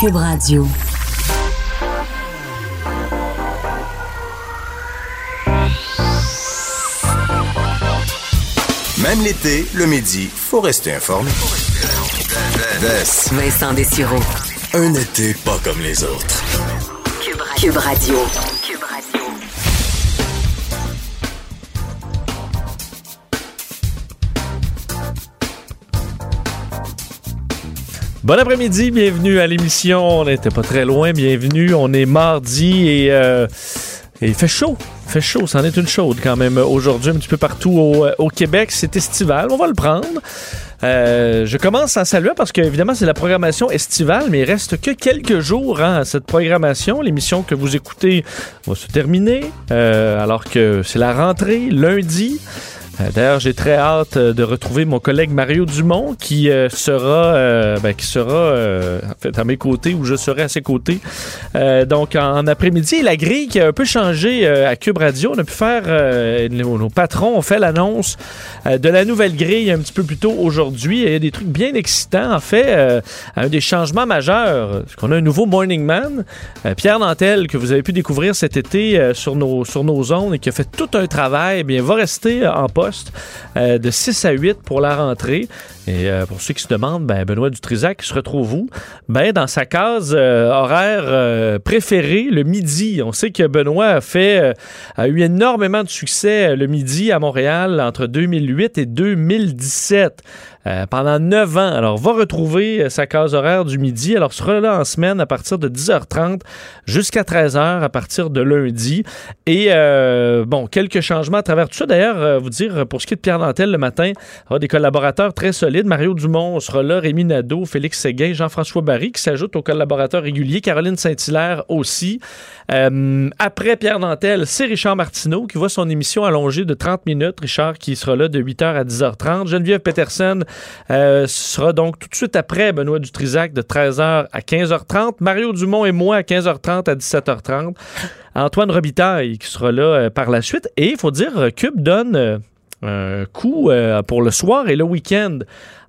Cube Radio. Même l'été, le midi, faut rester informé. Vincent Dessureau. Un été pas comme les autres. Cube Radio. Bon après-midi, bienvenue à l'émission. On n'était pas très loin, bienvenue. On est mardi et, euh, et il fait chaud. Il fait chaud, c'en est une chaude quand même aujourd'hui, un petit peu partout au, euh, Québec. C'est estival, on va le prendre. Euh, je commence en saluant parce que évidemment c'est la programmation estivale, mais il reste que quelques jours hein, à cette programmation. L'émission que vous écoutez va se terminer, alors que c'est la rentrée lundi. Euh, D'ailleurs, j'ai très hâte euh, de retrouver mon collègue Mario Dumont qui euh, sera, ben, qui sera fait à mes côtés ou je serai à ses côtés. Donc en, après-midi, la grille qui a un peu changé à Cube Radio. On a pu faire, nos, patrons ont fait l'annonce de la nouvelle grille un petit peu plus tôt aujourd'hui. Il y a des trucs bien excitants. En fait, un des changements majeurs, c'est qu'on a un nouveau Morning Man, Pierre Nantel, que vous avez pu découvrir cet été sur nos sur zones et qui a fait tout un travail. Eh bien, va rester en poste euh, de 6 à 8 pour la rentrée. Et euh, pour ceux qui se demandent, ben, Benoît Dutrisac se retrouve où? Ben, dans sa case euh, horaire préférée, le midi. On sait que Benoît a fait, a eu énormément de succès le midi à Montréal entre 2008 et 2017. Euh, pendant 9 ans. Alors, va retrouver euh, sa case horaire du midi. Alors, sera là en semaine à partir de 10h30 jusqu'à 13h à partir de lundi. Et, euh, bon, quelques changements à travers tout ça. D'ailleurs, vous dire, pour ce qui est de Pierre Nantel le matin, il aura des collaborateurs très solides. Mario Dumont sera là, Rémi Nadeau, Félix Séguin, Jean-François Barry qui s'ajoutent aux collaborateurs réguliers, Caroline Saint-Hilaire aussi. Après Pierre Nantel, c'est Richard Martineau qui voit son émission allongée de 30 minutes. Richard qui sera là de 8h à 10h30. Geneviève Peterson euh, sera donc tout de suite après Benoît Dutrisac de 13h à 15h30. Mario Dumont et moi à 15h30 à 17h30. Antoine Robitaille qui sera là euh, par la suite. Et il faut dire, euh, Cube donne euh, un coup pour le soir et le week-end.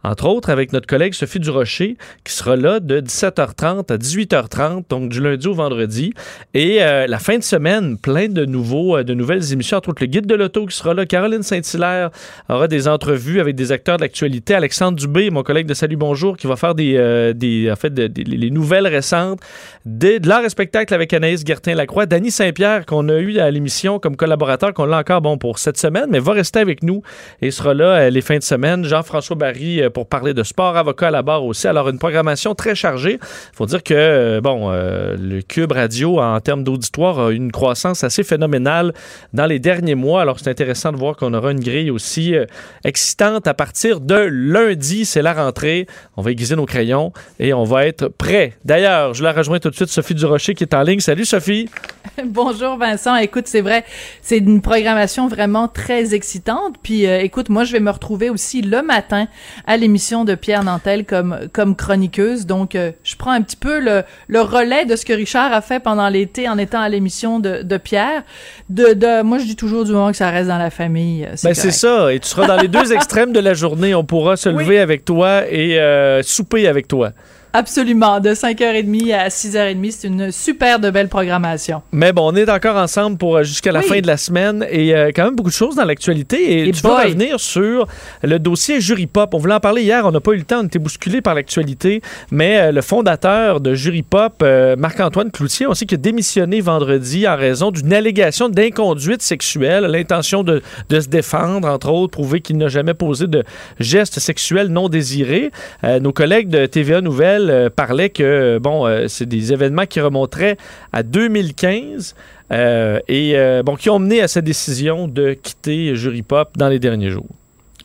Entre autres, avec notre collègue Sophie Durocher, qui sera là de 17h30 à 18h30, donc du lundi au vendredi. Et euh, la fin de semaine, plein de nouveaux, euh, de nouvelles émissions, entre autres le guide de l'auto qui sera là. Caroline Saint-Hilaire aura des entrevues avec des acteurs de l'actualité. Alexandre Dubé, mon collègue de Salut Bonjour, qui va faire des, euh, des en fait, de- de- les nouvelles récentes de, de l'art et spectacle avec Anaïs Gertin-Lacroix. Danny Saint-Pierre, qu'on a eu à l'émission comme collaborateur, qu'on l'a encore bon pour cette semaine, mais va rester avec nous et sera là euh, les fins de semaine. Jean-François Barry euh, pour parler de sport, avocat à la barre aussi. Alors, une programmation très chargée. Il faut dire que, euh, bon, euh, le Cube Radio, en termes d'auditoire, a eu une croissance assez phénoménale dans les derniers mois. Alors, c'est intéressant de voir qu'on aura une grille aussi euh, excitante à partir de lundi. C'est la rentrée. On va aiguiser nos crayons et on va être prêt. D'ailleurs, je la rejoins tout de suite, Sophie Durocher, qui est en ligne. Salut, Sophie. Bonjour Vincent, écoute, c'est vrai, c'est une programmation vraiment très excitante. Puis écoute, moi je vais me retrouver aussi le matin à l'émission de Pierre Nantel comme comme chroniqueuse. Donc euh, je prends un petit peu le, le relais de ce que Richard a fait pendant l'été en étant à l'émission de, de Pierre. De, de moi je dis toujours du moment que ça reste dans la famille. euh, Ben, c'est ça. Et tu seras dans les deux extrêmes de la journée. On pourra se Oui. lever avec toi et euh, souper avec toi. Absolument, de 5h30 à 6h30, c'est une super de belle programmation. Mais bon, on est encore ensemble pour euh, jusqu'à la Oui. fin de la semaine et euh, quand même beaucoup de choses dans l'actualité. Et, Et tu boy. revenir sur le dossier Jury Pop. On voulait en parler hier, on n'a pas eu le temps, on était bousculé par l'actualité. Mais euh, le fondateur de Jury Pop, euh, Marc-Antoine Cloutier, on sait qu'il a démissionné vendredi en raison d'une allégation d'inconduite sexuelle, l'intention de, de se défendre, entre autres, prouver qu'il n'a jamais posé de gestes sexuels non désirés. Nos collègues de TVA Nouvelles euh, parlaient que, euh, bon, euh, c'est des événements qui remonteraient à 2015 euh, et, bon, qui ont mené à sa décision de quitter Jury Pop dans les derniers jours.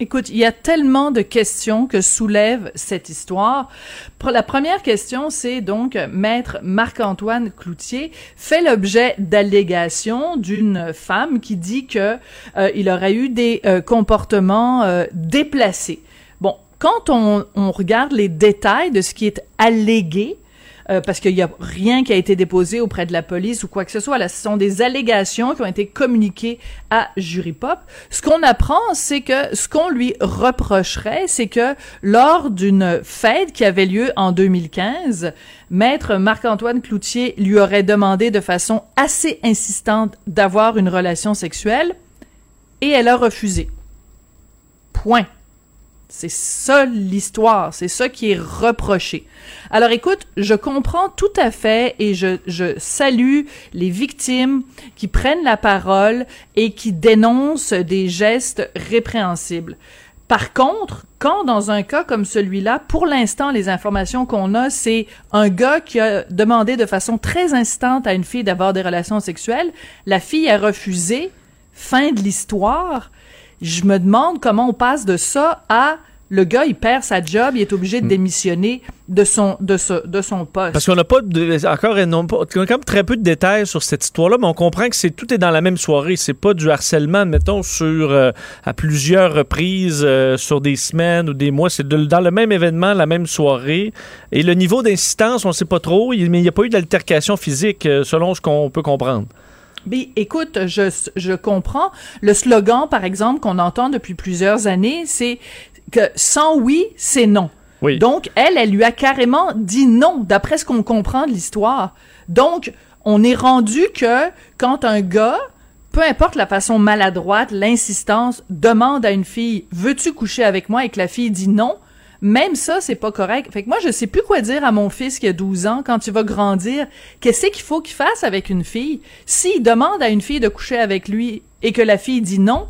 Écoute, il y a tellement de questions que soulève cette histoire. La première question, c'est donc maître Marc-Antoine Cloutier fait l'objet d'allégations d'une femme qui dit que il aurait eu des comportements déplacés. Quand on, regarde les détails de ce qui est allégué, euh, parce qu'il y a rien qui a été déposé auprès de la police ou quoi que ce soit. Là, ce sont des allégations qui ont été communiquées à Jury Pop. Ce qu'on apprend, c'est que ce qu'on lui reprocherait, c'est que lors d'une fête qui avait lieu en 2015, Maître Marc-Antoine Cloutier lui aurait demandé de façon assez insistante d'avoir une relation sexuelle et elle a refusé. Point. C'est ça l'histoire, c'est ça qui est reproché. Alors écoute, je comprends tout à fait et je, je salue les victimes qui prennent la parole et qui dénoncent des gestes répréhensibles. Par contre, quand dans un cas comme celui-là, pour l'instant, les informations qu'on a, c'est un gars qui a demandé de façon très instante à une fille d'avoir des relations sexuelles, la fille a refusé, fin de l'histoire, je me demande comment on passe de ça à le gars, il perd sa job, il est obligé de hmm. démissionner de son, de, ce, de son poste. Parce qu'on n'a pas de, encore quand même très peu de détails sur cette histoire-là, mais on comprend que c'est tout est dans la même soirée. C'est pas du harcèlement, mettons, sur euh, à plusieurs reprises euh, sur des semaines ou des mois. C'est dans le même événement, la même soirée. Et le niveau d'insistance, on ne sait pas trop, mais il n'y a pas eu d'altercation physique, euh, selon ce qu'on peut comprendre. Mais écoute, je, je comprends. Le slogan, par exemple, qu'on entend depuis plusieurs années, c'est que sans oui, c'est non. Oui. Donc, elle, elle lui a carrément dit non, d'après ce qu'on comprend de l'histoire. Donc, on est rendu que quand un gars, peu importe la façon maladroite, l'insistance, demande à une fille, veux-tu coucher avec moi et que la fille dit non, même ça, c'est pas correct. Fait moi, je sais plus quoi dire à mon fils qui a 12 ans quand tu vas grandir. Qu'est-ce qu'il faut qu'il fasse avec une fille? S'il demande à une fille de coucher avec lui et que la fille dit non,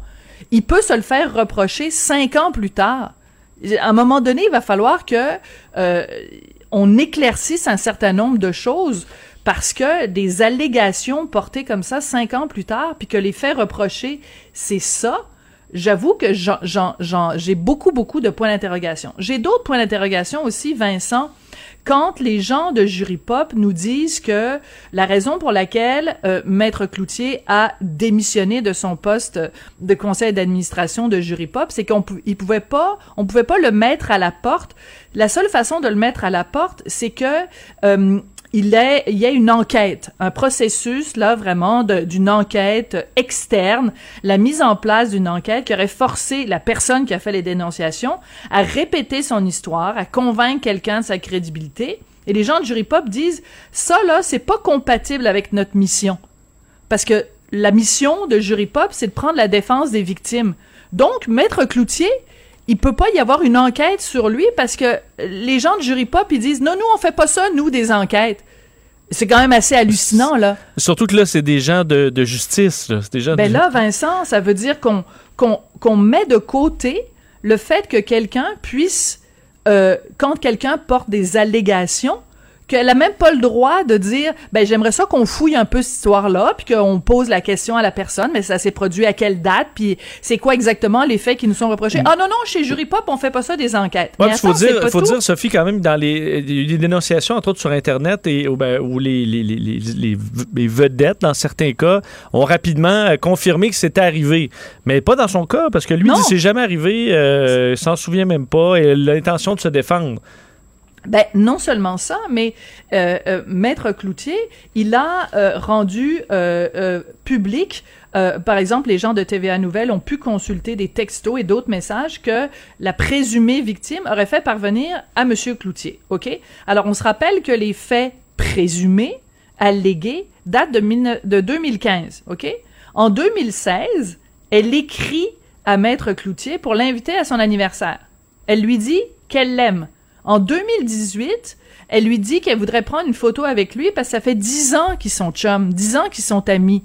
il peut se le faire reprocher cinq ans plus tard. À un moment donné, il va falloir que euh, on éclaircisse un certain nombre de choses parce que des allégations portées comme ça cinq ans plus tard, puis que les faits reprochés, c'est ça, j'avoue que j'ai beaucoup, beaucoup de points d'interrogation. J'ai d'autres points d'interrogation aussi, Vincent, quand les gens de Jury Pop nous disent que la raison pour laquelle euh, Maître Cloutier a démissionné de son poste de conseil d'administration de Jury Pop, c'est qu'on il pouvait pas, on pouvait pas le mettre à la porte. La seule façon de le mettre à la porte, c'est que euh, il, il y a une enquête, un processus là vraiment d'une enquête externe, la mise en place d'une enquête qui aurait forcé la personne qui a fait les dénonciations à répéter son histoire, à convaincre quelqu'un de sa crédibilité. Et les gens de Jury Pop disent ça là, c'est pas compatible avec notre mission, parce que la mission de Jury Pop, c'est de prendre la défense des victimes. Donc, Maître Cloutier, il peut pas y avoir une enquête sur lui parce que les gens de jury pop ils disent non nous on fait pas ça nous des enquêtes c'est quand même assez hallucinant là surtout que là c'est des gens de, justice là. des gens ben là Vincent ça veut dire qu'on qu'on met de côté le fait que quelqu'un puisse euh, quand quelqu'un porte des allégations qu'elle a même pas le droit de dire ben j'aimerais ça qu'on fouille un peu cette histoire là puis qu'on pose la question à la personne mais ça s'est produit à quelle date puis c'est quoi exactement les faits qui nous sont reprochés? Mm. ah non non chez Jury Pop on fait pas ça des enquêtes. Ouais, il faut dire faut dire Sophie quand même dans les, les dénonciations entre autres sur internet et où, ben, où les, les, les, les, vedettes dans certains cas ont rapidement euh, confirmé que c'était arrivé. Mais pas dans son cas parce que lui il dit c'est jamais arrivé euh, s'en souvient même pas et l'intention de se défendre ben, non seulement ça, mais euh, euh, Maître Cloutier, il a euh, rendu public, par exemple, les gens de TVA Nouvelles ont pu consulter des textos et d'autres messages que la présumée victime aurait fait parvenir à Monsieur Cloutier. Ok? Alors, on se rappelle que les faits présumés, allégués, datent de, de 2015. Ok? En 2016, elle écrit à Maître Cloutier pour l'inviter à son anniversaire. Elle lui dit qu'elle l'aime en 2018, elle lui dit qu'elle voudrait prendre une photo avec lui parce que ça fait dix ans qu'ils sont chums, dix ans qu'ils sont amis.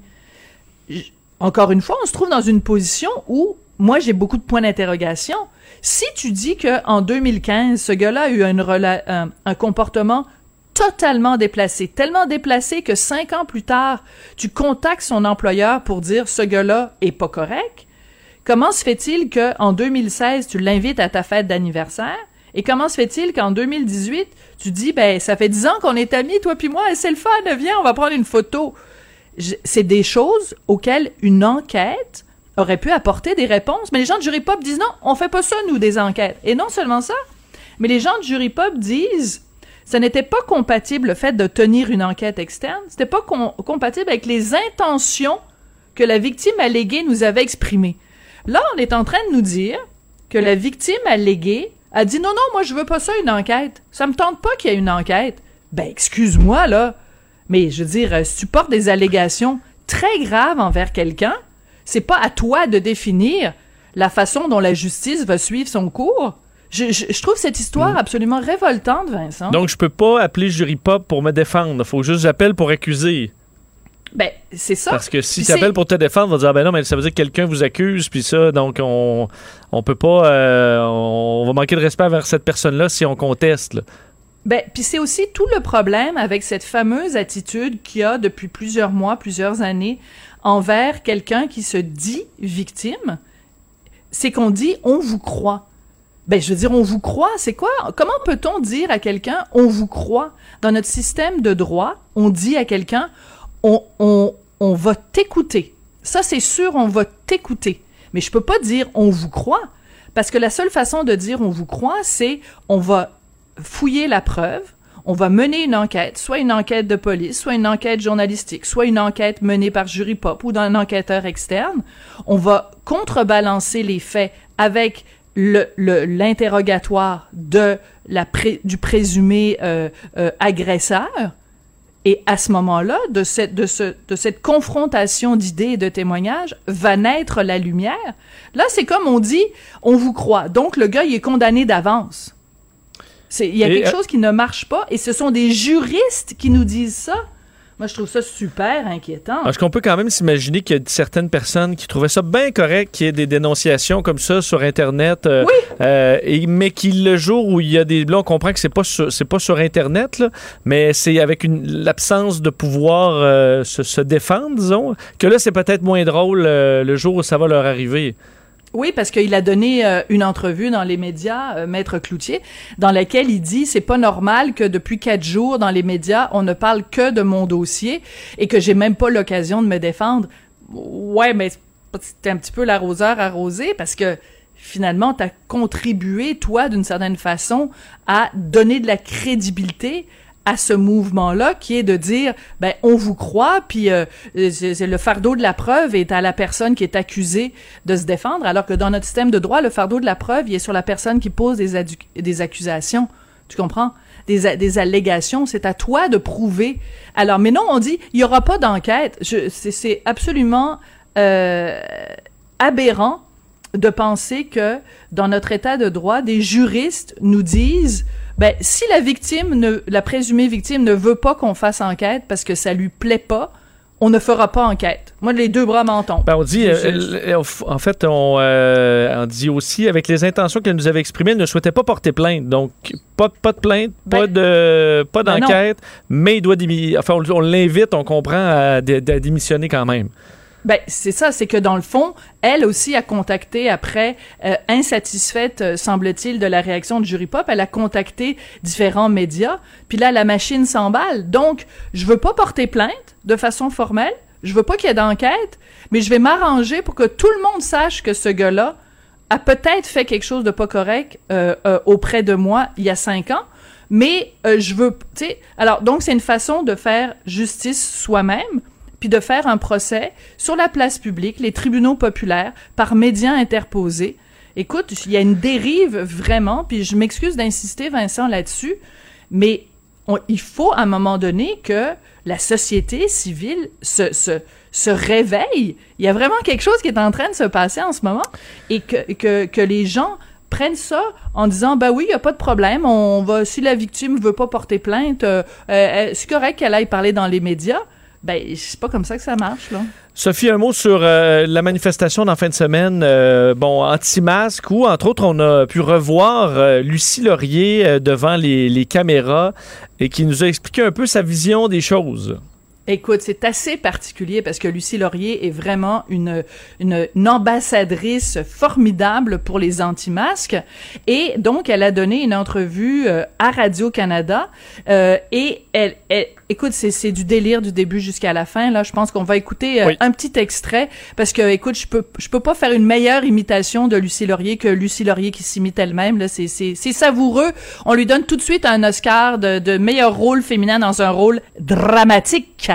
Encore une fois, on se trouve dans une position où moi j'ai beaucoup de points d'interrogation. Si tu dis que en 2015, ce gars-là a eu un, un comportement totalement déplacé, tellement déplacé que cinq ans plus tard, tu contactes son employeur pour dire ce gars-là est pas correct. Comment se fait-il que en 2016 tu l'invites à ta fête d'anniversaire? Et comment se fait-il qu'en 2018, tu dis, ben, ça fait dix ans qu'on est amis, toi puis moi, et c'est le fun, viens, on va prendre une photo. C'est des choses auxquelles une enquête aurait pu apporter des réponses. Mais les gens de Jury Pop disent non, on fait pas ça, nous, des enquêtes. Et non seulement ça, mais les gens de Jury Pop disent, Ce n'était pas compatible le fait de tenir une enquête externe, c'était pas compatible avec les intentions que la victime alléguée nous avait exprimées. Là, on est en train de nous dire que la victime alléguée a dit non, non, moi je veux pas ça, une enquête. Ça me tente pas qu'il y ait une enquête. Ben, excuse-moi, là. Mais je veux dire, euh, si tu portes des allégations très graves envers quelqu'un, c'est pas à toi de définir la façon dont la justice va suivre son cours. Je, trouve cette histoire mm. absolument révoltante, Vincent. Donc, je peux pas appeler jury pop pour me défendre. Faut juste que j'appelle pour accuser. Ben, c'est ça. Parce que si tu appelles pour te défendre, on va dire, ben non, mais ça veut dire que quelqu'un vous accuse, puis ça, donc on, on peut pas, euh, on va manquer de respect envers cette personne-là si on conteste. Ben, puis c'est aussi tout le problème avec cette fameuse attitude qu'il y a depuis plusieurs mois, plusieurs années, envers quelqu'un qui se dit victime, c'est qu'on dit on vous croit. Ben, je veux dire, on vous croit, c'est quoi? Comment peut-on dire à quelqu'un on vous croit? Dans notre système de droit, on dit à quelqu'un on, on, on va t'écouter. Ça, c'est sûr, on va t'écouter. Mais je peux pas dire on vous croit, parce que la seule façon de dire on vous croit, c'est on va fouiller la preuve, on va mener une enquête, soit une enquête de police, soit une enquête journalistique, soit une enquête menée par jury pop ou d'un enquêteur externe. On va contrebalancer les faits avec l'interrogatoire de la du présumé euh, euh, agresseur. Et à ce moment-là, de cette, de, ce, de cette confrontation d'idées et de témoignages, va naître la lumière. Là, c'est comme on dit, on vous croit. Donc, le gars, il est condamné d'avance. Il y a quelque euh, chose qui ne marche pas et ce sont des juristes qui nous disent ça. Moi, je trouve ça super inquiétant. Est-ce qu'on peut quand même s'imaginer qu'il y a certaines personnes qui trouvaient ça bien correct qu'il y ait des dénonciations comme ça sur Internet, euh, oui. Euh, et, mais qu'il le jour où il y a des... Là, on comprend que c'est pas c'est pas sur Internet, là, mais c'est avec une l'absence de pouvoir se, se, défendre, disons, que là, c'est peut-être moins drôle le jour où ça va leur arriver. Oui, parce qu'il a donné euh, une entrevue dans les médias, euh, Maître Cloutier, dans laquelle il dit c'est pas normal que depuis quatre jours dans les médias on ne parle que de mon dossier et que j'ai même pas l'occasion de me défendre. Ouais, mais c'est un petit peu l'arroseur arrosé parce que finalement tu as contribué toi d'une certaine façon à donner de la crédibilité à ce mouvement-là, qui est de dire, ben on vous croit, puis euh, le fardeau de la preuve est à la personne qui est accusée de se défendre, alors que dans notre système de droit, le fardeau de la preuve il est sur la personne qui pose des, des accusations. Tu comprends? Des, des allégations, c'est à toi de prouver. Alors, mais non, on dit, il y aura pas d'enquête. C'est absolument euh, aberrant de penser que dans notre état de droit, des juristes nous disent ben si la victime ne la présumée victime ne veut pas qu'on fasse enquête parce que ça lui plaît pas, on ne fera pas enquête. Moi, les deux bras m'en tombent. Ben, on dit, euh, en fait, euh, on, dit aussi, avec les intentions qu'elle nous avait exprimées, elle ne souhaitait pas porter plainte. Donc, pas, pas de plainte, pas ben, de pas ben d'enquête, mais il doit enfin, on, l'invite, on comprend, à démissionner quand même. Ben, c'est ça, c'est que dans le fond, elle aussi a contacté après, euh, insatisfaite, euh, semble-t-il, de la réaction de Jury Pop, elle a contacté différents médias, puis là, la machine s'emballe. Donc, je veux pas porter plainte de façon formelle, je veux pas qu'il y ait d'enquête, mais je vais m'arranger pour que tout le monde sache que ce gars-là a peut-être fait quelque chose de pas correct euh, auprès de moi il y a cinq ans, mais je veux, tu sais, alors donc c'est une façon de faire justice soi-même puis de faire un procès sur la place publique, les tribunaux populaires, par médias interposés. Écoute, il y a une dérive vraiment, puis je m'excuse d'insister, Vincent, là-dessus, mais il faut à un moment donné que la société civile se, se, se réveille. Il y a vraiment quelque chose qui est en train de se passer en ce moment et que, que, que les gens prennent ça en disant ben oui, il y a pas de problème, on va si la victime veut pas porter plainte, euh, euh, c'est correct qu'elle aille parler dans les médias? Ben, c'est pas comme ça que ça marche, là. Sophie, un mot sur euh, la manifestation d'en fin de semaine, euh, bon, anti-masque, où, entre autres, on a pu revoir euh, Lucie Laurier devant les, les, caméras et qui nous a expliqué un peu sa vision des choses. Écoute, c'est assez particulier parce que Lucie Laurier est vraiment une, une, ambassadrice formidable pour les anti-masques. Et donc, elle a donné une entrevue euh, à Radio-Canada euh, et elle, elle, écoute, c'est du délire du début jusqu'à la fin. Là, je pense qu'on va écouter euh, un petit extrait parce que, écoute, je peux, je peux pas faire une meilleure imitation de Lucie Laurier que Lucie Laurier qui s'imite elle-même. Là, c'est savoureux. On lui donne tout de suite un Oscar de, de meilleur rôle féminin dans un rôle dramatique.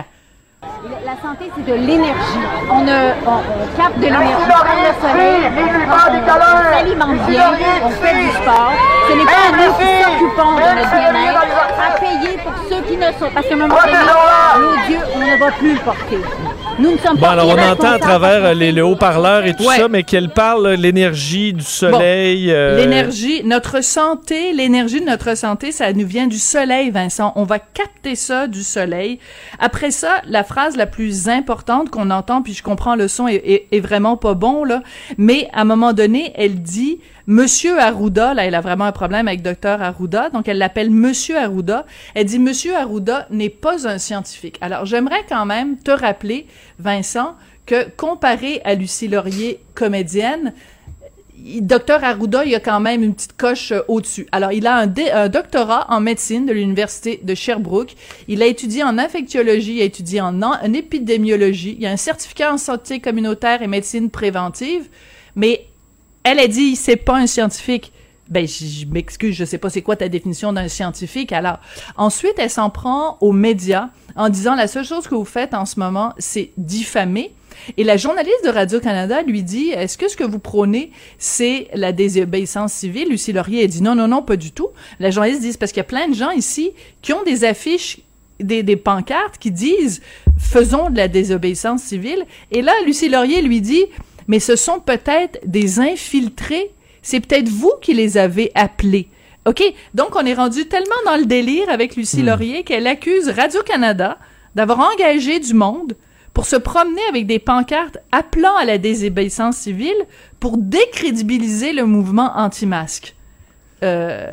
La santé, c'est de l'énergie. On, on, capte de l'énergie par le soleil, on, s'alimente bien, on fait du sport. Ce n'est pas nous qui s'occupons de notre bien-être à payer pour ceux qui ne sont pas. Parce qu'à un moment donné, nos dieux, on ne va plus le porter. Nous ne sommes bon, alors on entend à travers euh, les, haut-parleurs et tout ça, mais qu'elle parle l'énergie du soleil. Euh, l'énergie, notre santé, l'énergie de notre santé, ça nous vient du soleil, Vincent. On va capter ça du soleil. Après ça, la phrase la plus importante qu'on entend, puis je comprends le son est, est, vraiment pas bon là, mais à un moment donné, elle dit Monsieur Arruda, là, elle a vraiment un problème avec Docteur Arruda, donc elle l'appelle Monsieur Arruda. Elle dit Monsieur Arruda n'est pas un scientifique. Alors j'aimerais quand même te rappeler, Vincent, que comparé à Lucie Laurier, comédienne, Docteur Arruda, il a quand même une petite coche euh, au-dessus. Alors, il a un, un, doctorat en médecine de l'université de Sherbrooke. Il a étudié en infectiologie, il a étudié en, en épidémiologie. Il a un certificat en santé communautaire et médecine préventive. Mais elle a dit, c'est pas un scientifique. Ben, je m'excuse, je sais pas c'est quoi ta définition d'un scientifique. Alors, ensuite, elle s'en prend aux médias en disant la seule chose que vous faites en ce moment, c'est diffamer. Et la journaliste de Radio-Canada lui dit, est-ce que ce que vous prônez, c'est la désobéissance civile? Lucie Laurier a dit non, non, non, pas du tout. La journaliste dit, parce qu'il y a plein de gens ici qui ont des affiches des, des, pancartes qui disent faisons de la désobéissance civile. Et là, Lucie Laurier lui dit mais ce sont peut-être des infiltrés. C'est peut-être vous qui les avez appelés. OK? Donc, on est rendu tellement dans le délire avec Lucie hmm. Laurier qu'elle accuse Radio-Canada d'avoir engagé du monde pour se promener avec des pancartes appelant à la désobéissance civile pour décrédibiliser le mouvement anti-masque. Euh,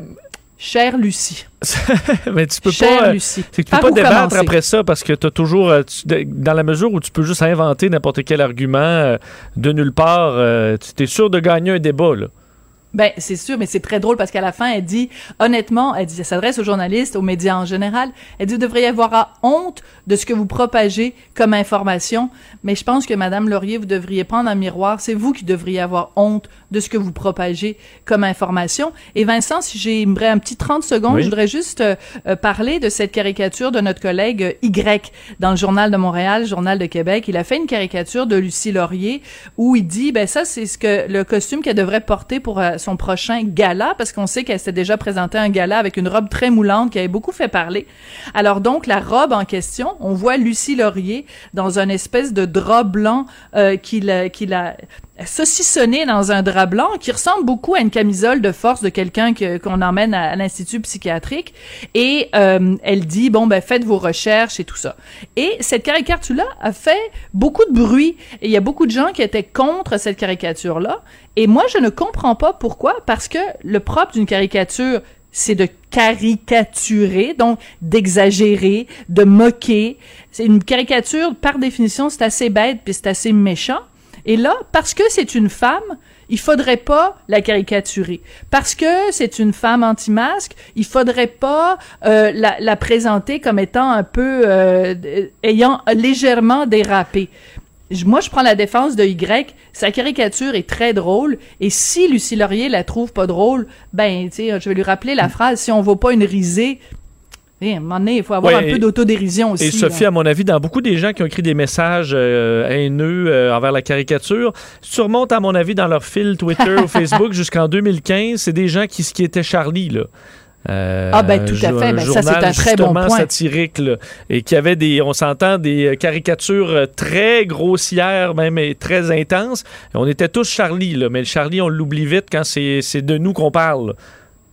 Chère Lucie. mais tu peux pas. Euh, Lucie. C'est que tu peux pas débattre après ça parce que tu as toujours. Euh, dans la mesure où tu peux juste inventer n'importe quel argument euh, de nulle part, tu es sûr de gagner un débat, là. Ben, c'est sûr, mais c'est très drôle parce qu'à la fin, elle dit, honnêtement, elle, dit, elle s'adresse aux journalistes, aux médias en général, elle dit, vous devriez avoir honte de ce que vous propagez comme information, mais je pense que Madame Laurier, vous devriez prendre un miroir, c'est vous qui devriez avoir honte de ce que vous propagez comme information. Et Vincent, si j'aimerais un petit 30 secondes, je voudrais juste euh, euh, parler de cette caricature de notre collègue euh, Y dans le Journal de Montréal, Journal de Québec. Il a fait une caricature de Lucie Laurier où il dit, ben ça, c'est ce que le costume qu'elle devrait porter pour son prochain gala, parce qu'on sait qu'elle s'est déjà présentée un gala avec une robe très moulante qui avait beaucoup fait parler. Alors donc, la robe en question, on voit Lucie Laurier dans une espèce de drap blanc euh, qu'il a, saucissonné dans un drap blanc qui ressemble beaucoup à une camisole de force de quelqu'un qu'on emmène à, l'institut psychiatrique. Et euh, elle dit bon ben faites vos recherches et tout ça. Et cette caricature là a fait beaucoup de bruit. Et il y a beaucoup de gens qui étaient contre cette caricature là et moi je ne comprends pas pourquoi parce que le propre d'une caricature c'est de caricaturer, donc d'exagérer, de moquer. C'est une caricature, par définition, c'est assez bête puis c'est assez méchant. Et là, parce que c'est une femme, il faudrait pas la caricaturer. Parce que c'est une femme anti-masque, il faudrait pas euh, la, présenter comme étant un peu euh, ayant légèrement dérapé. Moi, je prends la défense de Y. Sa caricature est très drôle. Et si Lucie Laurier la trouve pas drôle, ben, tu sais, je vais lui rappeler la phrase si on vaut pas une risée, eh, à un moment donné, il faut avoir un peu d'autodérision aussi. Et Sophie, à mon avis, dans beaucoup des gens qui ont écrit des messages euh, haineux euh, envers la caricature, surmonte, à mon avis, dans leur fil Twitter ou Facebook jusqu'en 2015, c'est des gens qui, qui étaient Charlie, là. Euh, ah ben tout à fait, ben, ça c'est un très bon point. satirique et qui avait des, on s'entend des caricatures très grossières même et très intenses. On était tous Charlie là, mais Charlie on l'oublie vite quand c'est de nous qu'on parle.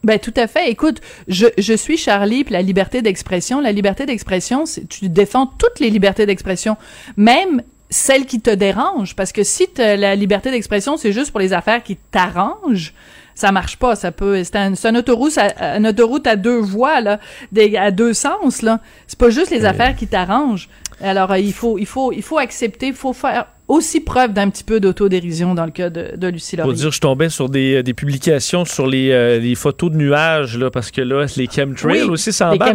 Ben tout à fait. Écoute, je, je suis Charlie, puis la liberté d'expression. La liberté d'expression, tu défends toutes les libertés d'expression, même celles qui te dérangent, parce que si la liberté d'expression, c'est juste pour les affaires qui t'arrangent, ça marche pas. Ça peut, c'est un, une autoroute, à, une autoroute à deux voies là, des, à deux sens là. C'est pas juste les affaires qui t'arrangent. Alors, euh, il faut, il faut, il faut accepter, il faut faire aussi preuve d'un petit peu d'autodérision dans le cas de, de Lucie Faut Laurier. dire, je tombais sur des, euh, des publications sur les, euh, les photos de nuages, là, parce que là, les chemtrails Oui, aussi, les chemtrails.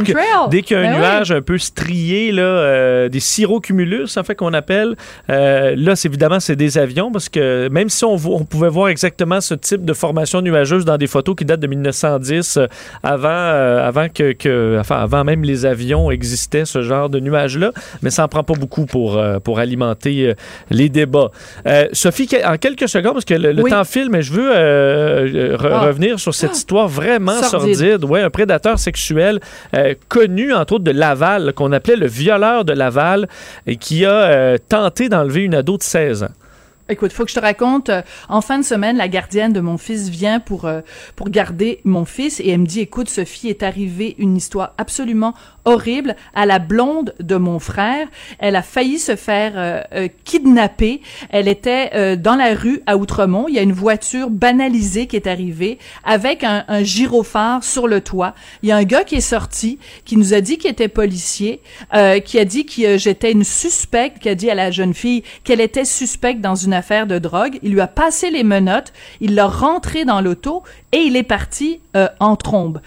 Dès qu'il y a un Ben oui. nuage un peu strié, là, euh, des cirrocumulus, en fait, qu'on appelle, euh, là, c'est évidemment, c'est des avions, parce que même si on, pouvait voir exactement ce type de formation nuageuse dans des photos qui datent de 1910, euh, avant, avant que, que- enfin, avant même les avions existaient, ce genre de nuages-là, mais ça en prend pas beaucoup pour, pour alimenter euh, les débats. Euh, Sophie, en quelques secondes, parce que le, le Oui. temps file, mais je veux euh, re- Ah. revenir sur cette histoire vraiment Sordide. sordide. Ouais, un prédateur sexuel euh, connu, entre autres, de Laval, qu'on appelait le violeur de Laval, et qui a tenté d'enlever une ado de 16 ans. Écoute, faut que je te raconte. euh, en fin de semaine, la gardienne de mon fils vient pour euh, pour garder mon fils et elle me dit "Écoute, Sophie, est arrivée une histoire absolument horrible à la blonde de mon frère. Elle a failli se faire euh, euh, kidnapper. Elle était euh, dans la rue à Outremont. Il y a une voiture banalisée qui est arrivée avec un, un gyrophare sur le toit. Il y a un gars qui est sorti, qui nous a dit qu'il était policier, euh, qui a dit que euh, j'étais une suspecte, qui a dit à la jeune fille qu'elle était suspecte dans une affaire de drogue. Il lui a passé les menottes, il l'a rentré dans l'auto et il est parti en trombe.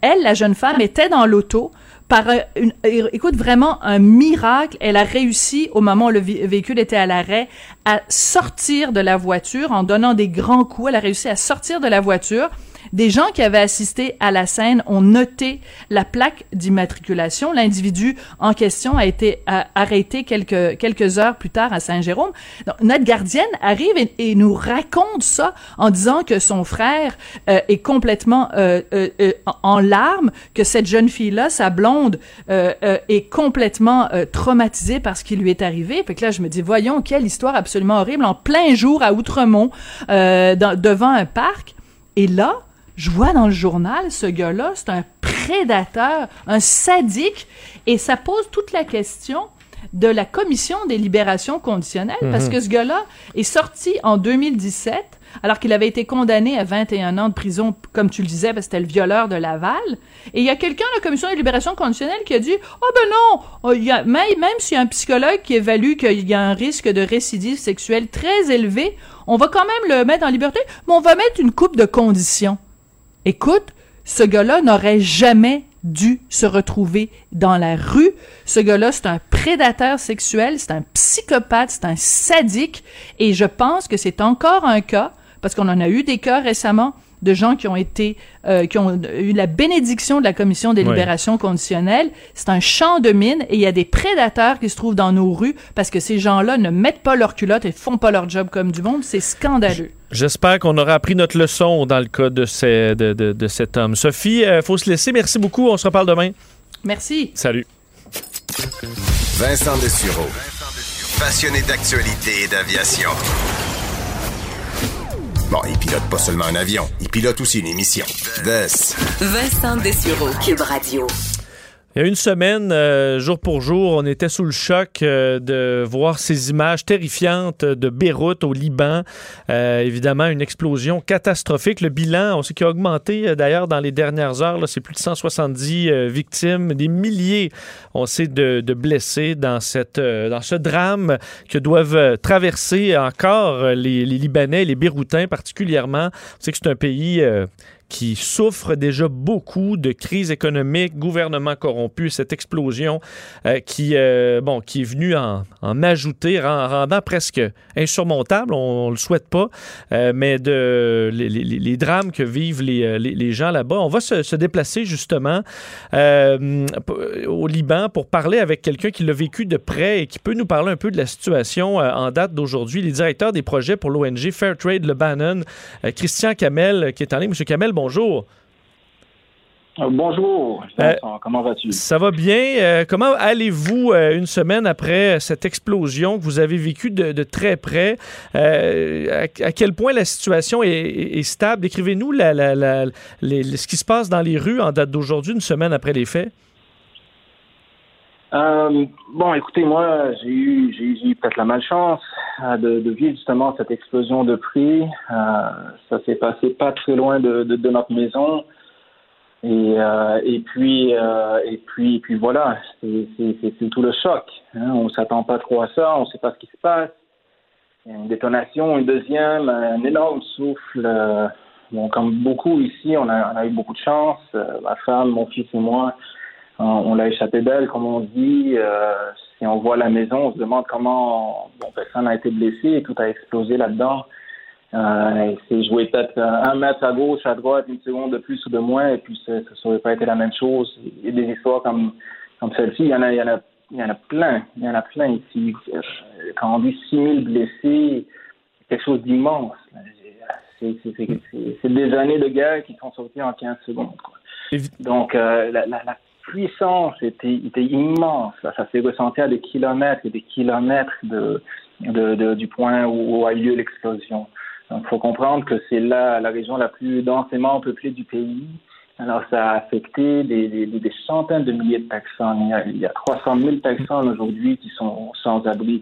Elle, la jeune femme, était dans l'auto par euh, une, euh, écoute vraiment un miracle, elle a réussi au moment où le vé- véhicule était à l'arrêt à sortir de la voiture en donnant des grands coups. Elle a réussi à sortir de la voiture. Des gens qui avaient assisté à la scène ont noté la plaque d'immatriculation. L'individu en question a été arrêté quelques heures plus tard à Saint-Jérôme. Notre gardienne arrive et, nous raconte ça en disant que son frère euh, est complètement euh, euh, en- larmes, que cette jeune fille-là, sa blonde, est complètement traumatisée par ce qui lui est arrivé. Fait que là, je me dis, voyons, quelle histoire absolument horrible, en plein jour à Outremont, devant un parc. Et là, je vois dans le journal, ce gars-là, c'est un prédateur, un sadique, et ça pose toute la question de la commission des libérations conditionnelles, parce que ce gars-là est sorti en 2017, alors qu'il avait été condamné à 21 ans de prison, comme tu le disais, parce que c'était le violeur de Laval. Et il y a quelqu'un de la commission des libérations conditionnelles qui a dit, oh ben non, oh, il y a, même, même s'il y a un psychologue qui évalue qu'il y a un risque de récidive sexuelle très élevé, on va quand même le mettre en liberté, mais on va mettre une coupe de conditions. Écoute, ce gars-là n'aurait jamais dû se retrouver dans la rue. Ce gars-là, c'est un prédateur sexuel, c'est un psychopathe, c'est un sadique. Et je pense que c'est encore un cas, parce qu'on en a eu des cas récemment de gens qui ont été, euh, qui ont eu la bénédiction de la commission des Ouais. libérations conditionnelles. C'est un champ de mine et il y a des prédateurs qui se trouvent dans nos rues parce que ces gens-là ne mettent pas leur culotte et font pas leur job comme du monde. C'est scandaleux. J'espère qu'on aura appris notre leçon dans le cas de, ces- de, de- de cet homme. Sophie, il faut se laisser. Merci beaucoup. On se reparle demain. Merci. Salut. Vincent Dessureau. Passionné d'actualité et d'aviation. Bon, il pilote pas seulement un avion, il pilote aussi une émission. Des. Vincent Dessureau. Cube Radio. Il y a une semaine, euh, jour pour jour, on était sous le choc euh, de voir ces images terrifiantes de Beyrouth au Liban. Euh, évidemment, une explosion catastrophique. Le bilan, on sait qu'il a augmenté d'ailleurs dans les dernières heures. C'est plus de 170 euh, victimes, des milliers, on sait, de, blessés dans, cette, dans ce drame que doivent traverser encore les, les Libanais, les Beyrouthins particulièrement. On sait que c'est un pays... qui souffre déjà beaucoup de crise économique, gouvernement corrompu, cette explosion euh, qui, euh, bon, qui est venue en, en ajouter, en rendant presque insurmontable, on, ne le souhaite pas, euh, mais de les, drames que vivent les, les- gens là-bas. On va se, déplacer justement au Liban pour parler avec quelqu'un qui l'a vécu de près et qui peut nous parler un peu de la situation en date d'aujourd'hui. Les directeurs des projets pour l'ONG Fairtrade Lebanon, Christian Kamel, qui est en ligne. Monsieur Kamel, bonjour. Euh, Bonjour, Vincent, comment vas-tu? Ça va bien? Euh, comment allez-vous euh, une semaine après cette explosion que vous avez vécue de, de très près? Euh, à, à quel point la situation est, est- stable? Décrivez-nous ce qui se passe dans les rues en date d'aujourd'hui, une semaine après les faits. Euh, bon, écoutez, moi, j'ai eu, j'ai eu- peut-être la malchance euh, de, de vivre justement cette explosion de prix. Euh, ça s'est passé pas très loin de, de, de notre maison. Et, euh, et puis euh, et puis et puis voilà, c'est tout le choc. Hein. On s'attend pas trop à ça, on sait pas ce qui se passe. Il y a une détonation, une deuxième, un énorme souffle. bon, comme beaucoup ici, on a, on a eu beaucoup de chance. ma femme, mon fils et moi, on, l'a échappé belle, comme on dit. si on voit la maison, on se demande comment bon, personne n'a été blessé et tout a explosé là-dedans. Euh, c'est joué peut-être un mètre à gauche, à droite, une seconde de plus ou de moins, et puis ça n'aurait pas été la même chose. Il y a des histoires comme, comme celle-ci, il y en a, il y en a, il y en a plein, il y en a plein ici. Quand on dit 6000 blessés, c'est quelque chose d'immense. C'est des années de guerre qui sont sorties en 15 secondes. Quoi. Donc, euh, la, la, la, puissance était, était immense. Ça s'est ressenti à des kilomètres et des kilomètres de, de, de du point où, a eu lieu l'explosion. Donc, il faut comprendre que c'est là la région la plus densément peuplée du pays. Alors, ça a affecté des, des, des centaines de milliers de personnes. Il y a, il y a 300 000 personnes aujourd'hui qui sont sans abri.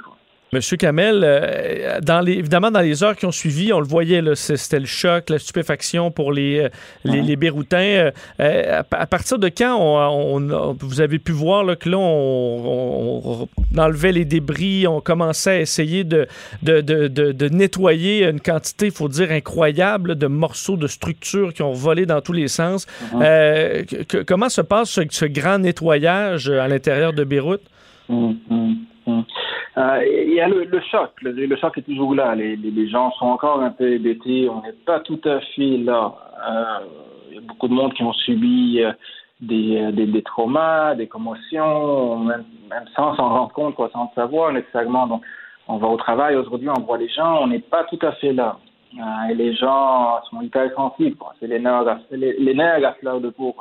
Monsieur Kamel, euh, dans les, évidemment, dans les heures qui ont suivi, on le voyait, c'était le choc, la stupéfaction pour les, euh, les, les Béroutins. Euh, à, partir de quand on, vous avez pu voir là, que là, on, enlevait les débris, on commençait à essayer de, de, de, de nettoyer une quantité, il faut dire, incroyable de morceaux de structures qui ont volé dans tous les sens. Mm-hmm. comment se passe ce, grand nettoyage à l'intérieur de Beyrouth? Mm-hmm. Euh, il y a le, choc. Le, choc est toujours là. Les, gens sont encore un peu hébétés. On n'est pas tout à fait là. Euh, il y a beaucoup de monde qui ont subi euh, des, des, traumas, des commotions, même, même sans s'en rendre compte, quoi, sans le savoir nécessairement. Donc, on va au travail aujourd'hui, on voit les gens, on n'est pas tout à fait là. et les gens sont hyper sensibles. C'est les nerfs, les, les nerfs à fleur de peau.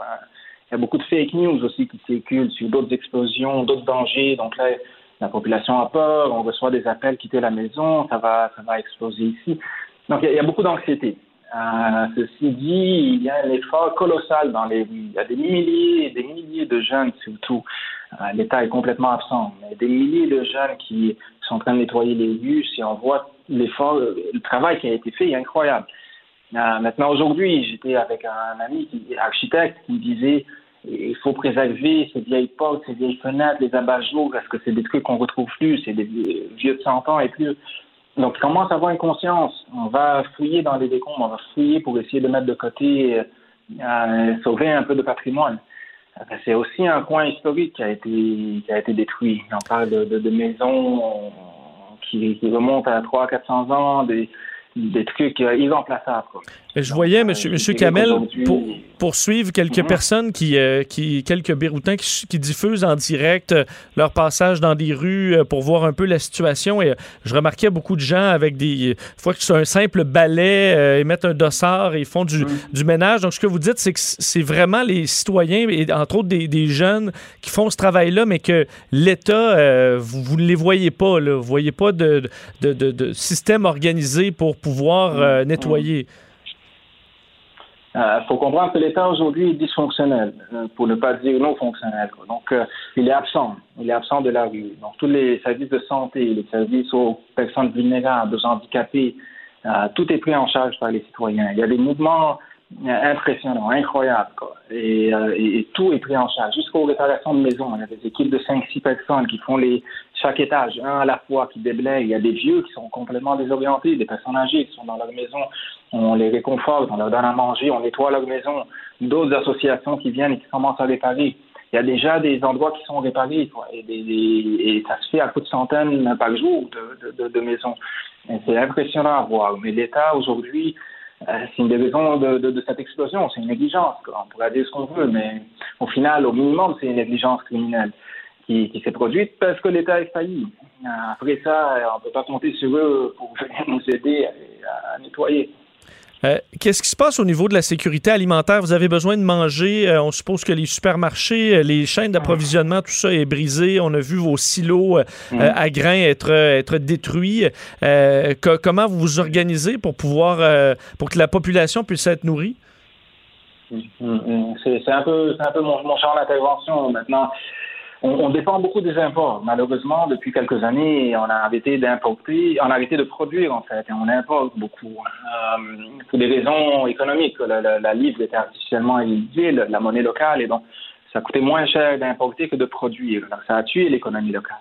Il y a beaucoup de fake news aussi qui circulent sur d'autres explosions, d'autres dangers. Donc là, la population a peur, on reçoit des appels quitter la maison, ça va, ça va exploser ici. Donc il y, a beaucoup d'anxiété. Euh, ceci dit, il y a un effort colossal dans les rues. Il y a des milliers et des milliers de jeunes surtout. Euh, L'État est complètement absent, mais des milliers de jeunes qui sont en train de nettoyer les rues. Si on voit l'effort, le travail qui a été fait est incroyable. Euh, maintenant, aujourd'hui, j'étais avec un ami qui est architecte qui disait il faut préserver ces vieilles portes, ces vieilles fenêtres, les abat-jours, parce que c'est des trucs qu'on retrouve plus, c'est des vieux de 100 ans et plus. Donc, on commence à avoir une conscience. On va fouiller dans les décombres, on va fouiller pour essayer de mettre de côté, euh, sauver un peu de patrimoine. Euh, c'est aussi un coin historique qui a été, qui a été détruit. On parle de, maisons qui, remontent à 300-400 ans, des, des trucs euh, irremplaçables. Je voyais, monsieur Kamel, pour, poursuivre quelques mhm. personnes, qui, euh, qui, quelques Béroutins qui, qui, diffusent en direct euh, leur passage dans des rues pour voir un peu la situation. Et je remarquais beaucoup de gens avec des. fois que c'est un simple balai, ils mettent un dossard et ils font du, mhm. du, ménage. Donc, ce que vous dites, c'est que c'est vraiment les citoyens, et entre autres des, des jeunes, qui font ce travail-là, mais que l'État, vous ne les voyez pas. Là. Vous ne voyez pas de, de, de, de système organisé pour pouvoir euh, nettoyer? Il euh, faut comprendre que l'État aujourd'hui est dysfonctionnel, euh, pour ne pas dire non fonctionnel. Donc, il est absent. Il est absent de la rue. Donc, tous les services de santé, les services aux personnes vulnérables, aux handicapés, tout est pris en charge par les citoyens. Il y a des mouvements impressionnants, incroyables. Et, et, tout est pris en charge. Jusqu'aux réparations de maisons, il y a des équipes de 5-6 personnes qui font les, chaque étage, un à la fois, qui déblayent. Il y a des vieux qui sont complètement désorientés, des personnes âgées qui sont dans leur maison. On les réconforte, on leur donne à manger, on nettoie leur maison. D'autres associations qui viennent et qui commencent à réparer. Il y a déjà des endroits qui sont réparés et, ça se fait à coup de centaines par jour de, maisons. C'est impressionnant à voir. Mais l'État aujourd'hui, euh, c'est une des raisons de, de, cette explosion. C'est une négligence. On pourrait dire ce qu'on veut, mais au final, au minimum, c'est une négligence criminelle qui, s'est produite parce que l'État est failli. Après ça, on ne peut pas compter sur eux pour venir nous aider à, nettoyer. Euh, qu'est-ce qui se passe au niveau de la sécurité alimentaire? Vous avez besoin de manger. Euh, on suppose que les supermarchés, euh, les chaînes d'approvisionnement, tout ça est brisé. On a vu vos silos mm. à grains être, être détruits. comment vous vous organisez pour pouvoir, pour que la population puisse être nourrie? Mm, mm, c'est un peu, un peu mon, mon champ d'intervention maintenant. On, dépend beaucoup des imports. Malheureusement, depuis quelques années, on a arrêté d'importer, on a arrêté de produire en fait, et on importe beaucoup euh, pour des raisons économiques. La, livre était artificiellement élevée, la, monnaie locale, et donc ça coûtait moins cher d'importer que de produire. Donc, ça a tué l'économie locale.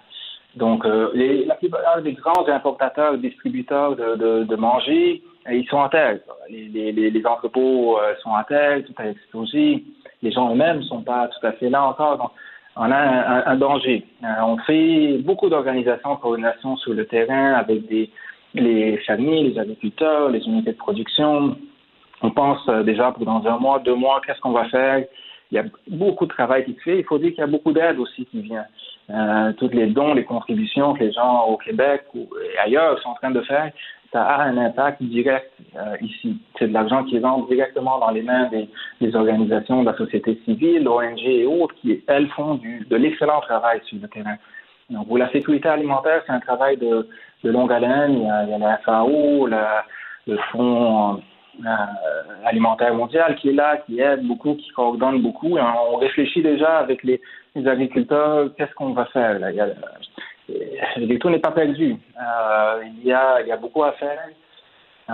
Donc, euh, les, la plupart des grands importateurs, distributeurs de, de, de manger, euh, ils sont en terre. Les, les, les entrepôts euh, sont en terre, tout est explosé. Les gens eux-mêmes ne sont pas tout à fait là encore. Donc, on a un, danger. on fait beaucoup d'organisations de coordination sur le terrain avec les familles, les agriculteurs, les unités de production. On pense déjà pour dans un mois, deux mois, qu'est-ce qu'on va faire? Il y a beaucoup de travail qui se fait. Il faut dire qu'il y a beaucoup d'aide aussi qui vient. Euh, toutes les dons, les contributions que les gens au Québec ou ailleurs sont en train de faire, ça a un impact direct euh, ici. C'est de l'argent qui rentre directement dans les mains des, des organisations de la société civile, ONG et autres, qui, elles, font du, de l'excellent travail sur le terrain. Donc, pour la sécurité alimentaire, c'est un travail de, de longue haleine. Il y a, il y a la FAO, la, le Fonds euh, alimentaire mondial qui est là, qui aide beaucoup, qui coordonne beaucoup. Et on réfléchit déjà avec les, les agriculteurs, qu'est-ce qu'on va faire là? Euh, tout n'est pas perdu. Euh, il, y a, beaucoup à faire.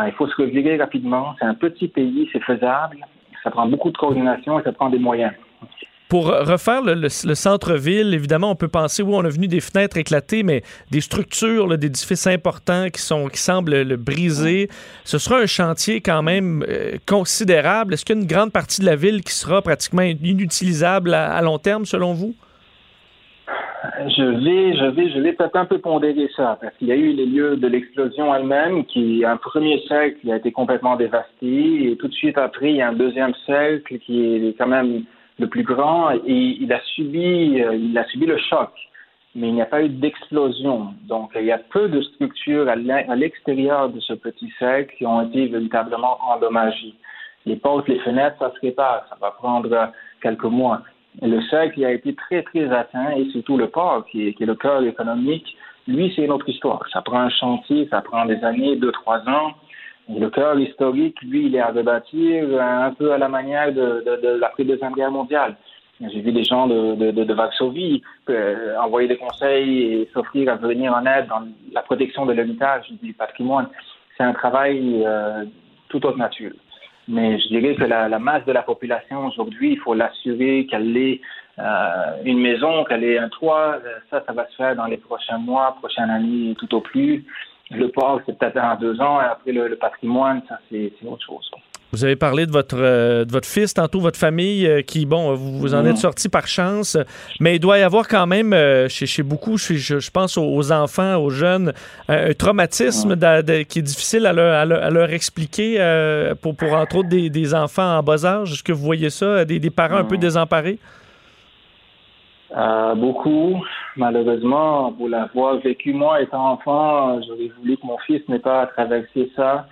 il faut se revirer rapidement. C'est un petit pays, c'est faisable. Ça prend beaucoup de coordination et ça prend des moyens. Pour refaire le, centre-ville, évidemment, on peut penser, oui, on a venu des fenêtres éclatées, mais des structures, des édifices importants qui, semblent le briser. Ce sera un chantier quand même euh, considérable. Est-ce qu'il grande partie de la ville qui sera pratiquement inutilisable à, long terme, selon vous? Je vais, je vais, je vais peut-être un peu pondérer ça, parce qu'il y a eu les lieux de l'explosion elle-même, qui, un premier cercle a été complètement dévasté, et tout de suite après, il y a un deuxième cercle qui est quand même le plus grand, et il a subi, euh, il a subi le choc, mais il n'y a pas eu d'explosion. Donc, il y a peu de structures à l'extérieur de ce petit cercle qui ont été véritablement endommagées. Les portes, les fenêtres, ça se répare, ça va prendre quelques mois. Le cercle a été très, très atteint, et surtout le port, qui est, qui le cœur économique, lui, c'est une autre histoire. Ça prend un chantier, ça prend des années, deux, trois ans. Le cœur historique, lui, il est à rebâtir un peu à la manière de, de, de l'après-deuxième guerre mondiale. J'ai vu des gens de, de, de, Varsovie euh, envoyer des conseils et s'offrir à venir en aide dans la protection de l'héritage du patrimoine. C'est un travail euh, tout autre nature. Mais je dirais que la, la masse de la population aujourd'hui, il faut l'assurer qu'elle ait euh, une maison, qu'elle ait un toit. Ça, ça va se faire dans les prochains mois, prochaines années, tout au plus. Le port, c'est peut-être dans deux ans, et après le, patrimoine, ça, c'est autre chose. Vous avez parlé de votre, euh, de votre fils, tantôt votre famille, euh, qui, bon, vous, vous en êtes mm. sorti par chance, mais il doit y avoir quand même, euh, chez, chez beaucoup, je, je, pense aux, enfants, aux jeunes, un traumatisme mm. qui est difficile à leur, à leur, expliquer pour, pour, entre autres, des, des, enfants en bas âge. Est-ce que vous voyez ça, des, des parents un peu mm. désemparés? Euh, beaucoup, malheureusement, pour l'avoir vécu moi étant enfant, j'aurais voulu que mon fils n'ait pas traversé ça.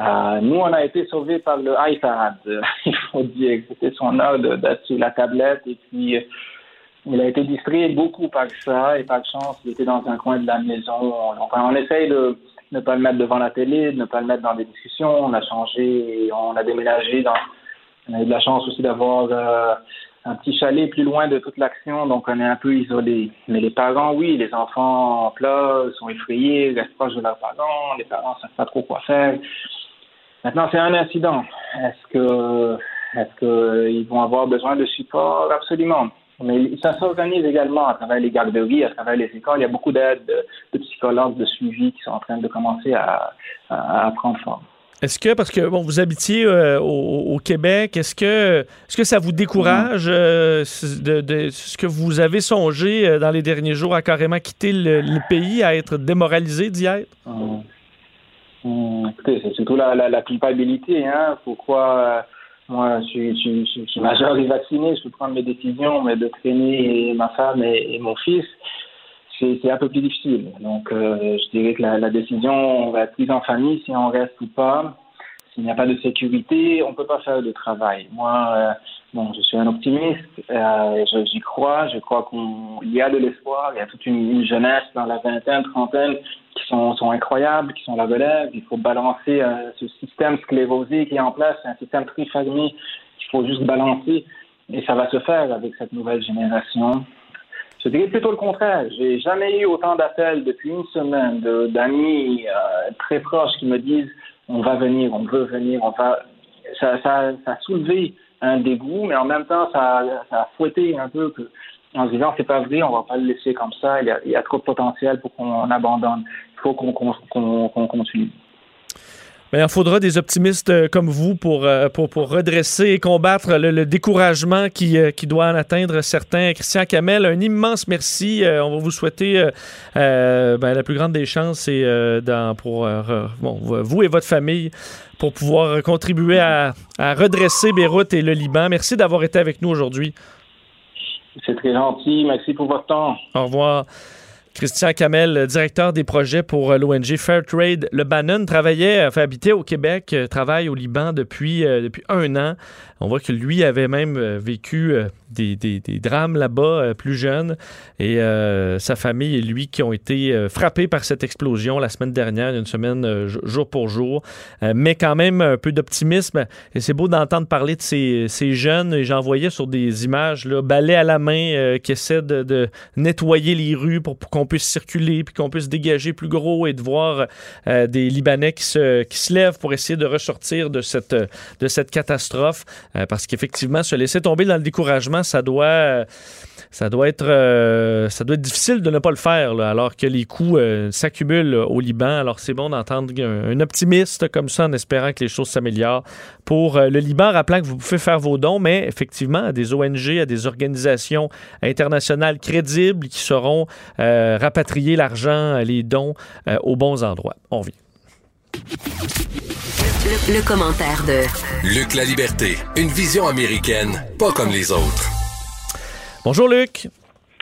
Euh, nous, on a été sauvés par le iPad, il faut dire. C'était son heure d'être sur la tablette et puis il a été distrait beaucoup par ça et par chance, il était dans un coin de la maison. On essaye de ne pas le mettre devant la télé, de ne pas le mettre dans des discussions. On a changé, on a déménagé. On a eu de la chance aussi d'avoir euh, un petit chalet plus loin de toute l'action, donc on est un peu isolé. Mais les parents, oui, les enfants pleurent, sont effrayés, restent proches de leurs parents, les parents ne savent pas trop quoi faire. Maintenant, c'est un incident. Est-ce que est-ce qu'ils vont avoir besoin de support? Absolument. Mais ça s'organise également à travers les garderies, à travers les écoles. Il y a beaucoup d'aides de, psychologues, de suivi qui sont en train de commencer à, à prendre forme. Est-ce que, parce que bon, vous habitiez euh, au, Québec, est-ce que, est-ce que ça vous décourage euh, de, ce que vous avez songé euh, dans les derniers jours à carrément quitter le, pays, à être démoralisé d'y être? Hum. C'est surtout la, culpabilité. Hein? Pourquoi moi, je suis, je, suis majeur et vacciné, je peux prendre mes décisions, mais de traîner ma femme et, mon fils, c'est un peu plus difficile. Donc, je dirais que la, la, décision va être prise en famille si on reste ou pas. S'il n'y a pas de sécurité, on ne peut pas faire de travail. Moi, euh, bon, je suis un optimiste, euh, j'y crois, je crois qu'il y a de l'espoir, il y a toute une, jeunesse dans la vingtaine, trentaine qui sont, incroyables, qui sont la relève. Il faut balancer euh, ce système sclérosé qui est en place, un système fermé qu'il faut juste balancer. Et ça va se faire avec cette nouvelle génération. Je dirais plutôt le contraire. J'ai jamais eu autant d'appels depuis une semaine d'amis euh, très proches qui me disent on va venir, on veut venir, on va. Ça, ça, ça a soulevé un dégoût, mais en même temps, ça, ça a fouetté un peu que, en se disant c'est pas vrai, on va pas le laisser comme ça, il y a, il y a trop de potentiel pour qu'on abandonne. Il faut qu'on qu'on continue. Mais il faudra des optimistes euh, comme vous pour, euh, pour, pour redresser et combattre le, découragement qui, euh, qui doit en atteindre certains. Christian Camel, un immense merci. On va vous souhaiter ben, la plus grande des chances et, dans, pour bon, vous et votre famille pour pouvoir contribuer à, à redresser Beyrouth et le Liban. Merci d'avoir été avec nous aujourd'hui. C'est très gentil. Merci pour votre temps. Au revoir. Christian Kamel, directeur des projets pour euh, l'ONG Fairtrade Lebanon, travaillait, enfin habitait au Québec, euh, travaille au Liban euh, depuis un an. On voit que lui avait même vécu des, des, des drames là-bas plus jeune et sa famille et lui qui ont été frappés par cette explosion la semaine dernière, une semaine jour pour jour. mais quand même un peu d'optimisme et c'est beau d'entendre parler de ces, ces jeunes et j'en voyais sur des images, là, balais à la main qui essaient de, de, nettoyer les rues pour, pour qu'on puisse circuler, puis qu'on puisse dégager plus gros et de voir euh, des Libanais qui se, qui se lèvent pour essayer de ressortir de cette, de cette catastrophe. Euh, parce qu'effectivement, se laisser tomber dans le découragement, ça doit ça doit être euh, ça doit être difficile de ne pas le faire alors que les coûts s'accumulent au Liban. Alors c'est bon d'entendre un, optimiste comme ça en espérant que les choses s'améliorent pour le Liban, rappelant que vous pouvez faire vos dons, mais effectivement à des ONG, à des organisations internationales crédibles qui seront rapatrier l'argent, les dons euh, aux bons endroits. On vient. Le, commentaire de Luc La Liberté, une vision américaine, pas comme les autres. Bonjour Luc.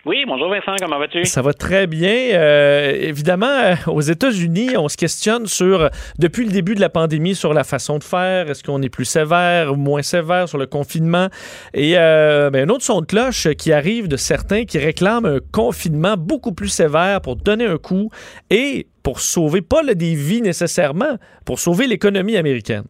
Oui, bonjour Vincent, comment vas-tu? Ça va très bien. Euh, évidemment, euh, aux États-Unis, on se questionne sur, depuis le début de la pandémie, sur la façon de faire. Est-ce qu'on est plus sévère ou moins sévère sur le confinement? Et euh, ben, un autre son de cloche qui arrive de certains qui réclament un confinement beaucoup plus sévère pour donner un coup et pour sauver, pas le des vies nécessairement, pour sauver l'économie américaine.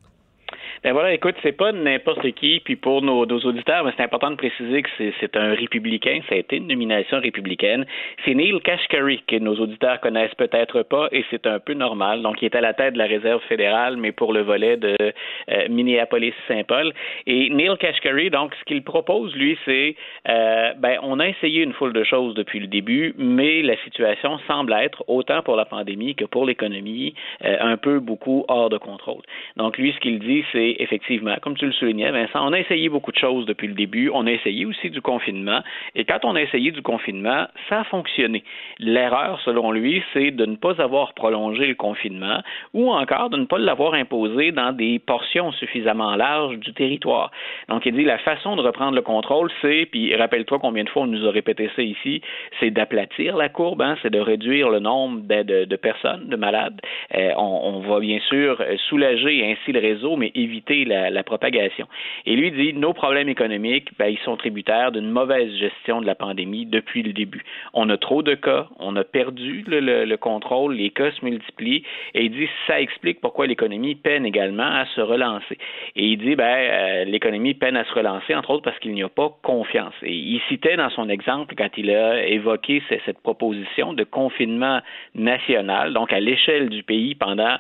Ben voilà, écoute, c'est pas n'importe qui. Puis pour nos, auditeurs, c'est important de préciser que c'est un républicain. Ça a été une nomination républicaine. C'est Neil Kashkari que nos auditeurs connaissent peut-être pas, et c'est un peu normal. Donc, il est à la tête de la réserve fédérale, mais pour le volet de euh, Minneapolis-Saint-Paul. Et Neil Kashkari, donc, ce qu'il propose, lui, c'est, euh, ben, on a essayé une foule de choses depuis le début, mais la situation semble être, autant pour la pandémie que pour l'économie, euh, un peu beaucoup hors de contrôle. Donc, lui, ce qu'il dit, c'est effectivement, comme tu le soulignais, Vincent, on a essayé beaucoup de choses depuis le début. On a essayé aussi du confinement. Et quand on a essayé du confinement, ça a fonctionné. L'erreur, selon lui, c'est de ne pas avoir prolongé le confinement ou encore de ne pas l'avoir imposé dans des portions suffisamment larges du territoire. Donc, il dit la façon de reprendre le contrôle, c'est, puis rappelle-toi combien de fois on nous a répété ça ici, c'est d'aplatir la courbe, hein, c'est de réduire le nombre de, de, personnes, de malades. Euh, on, on va bien sûr soulager ainsi le réseau, mais éviter la, propagation. Et lui dit, nos problèmes économiques, ben, ils sont tributaires d'une mauvaise gestion de la pandémie depuis le début. On a trop de cas, on a perdu le, contrôle, les cas se multiplient, et il dit, ça explique pourquoi l'économie peine également à se relancer. Et il dit, ben, euh, l'économie peine à se relancer, entre autres parce qu'il n'y a pas confiance. Et il citait dans son exemple, quand il a évoqué cette proposition de confinement national, donc à l'échelle du pays pendant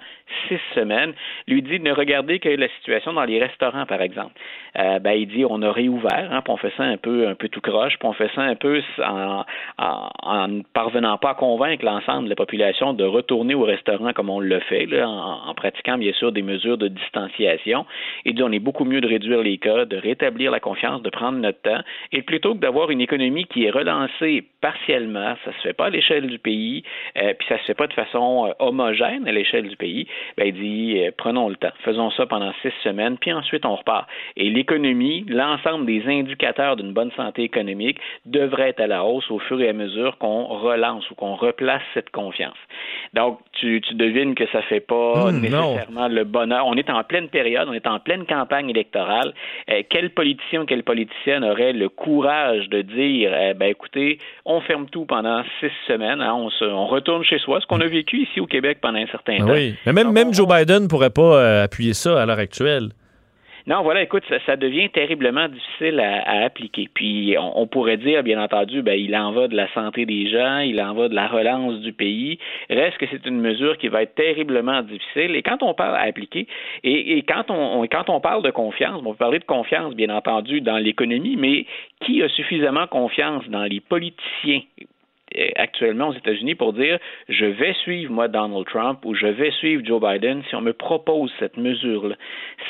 six semaines, lui dit ne regarder que la situation dans les restaurants, par exemple. Euh, ben, il dit on a réouvert, hein, puis on fait ça un peu, un peu tout croche, puis on fait ça un peu en, en, parvenant pas à convaincre l'ensemble de la population de retourner au restaurant comme on le fait, en, pratiquant bien sûr des mesures de distanciation. Il dit on est beaucoup mieux de réduire les cas, de rétablir la confiance, de prendre notre temps, et plutôt que d'avoir une économie qui est relancée partiellement, ça se fait pas à l'échelle du pays, euh, puis ça se fait pas de façon euh, homogène à l'échelle du pays. Ben, il dit prenons le temps, faisons ça pendant six semaines, puis ensuite on repart. Et l'économie, l'ensemble des indicateurs d'une bonne santé économique devraient être à la hausse au fur et à mesure qu'on relance ou qu'on replace cette confiance. Donc, tu, devines que ça fait pas hmm, nécessairement le bonheur. On est en pleine période, on est en pleine campagne électorale. Euh, quel politicien ou quelle politicienne aurait le courage de dire, eh ben écoutez, on ferme tout pendant six semaines, hein, on, retourne chez soi, ce qu'on a vécu ici au Québec pendant un certain temps. Oui, mais même, même Joe Biden pourrait pas euh, appuyer ça à l'heure actuelle. Non, voilà, écoute, ça, devient terriblement difficile à, appliquer. Puis on, pourrait dire, bien entendu, ben, il en va de la santé des gens, il en va de la relance du pays. Reste que c'est une mesure qui va être terriblement difficile. Et quand on parle à appliquer, et, quand on, quand on parle de confiance, on peut parler de confiance, bien entendu, dans l'économie, mais qui a suffisamment confiance dans les politiciens? Actuellement aux États-Unis pour dire je vais suivre moi Donald Trump ou je vais suivre Joe Biden si on me propose cette mesure-là.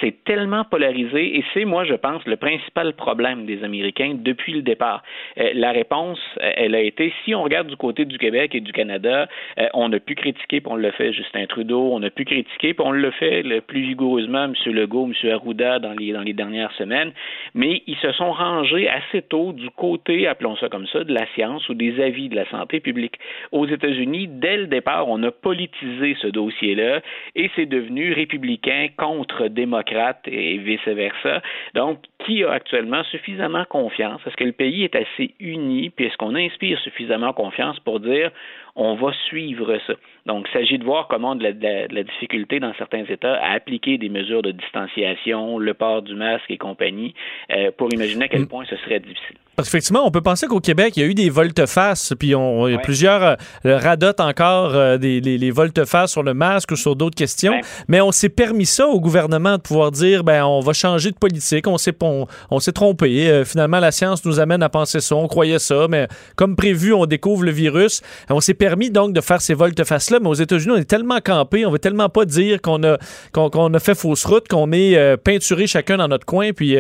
C'est tellement polarisé et c'est moi je pense le principal problème des Américains depuis le départ. Euh, la réponse, euh, elle a été si on regarde du côté du Québec et du Canada, on a pu critiquer puis on le fait Justin Trudeau, on a pu critiquer puis on le fait le plus vigoureusement M. Legault, M. Arruda dans les dans les dernières semaines, mais ils se sont rangés assez tôt du côté, appelons ça comme ça, de la science ou des avis de la santé publique. Aux États-Unis, dès le départ, on a politisé ce dossier-là et c'est devenu républicain contre démocrate et vice-versa. Donc, qui a actuellement suffisamment confiance? Est-ce que le pays est assez uni? Puis est-ce qu'on inspire suffisamment confiance pour dire on va suivre ça. Donc, il s'agit de voir comment de la, difficulté dans certains États à appliquer des mesures de distanciation, le port du masque et compagnie, euh, pour imaginer à quel mm. point ce serait difficile. Parce qu'effectivement, on peut penser qu'au Québec, il y a eu des volte-face, puis on, il y a plusieurs euh, radotent encore euh, des, les, les volte-face sur le masque ou sur d'autres questions. Mais on s'est permis ça au gouvernement de pouvoir dire, ben, on va changer de politique, on s'est on, on s'est trompé. Euh, finalement, la science nous amène à penser ça, on croyait ça, mais comme prévu, on découvre le virus. On s'est permis donc de faire ces volte-face-là, mais aux États-Unis, on est tellement campé, on veut tellement pas dire qu'on a, fait fausse route, qu'on est peinturé chacun dans notre coin, puis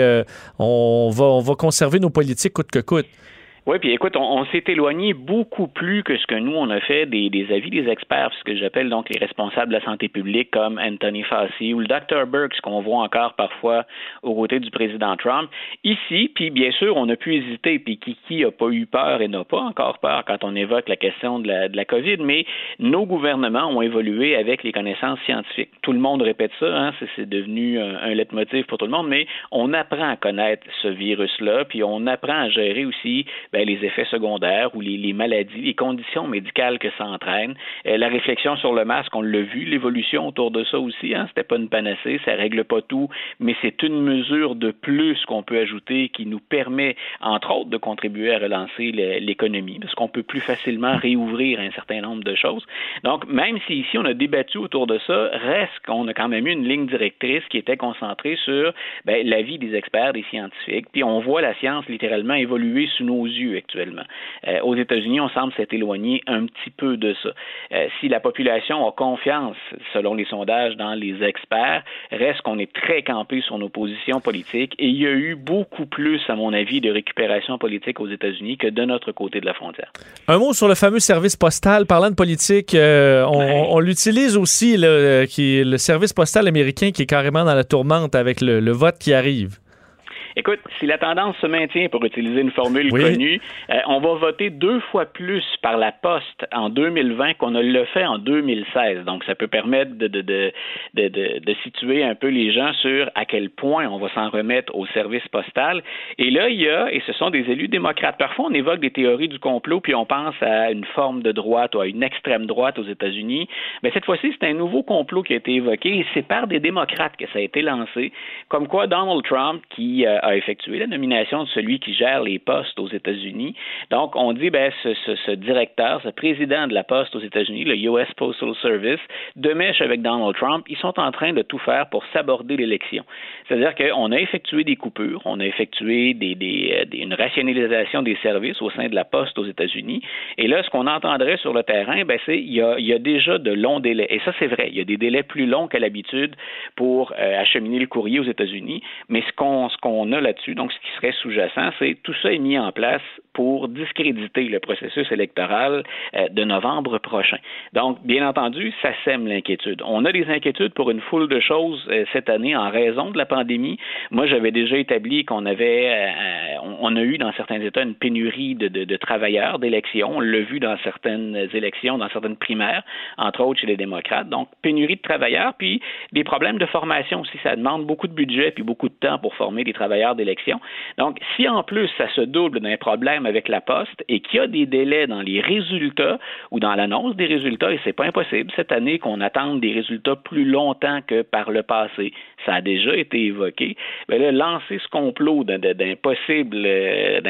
on, va, on va conserver nos politiques que coûte. Oui, puis écoute, on, s'est éloigné beaucoup plus que ce que nous, on a fait des, avis des experts, ce que j'appelle donc les responsables de la santé publique comme Anthony Fauci ou le Dr. Burke, ce qu'on voit encore parfois aux côtés du président Trump. Ici, puis bien sûr, on a pu hésiter, puis qui, qui a pas eu peur et n'a pas encore peur quand on évoque la question de la, COVID, mais nos gouvernements ont évolué avec les connaissances scientifiques. Tout le monde répète ça, hein, c'est devenu un, leitmotiv pour tout le monde, mais on apprend à connaître ce virus-là, puis on apprend à gérer aussi ben, les effets secondaires ou les, maladies, les conditions médicales que ça entraîne. Euh, la réflexion sur le masque, on l'a vu, l'évolution autour de ça aussi, hein, c'était pas une panacée, ça règle pas tout, mais c'est une mesure de plus qu'on peut ajouter qui nous permet, entre autres, de contribuer à relancer l'économie, parce qu'on peut plus facilement réouvrir un certain nombre de choses. Donc, même si ici on a débattu autour de ça, reste qu'on a quand même eu une ligne directrice qui était concentrée sur ben, l'avis des experts, des scientifiques, puis on voit la science littéralement évoluer sous nos yeux actuellement. Euh, aux États-Unis, on semble s'être éloigné un petit peu de ça. Euh, si la population a confiance, selon les sondages, dans les experts, reste qu'on est très campé sur nos positions politiques et il y a eu beaucoup plus, à mon avis, de récupération politique aux États-Unis que de notre côté de la frontière. Un mot sur le fameux service postal. Parlant de politique, euh, on, l'utilise aussi, qui le service postal américain qui est carrément dans la tourmente avec le vote qui arrive. Écoute, si la tendance se maintient, pour utiliser une formule connue, euh, on va voter deux fois plus par la poste en 2020 qu'on ne le fait en 2016. Donc, ça peut permettre de, de, de, de, de situer un peu les gens sur à quel point on va s'en remettre au service postal. Et là, il y a, et ce sont des élus démocrates. Parfois, on évoque des théories du complot, puis on pense à une forme de droite ou à une extrême droite aux États-Unis. Mais cette fois-ci, c'est un nouveau complot qui a été évoqué, et c'est par des démocrates que ça a été lancé, comme quoi Donald Trump, qui euh, a effectué la nomination de celui qui gère les postes aux États-Unis. Donc, on dit, ben, ce, directeur, ce président de la poste aux États-Unis, le US Postal Service, de mèche avec Donald Trump, ils sont en train de tout faire pour s'aborder l'élection. C'est-à-dire qu'on a effectué des coupures, on a effectué des, des, une rationalisation des services au sein de la poste aux États-Unis. Et là, ce qu'on entendrait sur le terrain, ben, c'est il y a, il y a déjà de longs délais. Et ça, c'est vrai. Il y a des délais plus longs qu'à l'habitude pour euh, acheminer le courrier aux États-Unis. Mais ce qu'on ce qu'on là-dessus. Donc, ce qui serait sous-jacent, c'est tout ça est mis en place pour discréditer le processus électoral euh, de novembre prochain. Donc, bien entendu, ça sème l'inquiétude. On a des inquiétudes pour une foule de choses euh, cette année en raison de la pandémie. Moi, j'avais déjà établi qu'on avait, euh, on a eu dans certains États une pénurie de travailleurs d'élections. On l'a vu dans certaines élections, dans certaines primaires, entre autres chez les démocrates. Donc, pénurie de travailleurs, puis des problèmes de formation aussi. Ça demande beaucoup de budget puis beaucoup de temps pour former des travailleurs Donc, si en plus ça se double d'un problème avec la Poste et qu'il y a des délais dans les résultats ou dans l'annonce des résultats, et c'est pas impossible cette année qu'on attende des résultats plus longtemps que par le passé, ça a déjà été évoqué, mais là, lancer ce complot d'un possible, euh,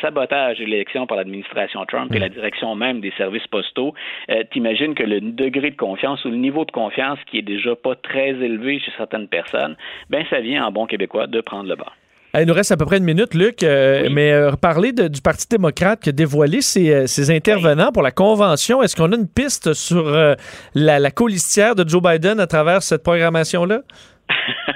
sabotage de l'élection par l'administration Trump et la direction même des services postaux, euh, t'imagines que le degré de confiance ou le niveau de confiance qui est déjà pas très élevé chez certaines personnes, ben ça vient en bon québécois de prendre le bas. Il nous reste à peu près une minute, Luc, euh, mais euh, parler du Parti démocrate qui a dévoilé ses, intervenants pour la convention. Est-ce qu'on a une piste sur la, la colistière de Joe Biden à travers cette programmation-là?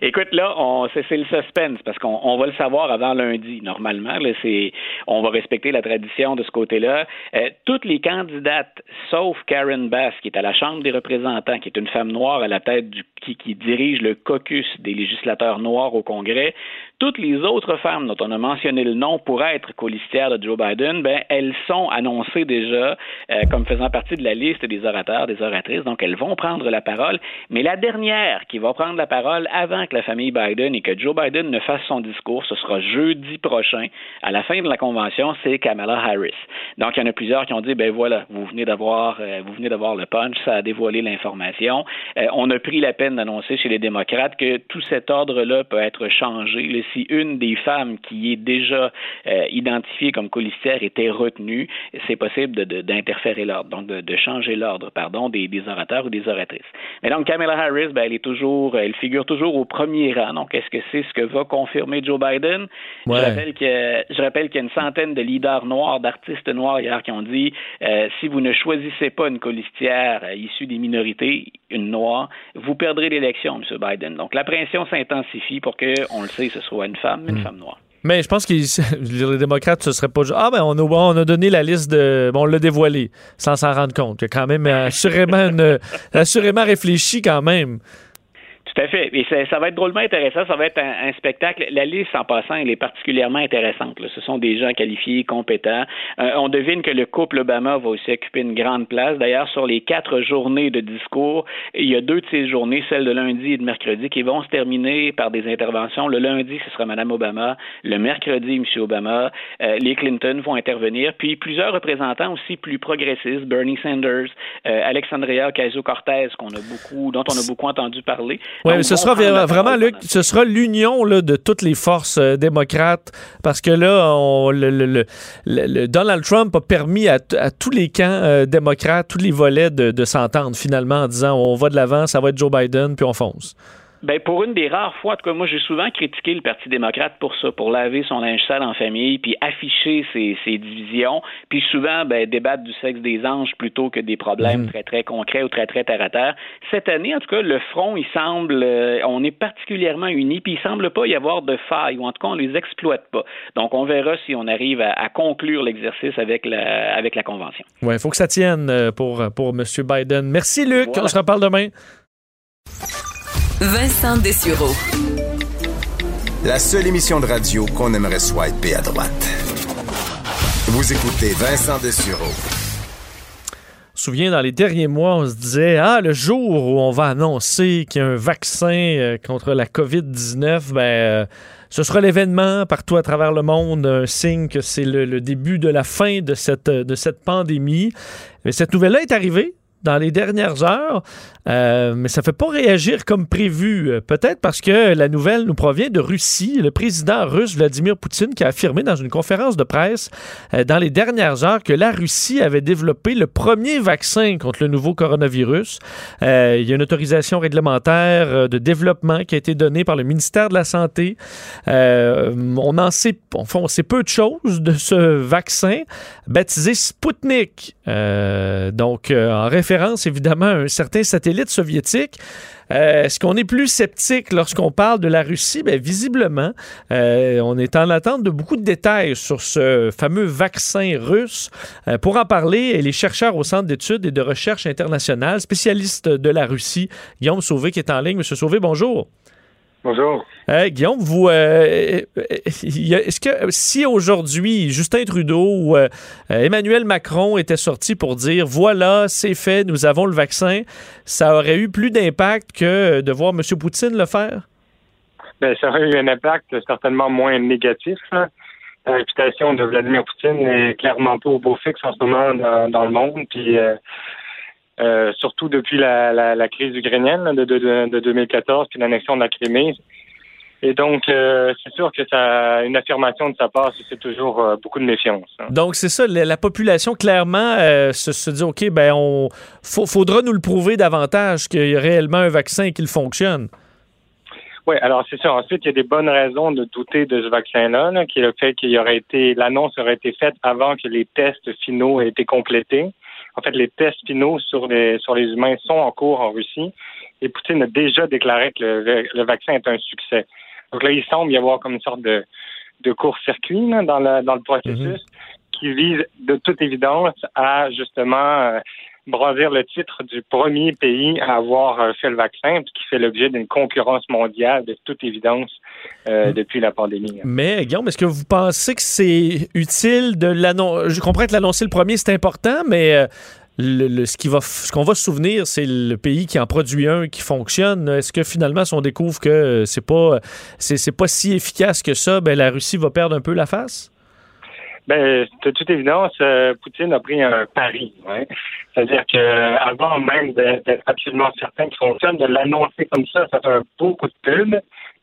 Écoute, là, c'est, le suspense parce qu'on va le savoir avant lundi. Normalement, là, c'est, on va respecter la tradition de ce côté-là. Euh, toutes les candidates, sauf Karen Bass, qui est à la Chambre des représentants, qui est une femme noire à la tête du qui, qui dirige le caucus des législateurs noirs au Congrès, toutes les autres femmes dont on a mentionné le nom pour être colistières de Joe Biden, ben, elles sont annoncées déjà euh, comme faisant partie de la liste des orateurs, des oratrices, donc elles vont prendre la parole. Mais la dernière qui va prendre la parole avant que la famille Biden et que Joe Biden ne fasse son discours, ce sera jeudi prochain, à la fin de la convention, c'est Kamala Harris. Donc il y en a plusieurs qui ont dit, ben voilà, vous venez d'avoir, euh, vous venez d'avoir le punch, ça a dévoilé l'information. Euh, on a pris la peine d'annoncer chez les démocrates que tout cet ordre-là peut être changé si une des femmes qui est déjà euh, identifiée comme colistière était retenue, c'est possible d'interférer l'ordre, donc de, changer l'ordre, pardon, des, orateurs ou des oratrices. Mais donc Kamala Harris, ben, elle est toujours, elle figure toujours au premier rang. Donc est-ce que c'est ce que va confirmer Joe Biden? Je rappelle que je rappelle qu'il y a une centaine de leaders noirs, d'artistes noirs hier qui ont dit euh, si vous ne choisissez pas une colistière euh, issue des minorités, une noire, vous perdrez l'élection, M. Biden. Donc la pression s'intensifie pour que, on le sait, ce soit une femme, une hmm. femme noire. Mais je pense que les démocrates, ce serait pas Ah, ben, on a, on a donné la liste de. Bon, on l'a dévoilé, sans s'en rendre compte. Il y a quand même assurément, une, assurément réfléchi quand même. Tout à fait. Et ça, va être drôlement intéressant. Ça va être un, spectacle. La liste, en passant, elle est particulièrement intéressante. Ce sont des gens qualifiés, compétents. Euh, on devine que le couple Obama va aussi occuper une grande place. D'ailleurs, sur les quatre journées de discours, il y a deux de ces journées, celles de lundi et de mercredi, qui vont se terminer par des interventions. Le lundi, ce sera Mme Obama. Le mercredi, M. Obama. Euh, les Clinton vont intervenir. Puis plusieurs représentants aussi plus progressistes, Bernie Sanders, euh, Alexandria Ocasio-Cortez, qu'on a beaucoup, dont on a beaucoup entendu parler. Oui, ce sera vraiment, Luc, ce sera l'union de toutes les forces euh, démocrates parce que là, on, le, Donald Trump a permis à, tous les camps euh, démocrates, tous les volets de, de s'entendre finalement en disant on va de l'avant, ça va être Joe Biden, puis on fonce. Ben, pour une des rares fois, en tout cas, moi, j'ai souvent critiqué le Parti démocrate pour ça, pour laver son linge sale en famille, puis afficher ses, ses divisions, puis souvent, ben, débattre du sexe des anges plutôt que des problèmes mhm. très, très concrets ou très, très terre à terre. Cette année, en tout cas, le front, il semble, euh, on est particulièrement unis, puis il semble pas y avoir de failles, ou en tout cas, on les exploite pas. Donc, on verra si on arrive à, conclure l'exercice avec la, avec la Convention. Oui, il faut que ça tienne euh, pour, pour M. Biden. Merci, Luc. On se reparle demain. Vincent Dessureau. La seule émission de radio qu'on aimerait swiper à droite. Vous écoutez Vincent Dessureau. Je me souviens, dans les derniers mois, on se disait Ah, le jour où on va annoncer qu'il y a un vaccin euh, contre la COVID-19, ben. Euh, ce sera l'événement partout à travers le monde, un signe que c'est le, le, début de la fin de cette, de cette pandémie. Mais cette nouvelle-là est arrivée dans les dernières heures, euh, mais ça ne fait pas réagir comme prévu. Euh, peut-être parce que la nouvelle nous provient de Russie. Le président russe Vladimir Poutine qui a affirmé dans une conférence de presse euh, dans les dernières heures que la Russie avait développé le premier vaccin contre le nouveau coronavirus. il y a une autorisation réglementaire de développement qui a été donnée par le ministère de la Santé. on en sait, enfin, on sait peu de choses de ce vaccin baptisé Sputnik. donc, en référence référence évidemment à un certain satellite soviétique. Euh, est-ce qu'on est plus sceptique lorsqu'on parle de la Russie? Bien, visiblement, euh, on est en attente de beaucoup de détails sur ce fameux vaccin russe. Euh, pour en parler, les chercheurs au Centre d'études et de recherche internationale, spécialistes de la Russie, Guillaume Sauvé qui est en ligne. Monsieur Sauvé, bonjour. Bonjour. Euh, Guillaume, vous, euh, est-ce que si aujourd'hui Justin Trudeau ou euh, Emmanuel Macron étaient sortis pour dire voilà, c'est fait, nous avons le vaccin, ça aurait eu plus d'impact que de voir M. Poutine le faire? Ben, ça aurait eu un impact certainement moins négatif. La réputation de Vladimir Poutine n'est clairement pas au beau fixe en ce moment dans, le monde. Puis, surtout depuis la, crise ukrainienne de, de 2014 puis l'annexion de la Crimée, et donc, euh, c'est sûr que ça, une affirmation de sa part, c'est toujours euh, beaucoup de méfiance. Hein. Donc, c'est ça, la, population clairement euh, se, dit, OK, ben, on faudra nous le prouver davantage qu'il y a réellement un vaccin qui fonctionne. Oui, alors c'est ça. Ensuite, il y a des bonnes raisons de douter de ce vaccin-là, qui est le fait qu'il aurait été, l'annonce aurait été faite avant que les tests finaux aient été complétés. En fait, les tests finaux sur les sur les humains sont en cours en Russie, et Poutine a déjà déclaré que le vaccin est un succès. Donc là, il semble y avoir comme une sorte de, de court-circuit dans le, dans le processus mhm. qui vise de toute évidence à justement euh, le titre du premier pays à avoir euh, fait le vaccin, qui fait l'objet d'une concurrence mondiale de toute évidence euh, mhm. depuis la pandémie. Mais Guillaume, est-ce que vous pensez que c'est utile de l'annoncer? Je comprends que l'annoncer le premier, c'est important, mais euh, le, ce qui va, ce qu'on va se souvenir, c'est le pays qui en produit un qui fonctionne. Est-ce que finalement, si on découvre que c'est pas, c'est, pas si efficace que ça, ben la Russie va perdre un peu la face? Ben, de toute évidence, euh, Poutine a pris un pari. C'est-à-dire qu'avant même d'être absolument certain qu'il fonctionne, de l'annoncer comme ça, ça fait un beau coup de pub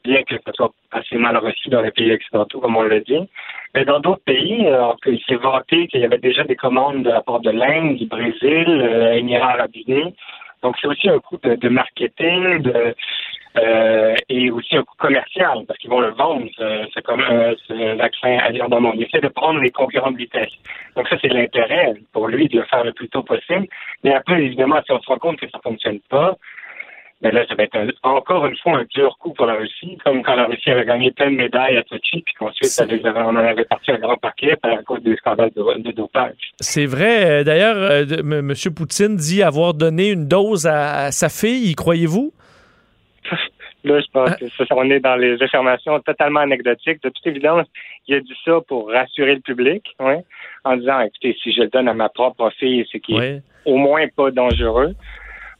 bien que ce soit assez mal reçu dans les pays occidentaux, comme on l'a dit. Mais dans d'autres pays, euh, il s'est vanté qu'il y avait déjà des commandes de la part de l'Inde, du Brésil, euh, arabes unis. Donc c'est aussi un coup de, marketing de, euh, et aussi un coup commercial, parce qu'ils vont le vendre, c'est comme ce vaccin à dire dans le monde. Il essaie de prendre les concurrents de vitesse. Donc ça, c'est l'intérêt pour lui de le faire le plus tôt possible. Mais après, évidemment, si on se rend compte que ça fonctionne pas, mais là, ça va être encore une fois un dur coup pour la Russie, comme quand la Russie avait gagné plein de médailles à Sochi, puis qu'ensuite, on en avait parti un grand paquet à cause des scandales de, dopage. C'est vrai. Euh, d'ailleurs, euh, M. Poutine dit avoir donné une dose à, sa fille. Croyez-vous? Là, je pense que ça, on est dans les affirmations totalement anecdotiques. De toute évidence, il a dit ça pour rassurer le public, en disant, écoutez, si je le donne à ma propre fille, c'est qu'il est au moins pas dangereux.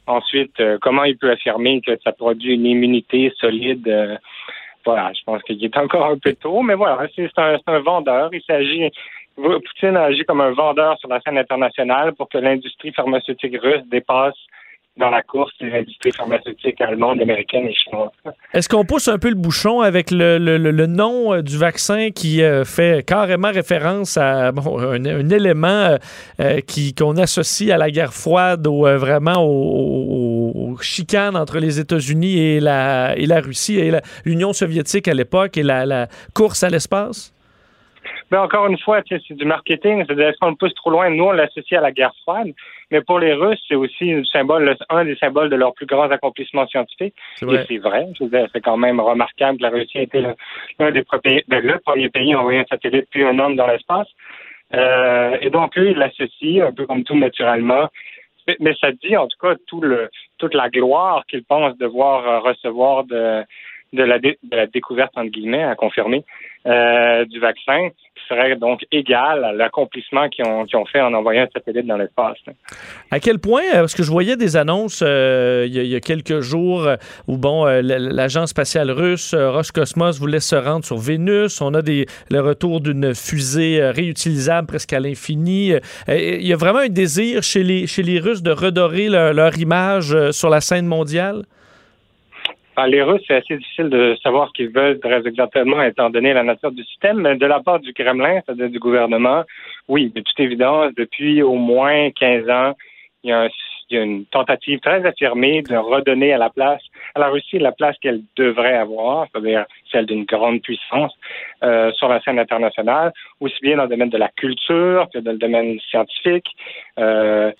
Ensuite, euh, comment il peut affirmer que ça produit une immunité solide? Euh, voilà, je pense qu'il est encore un peu tôt, mais voilà, c'est un, un, vendeur. Il s'agit, Poutine agit comme un vendeur sur la scène internationale pour que l'industrie pharmaceutique russe dépasse dans la course des industries pharmaceutiques allemandes, américaines et chinoises. Est-ce qu'on pousse un peu le bouchon avec le, le, nom euh, du vaccin qui euh, fait carrément référence à un, élément euh, qui qu'on associe à la guerre froide ou vraiment aux, chicanes entre les États-Unis et la, et la Russie et l'Union soviétique à l'époque et la, la course à l'espace? Mais ben, encore une fois, c'est du marketing. C'est-à-dire qu'on pousse trop loin. Nous, on l'associe à la guerre froide. Mais pour les Russes, c'est aussi un symbole, un des symboles de leurs plus grands accomplissements scientifiques. Et c'est vrai. C'est quand même remarquable que la Russie a été l'un des premiers, ben, le premier pays à envoyer un satellite puis un homme dans l'espace. Euh, et donc, eux, ils l'associent un peu comme tout naturellement. Mais, ça dit, en tout cas, tout le, toute la gloire qu'ils pensent devoir euh, recevoir de, de la, de la découverte, entre guillemets, à confirmer, euh, du vaccin, qui serait donc égal à l'accomplissement qu'ils ont, fait en envoyant un satellite dans l'espace. À quel point, euh, parce que je voyais des annonces euh, il, y a, quelques jours où, bon, l'agence spatiale russe, Roscosmos, voulait se rendre sur Vénus. On a des, le retour d'une fusée réutilisable presque à l'infini. Il y a vraiment un désir chez les, chez les Russes de redorer leur image sur la scène mondiale? Les Russes, c'est assez difficile de savoir ce qu'ils veulent très exactement, étant donné la nature du système, mais de la part du Kremlin, c'est-à-dire du gouvernement, oui, de toute évidence, depuis au moins 15 ans, il y a, une tentative très affirmée de redonner à la place, à la Russie, la place qu'elle devrait avoir, c'est-à-dire celle d'une grande puissance euh, sur la scène internationale, aussi bien dans le domaine de la culture que dans le domaine scientifique. Euh,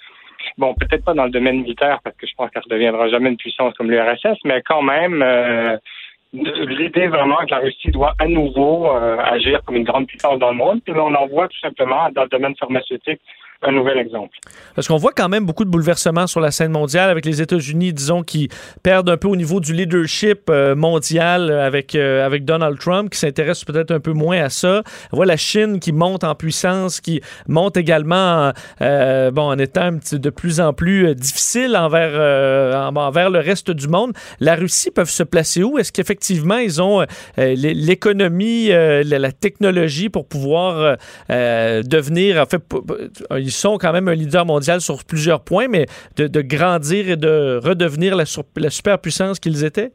Bon, peut-être pas dans le domaine militaire parce que je pense qu'elle ne deviendra jamais une puissance comme l'URSS, mais quand même, euh, l'idée vraiment que la Russie doit à nouveau euh, agir comme une grande puissance dans le monde. Puis là, on en voit tout simplement dans le domaine pharmaceutique un nouvel exemple. Parce qu'on voit quand même beaucoup de bouleversements sur la scène mondiale avec les États-Unis, disons, qui perdent un peu au niveau du leadership euh, mondial avec, euh, avec Donald Trump, qui s'intéresse peut-être un peu moins à ça. On voit la Chine qui monte en puissance, qui monte également euh, bon, en étant de plus en plus difficile envers, envers le reste du monde. La Russie peuvent se placer où? Est-ce qu'effectivement, ils ont l'économie, la, technologie pour pouvoir devenir, en fait, ils sont quand même un leader mondial sur plusieurs points, mais de, grandir et de redevenir la, superpuissance qu'ils étaient?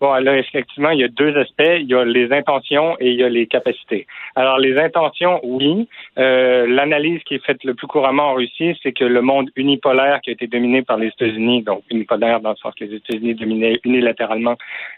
Bon, là, effectivement, il y a deux aspects. Il y a les intentions et il y a les capacités. Alors, les intentions, oui. Euh, l'analyse qui est faite le plus couramment en Russie, c'est que le monde unipolaire qui a été dominé par les États-Unis, donc unipolaire dans le sens que les États-Unis dominaient unilatéralement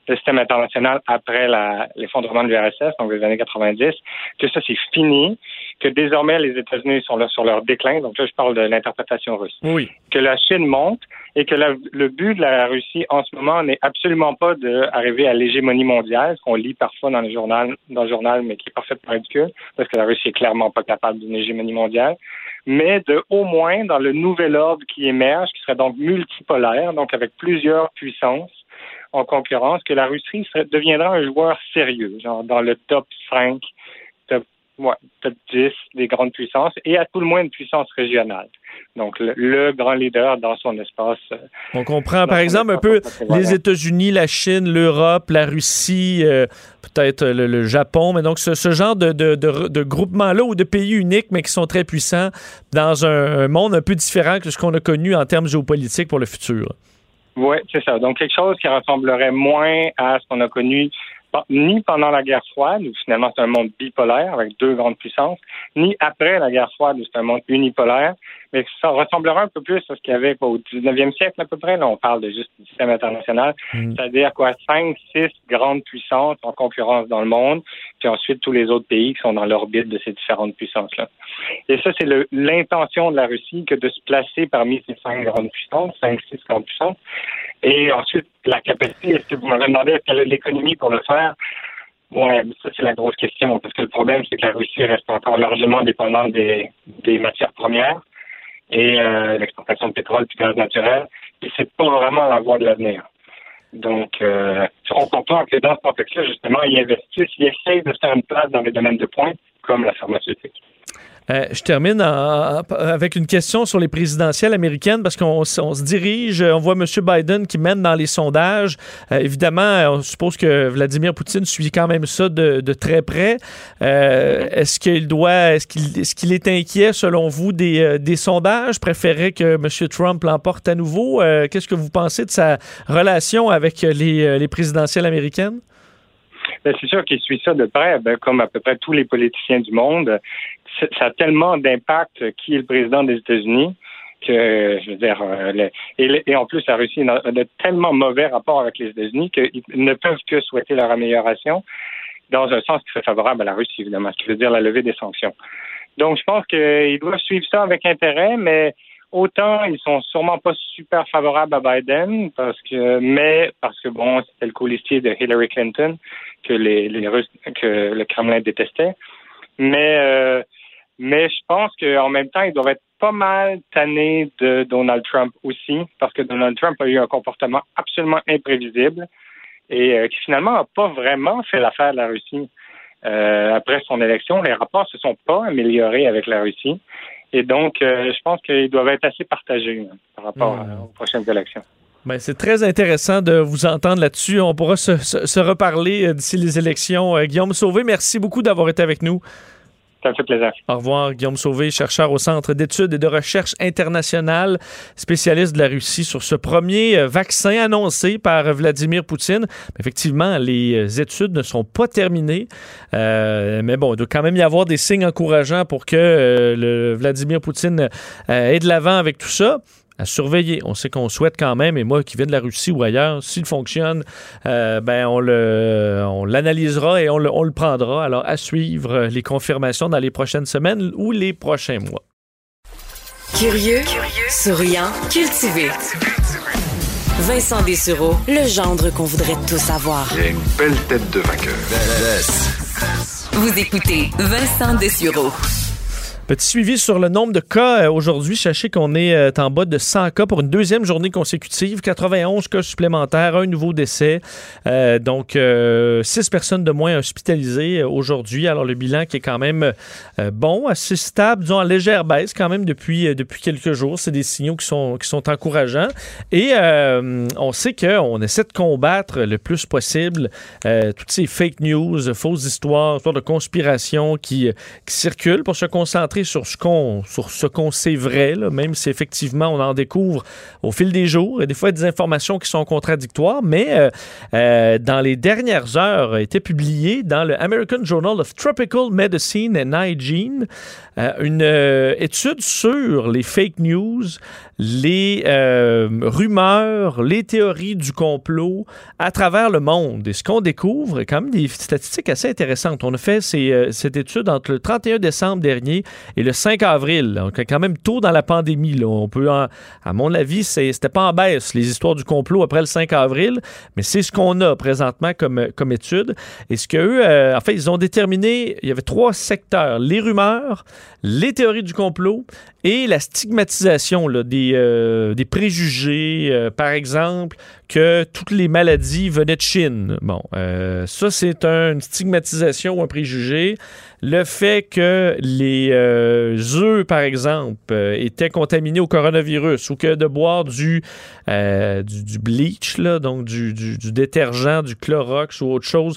le système international après l'effondrement de l'URSS, donc les années 90, que ça, c'est fini, que désormais, les États-Unis sont là sur leur déclin. Donc là, je parle de l'interprétation russe. Oui. Que la Chine monte et que le but de la Russie en ce moment n'est absolument pas d'arriver à l'hégémonie mondiale, ce qu'on lit parfois dans le journal, dans le journal, mais qui est parfaitement ridicule, parce que la Russie est clairement pas capable d'une hégémonie mondiale, mais de au moins dans le nouvel ordre qui émerge, qui serait donc multipolaire, donc avec plusieurs puissances en concurrence, que la Russie deviendra un joueur sérieux, genre dans le top 5 Ouais, peut-être 10 des grandes puissances et à tout le moins une puissance régionale. Donc, le, grand leader dans son espace. Euh, On comprend, par exemple, un peu les États-Unis, la Chine, l'Europe, la Russie, euh, peut-être le, Japon, mais donc ce, genre de, de, de, groupement-là ou de pays uniques, mais qui sont très puissants dans un, monde un peu différent que ce qu'on a connu en termes géopolitiques pour le futur. Oui, c'est ça. Donc, quelque chose qui ressemblerait moins à ce qu'on a connu ni pendant la guerre froide, où finalement c'est un monde bipolaire avec deux grandes puissances, ni après la guerre froide, où c'est un monde unipolaire, mais ça ressemblera un peu plus à ce qu'il y avait au 19e siècle à peu près. Là, on parle de juste du système international, mm. c'est-à-dire quoi, cinq, six grandes puissances en concurrence dans le monde, puis ensuite tous les autres pays qui sont dans l'orbite de ces différentes puissances-là. Et ça, c'est l'intention de la Russie que de se placer parmi ces cinq grandes puissances, cinq, six grandes puissances. Et ensuite, la capacité, est-ce que vous m'avez demandé est-ce qu'elle a l'économie pour le faire? Oui, ça c'est la grosse question, parce que le problème, c'est que la Russie reste encore largement dépendante des, des matières premières et euh, l'exportation de pétrole et de gaz naturel. Et c'est pas vraiment la voie de l'avenir. Donc, euh, on comprend que dans ce contexte-là, justement, ils investissent, ils essayent de faire une place dans les domaines de pointe, comme la pharmaceutique. Euh, je termine avec une question sur les présidentielles américaines parce qu'on se dirige, on voit M. Biden qui mène dans les sondages. Euh, évidemment, on suppose que Vladimir Poutine suit quand même ça de, très près. Euh, est-ce qu'il doit, est-ce qu'il est, est, inquiet selon vous des, sondages? Préférait que M. Trump l'emporte à nouveau? Qu'est-ce que vous pensez de sa relation avec les présidentielles américaines? Ben, c'est sûr qu'il suit ça de près, ben, comme à peu près tous les politiciens du monde ça a tellement d'impact qui est le président des États-Unis que, je veux dire, euh, et, en plus, la Russie a de tellement mauvais rapports avec les États-Unis qu'ils ne peuvent que souhaiter leur amélioration dans un sens qui serait favorable à la Russie, évidemment, ce qui veut dire la levée des sanctions. Donc, je pense qu'ils doivent suivre ça avec intérêt, mais autant ils sont sûrement pas super favorables à Biden, parce que, mais parce que bon, c'était le colistier de Hillary Clinton que les, Russes, que le Kremlin détestait. Mais euh, mais je pense qu'en même temps, ils doivent être pas mal tannés de Donald Trump aussi, parce que Donald Trump a eu un comportement absolument imprévisible et euh, qui finalement n'a pas vraiment fait l'affaire de la Russie. Euh, après son élection, les rapports se sont pas améliorés avec la Russie. Et donc, euh, je pense qu'ils doivent être assez partagés hein, par rapport mmh. aux prochaines élections. Ben, c'est très intéressant de vous entendre là-dessus. On pourra se, se reparler d'ici les élections. Guillaume Sauvé, merci beaucoup d'avoir été avec nous. Ça plaisir. Au revoir, Guillaume Sauvé, chercheur au Centre d'études et de recherche internationale, spécialiste de la Russie sur ce premier euh, vaccin annoncé par Vladimir Poutine. Effectivement, les euh, études ne sont pas terminées, euh, mais bon, il doit quand même y avoir des signes encourageants pour que le Vladimir Poutine ait de l'avant avec tout ça à surveiller. On sait qu'on souhaite quand même, et moi qui viens de la Russie ou ailleurs, s'il fonctionne, euh, ben on le, on l'analysera et on le, on le prendra. Alors à suivre les confirmations dans les prochaines semaines ou les prochains mois. Curieux, Curieux souriant, cultivé. Vincent Dessureau, le gendre qu'on voudrait tous avoir. Il a une belle tête de vainqueur. Vous écoutez Vincent Dessureau. Petit suivi sur le nombre de cas euh, aujourd'hui. Sachez qu'on est euh, en bas de 100 cas pour une deuxième journée consécutive. 91 cas supplémentaires, un nouveau décès. Euh, donc, euh, six personnes de moins hospitalisées aujourd'hui. Alors, le bilan qui est quand même bon, assez stable, disons en légère baisse quand même depuis, depuis quelques jours. C'est des signaux qui sont, qui sont encourageants. Et on sait qu'on essaie de combattre le plus possible toutes ces fake news, fausses histoires, histoires de conspiration qui circulent pour se concentrer sur ce qu'on sait vrai, là, même si effectivement on en découvre au fil des jours. Et des fois, des informations qui sont contradictoires, mais euh, euh, dans les dernières heures, a été publié dans le American Journal of Tropical Medicine and Hygiene euh, une étude sur les fake news, les rumeurs, les théories du complot à travers le monde. Et ce qu'on découvre est quand même des statistiques assez intéressantes. On a fait cette étude entre le 31 décembre dernier et le 5 avril. Donc, quand même tôt dans la pandémie. On peut, à mon avis, c'était pas en baisse, les histoires du complot après le 5 avril, mais c'est ce qu'on a présentement comme, comme étude. Et ce qu'eux, euh, en fait, ils ont déterminé, il y avait trois secteurs, les rumeurs, les théories du complot et la stigmatisation des, euh, des préjugés, euh, par exemple, que toutes les maladies venaient de Chine. Bon, ça, c'est un- une stigmatisation ou un préjugé. Le fait que les euh, œufs, par exemple, euh, étaient contaminés au coronavirus ou que de boire du, euh, du, bleach, donc du, du- détergent, du Clorox ou autre chose,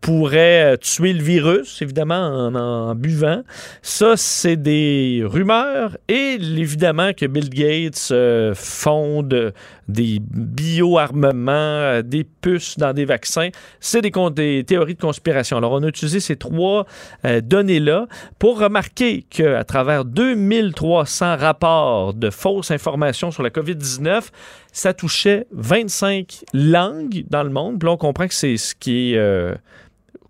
pourrait tuer le virus, évidemment, en, en buvant. Ça, c'est des rumeurs et évidemment que Bill Gates fonde des bioarmements, des puces dans des vaccins. C'est des, des théories de conspiration. Alors, on a utilisé ces trois euh, données-là pour remarquer qu'à travers 2300 rapports de fausses informations sur la COVID-19, ça touchait 25 langues dans le monde. Puis là, on comprend que c'est ce qui est... euh,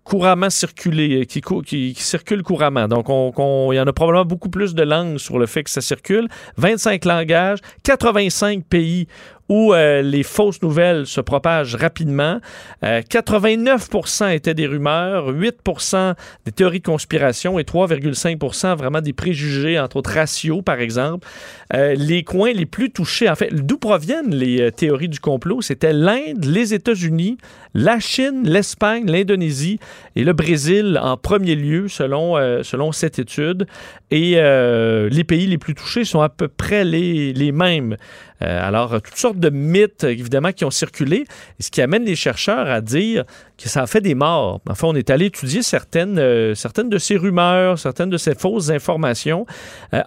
couramment circulé, qui, cou- qui- circule couramment. Donc, il y en a probablement beaucoup plus de langues sur le fait que ça circule. 25 langages, 85 pays où euh, les fausses nouvelles se propagent rapidement. Euh, 89% étaient des rumeurs, 8% des théories de conspiration et 3,5% vraiment des préjugés, entre autres ratios, par exemple. Euh, les coins les plus touchés, en fait, d'où proviennent les euh, théories du complot? C'était l'Inde, les États-Unis, la Chine, l'Espagne, l'Indonésie et le Brésil en premier lieu, selon, euh, cette étude. Et euh, les pays les plus touchés sont à peu près les, mêmes. Euh, alors, toutes sortes de mythes, évidemment, qui ont circulé, ce qui amène les chercheurs à dire que ça a fait des morts. Enfin, on est allé étudier certaines, certaines de ces rumeurs, certaines de ces fausses informations.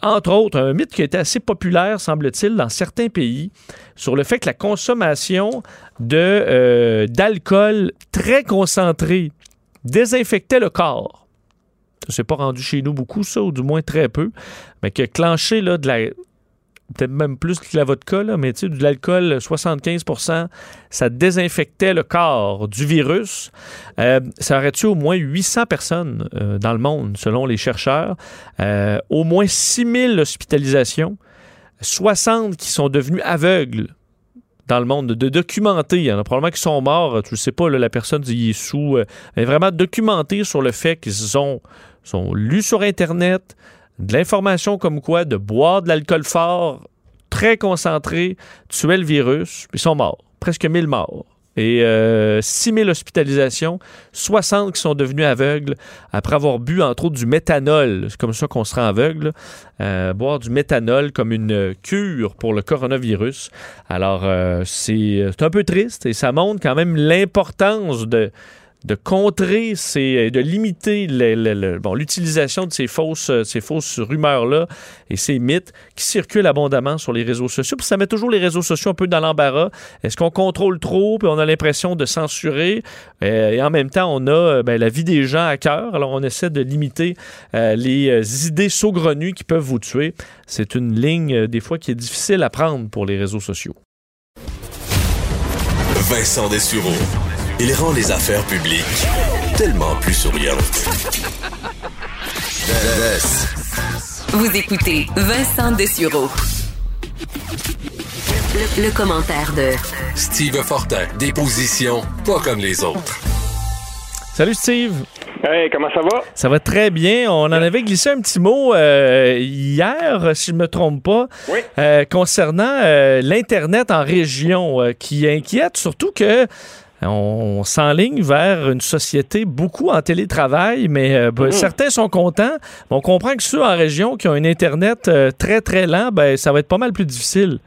Entre autres, un mythe qui a été assez populaire, semble-t-il, dans certains pays, sur le fait que la consommation de, euh, d'alcool très concentré désinfectait le corps. Ça s'est pas rendu chez nous beaucoup, ça, ou du moins très peu, mais que clencher là, de la peut-être même plus que la vodka, là, mais tu sais, de l'alcool, 75% ça désinfectait le corps du virus. Euh, ça aurait tué au moins 800 personnes euh, dans le monde, selon les chercheurs. Au moins 6000 hospitalisations, 60 qui sont devenus aveugles dans le monde, de documenter. Il y en a probablement qui sont morts, tu ne sais pas, la personne il est sous, euh, mais vraiment documenter sur le fait qu'ils sont, sont lus sur Internet, de l'information comme quoi de boire de l'alcool fort, très concentré, tuait le virus, puis ils sont morts. Presque 1000 morts. Et euh, 6000 hospitalisations, 60 qui sont devenus aveugles après avoir bu, entre autres, du méthanol. C'est comme ça qu'on se rend aveugle. Euh, boire du méthanol comme une cure pour le coronavirus. Alors, euh, c'est c'est un peu triste et ça montre quand même l'importance de de contrer ces, de limiter le- bon, l'utilisation de ces fausses, euh, ces fausses rumeurs-là et ces mythes qui circulent abondamment sur les réseaux sociaux. Puis ça met toujours les réseaux sociaux un peu dans l'embarras. Est-ce qu'on contrôle trop puis on a l'impression de censurer? Euh, et en même temps on a euh, ben, la vie des gens à cœur. Alors on essaie de limiter euh, les euh, idées saugrenues qui peuvent vous tuer. C'est une ligne euh, des fois qui est difficile à prendre pour les réseaux sociaux. Vincent Dessureau. Il rend les affaires publiques tellement plus souriantes. Vous écoutez Vincent Dessureau. Le, le commentaire de Steve Fortin. Des positions pas comme les autres. Salut Steve! Hey, comment ça va? Ça va très bien. On en avait glissé un petit mot euh, hier, si je ne me trompe pas, euh, concernant euh, l'Internet en région qui inquiète, surtout que on s'enligne vers une société beaucoup en télétravail, mais ben, mm-hmm. certains sont contents. On comprend que ceux en région qui ont un Internet très, très lent, ben, ça va être pas mal plus difficile.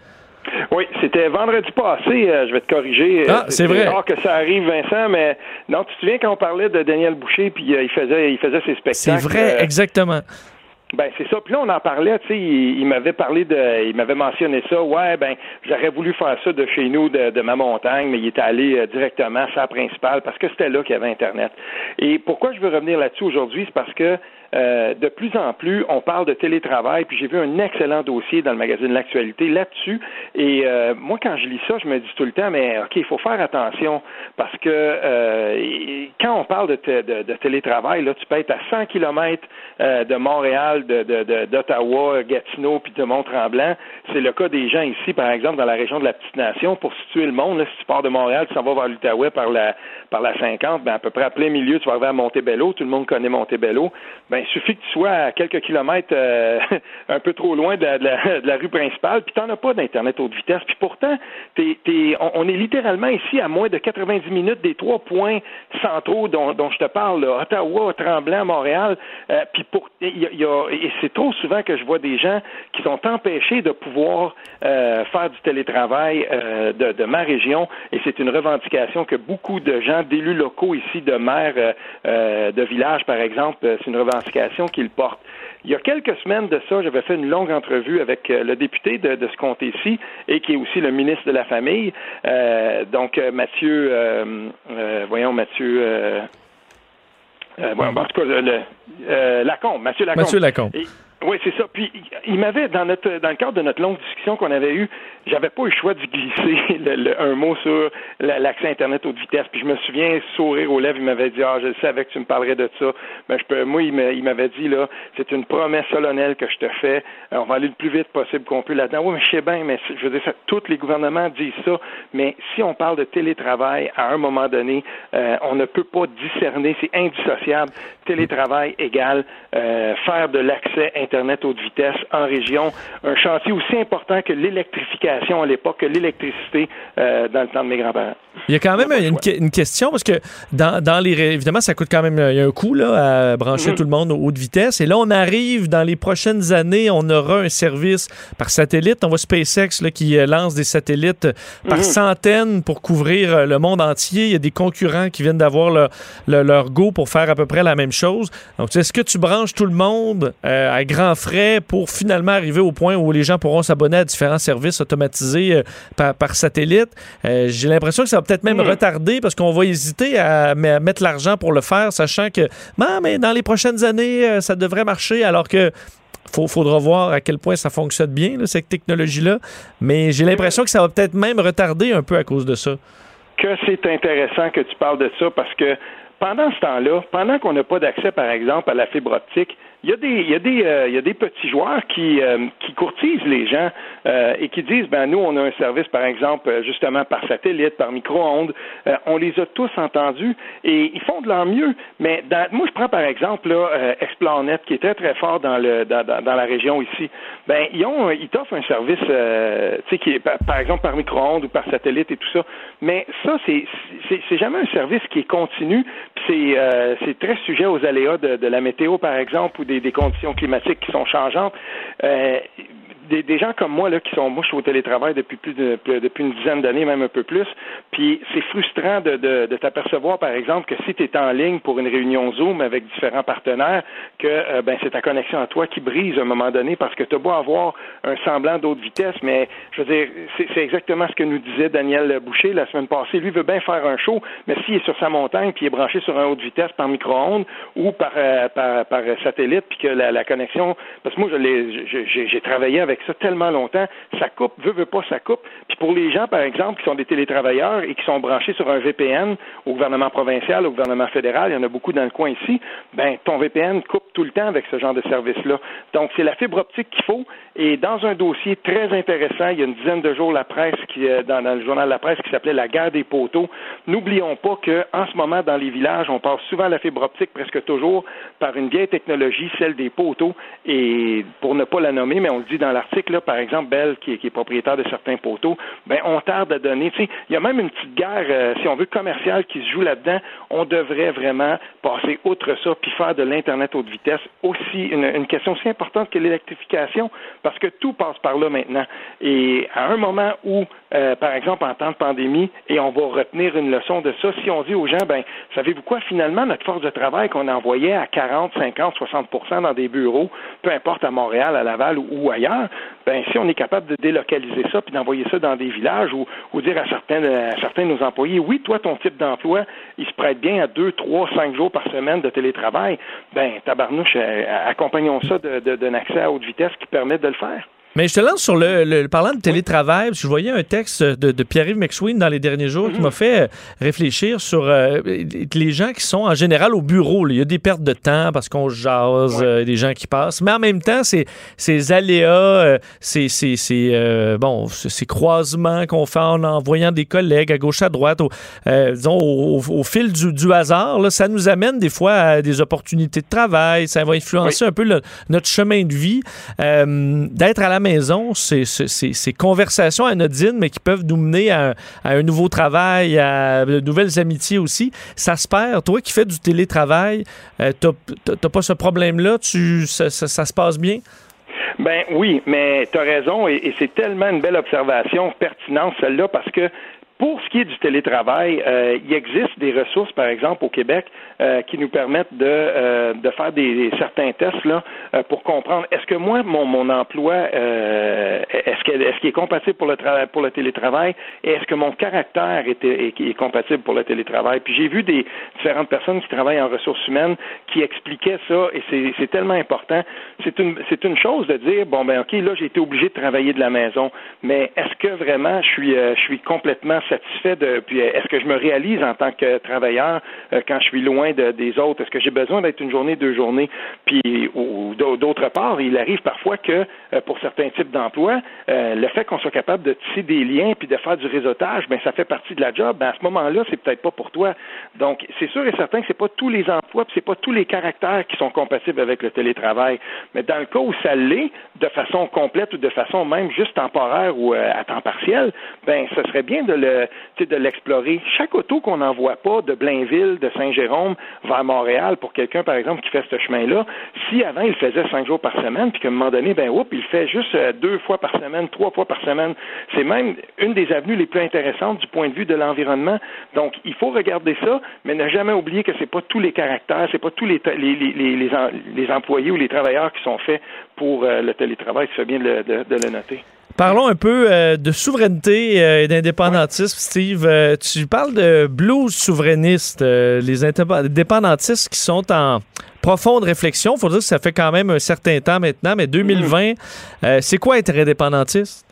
Oui, c'était vendredi passé, euh, je vais te corriger. Ah, c'est vrai. rare que ça arrive, Vincent, mais non, tu te souviens quand on parlait de Daniel Boucher, puis euh, il faisait il faisait ses spectacles. C'est vrai, euh, exactement. Ben c'est ça. Puis là on en parlait, tu sais, il, m'avait parlé de, il m'avait mentionné ça. Ouais, ben j'aurais voulu faire ça de chez nous, de, ma montagne, mais il était allé directement à sa principale parce que c'était là qu'il y avait Internet. Et pourquoi je veux revenir là-dessus aujourd'hui, c'est parce que euh, de plus en plus, on parle de télétravail, puis j'ai vu un excellent dossier dans le magazine L'Actualité là-dessus. Et euh, moi, quand je lis ça, je me dis tout le temps, mais OK, il faut faire attention parce que euh, quand on parle de, télétravail, là, tu peux être à 100 kilomètres de Montréal, d'Ottawa, Gatineau, puis de Mont-Tremblant. C'est le cas des gens ici, par exemple, dans la région de la Petite Nation. Pour situer le monde, si tu pars de Montréal, tu s'en vas vers l'Outaouais par la, par la 50, ben, à peu près à plein milieu, tu vas arriver à Montebello. Tout le monde connaît Montebello. Ben, il suffit que tu sois à quelques kilomètres euh, un peu trop loin de la, rue principale, puis tu n'en as pas d'Internet haute vitesse. Puis pourtant, on, est littéralement ici à moins de 90 minutes des trois points centraux dont, je te parle, Ottawa, Tremblant, Montréal. Euh, puis pour, et c'est trop souvent que je vois des gens qui sont empêchés de pouvoir euh, faire du télétravail de, de, ma région, et c'est une revendication que beaucoup de gens, d'élus locaux ici, de maires de villages, par exemple, c'est une revendication qu'il porte. Il y a quelques semaines de ça, j'avais fait une longue entrevue avec euh, le député de, ce comté-ci et qui est aussi le ministre de la Famille, euh, donc euh, Mathieu, voyons Mathieu. En tout cas, le, Lacombe, Mathieu Lacombe. Mathieu Lacombe. Oui, c'est ça. Puis il m'avait dans notre dans le cadre de notre longue discussion qu'on avait eue, j'avais pas eu le choix de glisser le, un mot sur l'accès Internet haute vitesse. Puis je me souviens, sourire aux lèvres, il m'avait dit Ah, je savais que tu me parlerais de ça. Mais je peux, moi, il m'avait dit là, c'est une promesse solennelle que je te fais. Euh, on va aller le plus vite possible qu'on peut là-dedans. Oui, mais je sais bien, mais je veux dire, ça, tous les gouvernements disent ça. Mais si on parle de télétravail, à un moment donné, euh, on ne peut pas discerner, c'est indissociable. Télétravail égale euh, faire de l'accès Internet haute vitesse en région, un chantier aussi important que l'électrification à l'époque, que l'électricité euh, dans le temps de mes grands-parents. Il y a quand même une, question parce que dans, dans, les évidemment ça coûte quand même il y a un coût là à brancher mhm. tout le monde aux haute vitesse et là on arrive dans les prochaines années on aura un service par satellite on voit SpaceX là, qui euh, lance des satellites par mhm. centaines pour couvrir le monde entier il y a des concurrents qui viennent d'avoir leur, leur, go pour faire à peu près la même chose donc est-ce que tu branches tout le monde à grand frais pour finalement arriver au point où les gens pourront s'abonner à différents services automatisés euh, par, satellite. Euh, j'ai l'impression que ça va peut-être même hmm. retarder parce qu'on va hésiter à, mettre l'argent pour le faire, sachant que mais dans les prochaines années, euh, ça devrait marcher alors que il faudra voir à quel point ça fonctionne bien, cette technologie-là. Mais j'ai l'impression que ça va peut-être même retarder un peu à cause de ça. Que c'est intéressant que tu parles de ça parce que pendant ce temps-là, pendant qu'on n'a pas d'accès, par exemple, à la fibre optique, il y a des, il y a des, euh, il y a des petits joueurs qui, euh, qui courtisent les gens euh, et qui disent, ben nous, on a un service, par exemple, justement par satellite, par micro-ondes. on les a tous entendus et ils font de leur mieux. Mais moi, je prends par exemple là, qui est très très fort dans le dans, dans la région ici. Ben ils ont, ils t'offrent un service, tu sais, qui est par, exemple par micro-ondes ou par satellite et tout ça. Mais ça, c'est c'est jamais un service qui est continu. C'est c'est très sujet aux aléas de, de la météo, par exemple, ou des, conditions climatiques qui sont changeantes. Euh, des, gens comme moi là qui sont moi je suis au télétravail depuis plus de depuis une dizaine d'années même un peu plus puis c'est frustrant de, de, de t'apercevoir par exemple que si tu es en ligne pour une réunion Zoom avec différents partenaires que euh, ben c'est ta connexion à toi qui brise à un moment donné parce que tu as beau avoir un semblant d'autre vitesse mais je veux dire c'est exactement ce que nous disait Daniel Boucher la semaine passée lui veut bien faire un show mais s'il est sur sa montagne puis il est branché sur un haute vitesse par micro-ondes ou par, euh, par, par satellite puis que la, connexion, parce que moi, j'ai travaillé avec ça tellement longtemps, ça coupe, veut, veut pas, ça coupe. Puis pour les gens, par exemple, qui sont des télétravailleurs et qui sont branchés sur un VPN au gouvernement provincial, au gouvernement fédéral, il y en a beaucoup dans le coin ici, ben ton VPN coupe tout le temps avec ce genre de service-là. Donc, c'est la fibre optique qu'il faut. Et dans un dossier très intéressant, il y a une dizaine de jours, la presse, qui, euh, dans, le journal La Presse, qui s'appelait La guerre des poteaux, n'oublions pas qu'en ce moment, dans les villages, on passe souvent à la fibre optique, presque toujours, par une vieille technologie, celle des poteaux. Et pour ne pas la nommer, mais on le dit dans l'article, par exemple, Bell, qui est, propriétaire de certains poteaux, ben on tarde à donner. Il y a même une petite guerre, euh, si on veut, commerciale qui se joue là-dedans. On devrait vraiment passer outre ça, puis faire de l'Internet haute vitesse aussi une, une question aussi importante que l'électrification, parce que tout passe par là maintenant. Et à un moment où, euh, par exemple, en temps de pandémie, et on va retenir une leçon de ça, si on dit aux gens, ben, savez-vous quoi, finalement, notre force de travail qu'on envoyait à 40, 50, 60% dans des bureaux, peu importe à Montréal, à Laval ou, ailleurs, ben, si on est capable de délocaliser ça puis d'envoyer ça dans des villages ou, ou dire à certains, à certains de nos employés, oui, toi, ton type d'emploi, il se prête bien à deux, trois, cinq jours par semaine de télétravail, ben, tabarnouche, euh, accompagnons ça d'un accès à haute vitesse qui permet de le faire. Mais je te lance sur le, le parlant de télétravail, parce que je voyais un texte de, de Pierre-Yves McSween dans les derniers jours qui m'a fait réfléchir sur euh, les gens qui sont en général au bureau. Là. Il y a des pertes de temps parce qu'on jase, euh, des gens qui passent, mais en même temps, ces aléas, euh, ces, ces, ces euh, bon, ces croisements qu'on fait en envoyant des collègues à gauche à droite, au, euh, disons au, au, fil du, du hasard, là, ça nous amène des fois à des opportunités de travail. Ça va influencer un peu le, notre chemin de vie, d'être à la ces, conversations anodines, mais qui peuvent nous mener à, un nouveau travail, à de nouvelles amitiés aussi, ça se perd. Toi qui fais du télétravail, euh, t'as pas ce problème-là? Ça, se passe bien? Ben oui, mais tu as raison, et, c'est tellement une belle observation pertinente, celle-là, parce que pour ce qui est du télétravail, euh, il existe des ressources, par exemple, au Québec, euh, qui nous permettent de, euh, de faire des, certains tests là pour comprendre est-ce que moi mon, mon emploi euh, est-ce qu'il est, est, compatible pour le travail pour le télétravail? Et est-ce que mon caractère est, est, compatible pour le télétravail? Puis j'ai vu des différentes personnes qui travaillent en ressources humaines qui expliquaient ça et c'est tellement important. C'est une une chose de dire bon ben ok là j'ai été obligé de travailler de la maison, mais est-ce que vraiment je suis je suis complètement satisfait de puis est-ce que je me réalise en tant que travailleur euh, quand je suis loin de, des autres? Est-ce que j'ai besoin d'être une journée deux journées puis ou d'autre part il arrive parfois que euh, pour certains types d'emplois euh, le fait qu'on soit capable de tisser des liens puis de faire du réseautage ben ça fait partie de la job. Ben à ce moment-là c'est peut-être pas pour toi. Donc c'est sûr et certain que c'est pas tous les emplois puis c'est pas tous les caractères qui sont compatibles avec le télétravail. Mais dans le cas où ça l'est de façon complète ou de façon même juste temporaire ou à temps partiel ben ce serait bien de le de l'explorer. Chaque auto qu'on n'envoie pas de Blainville, de Saint-Jérôme vers Montréal pour quelqu'un, par exemple, qui fait ce chemin-là, si avant il faisait cinq jours par semaine, puis qu'à un moment donné, ben oups, il fait juste euh, deux fois par semaine, trois fois par semaine, c'est même une des avenues les plus intéressantes du point de vue de l'environnement. Donc, il faut regarder ça, mais ne jamais oublier que c'est pas tous les caractères, c'est pas tous les, les, les, les, employés ou les travailleurs qui sont faits pour euh, le télétravail, c'est bien de le noter. Parlons un peu euh, de souveraineté euh, et d'indépendantisme, Steve. Euh, tu parles de blues souverainistes, les indépendantistes qui sont en profonde réflexion. Il faut dire que ça fait quand même un certain temps maintenant, mais 2020, c'est quoi être indépendantiste?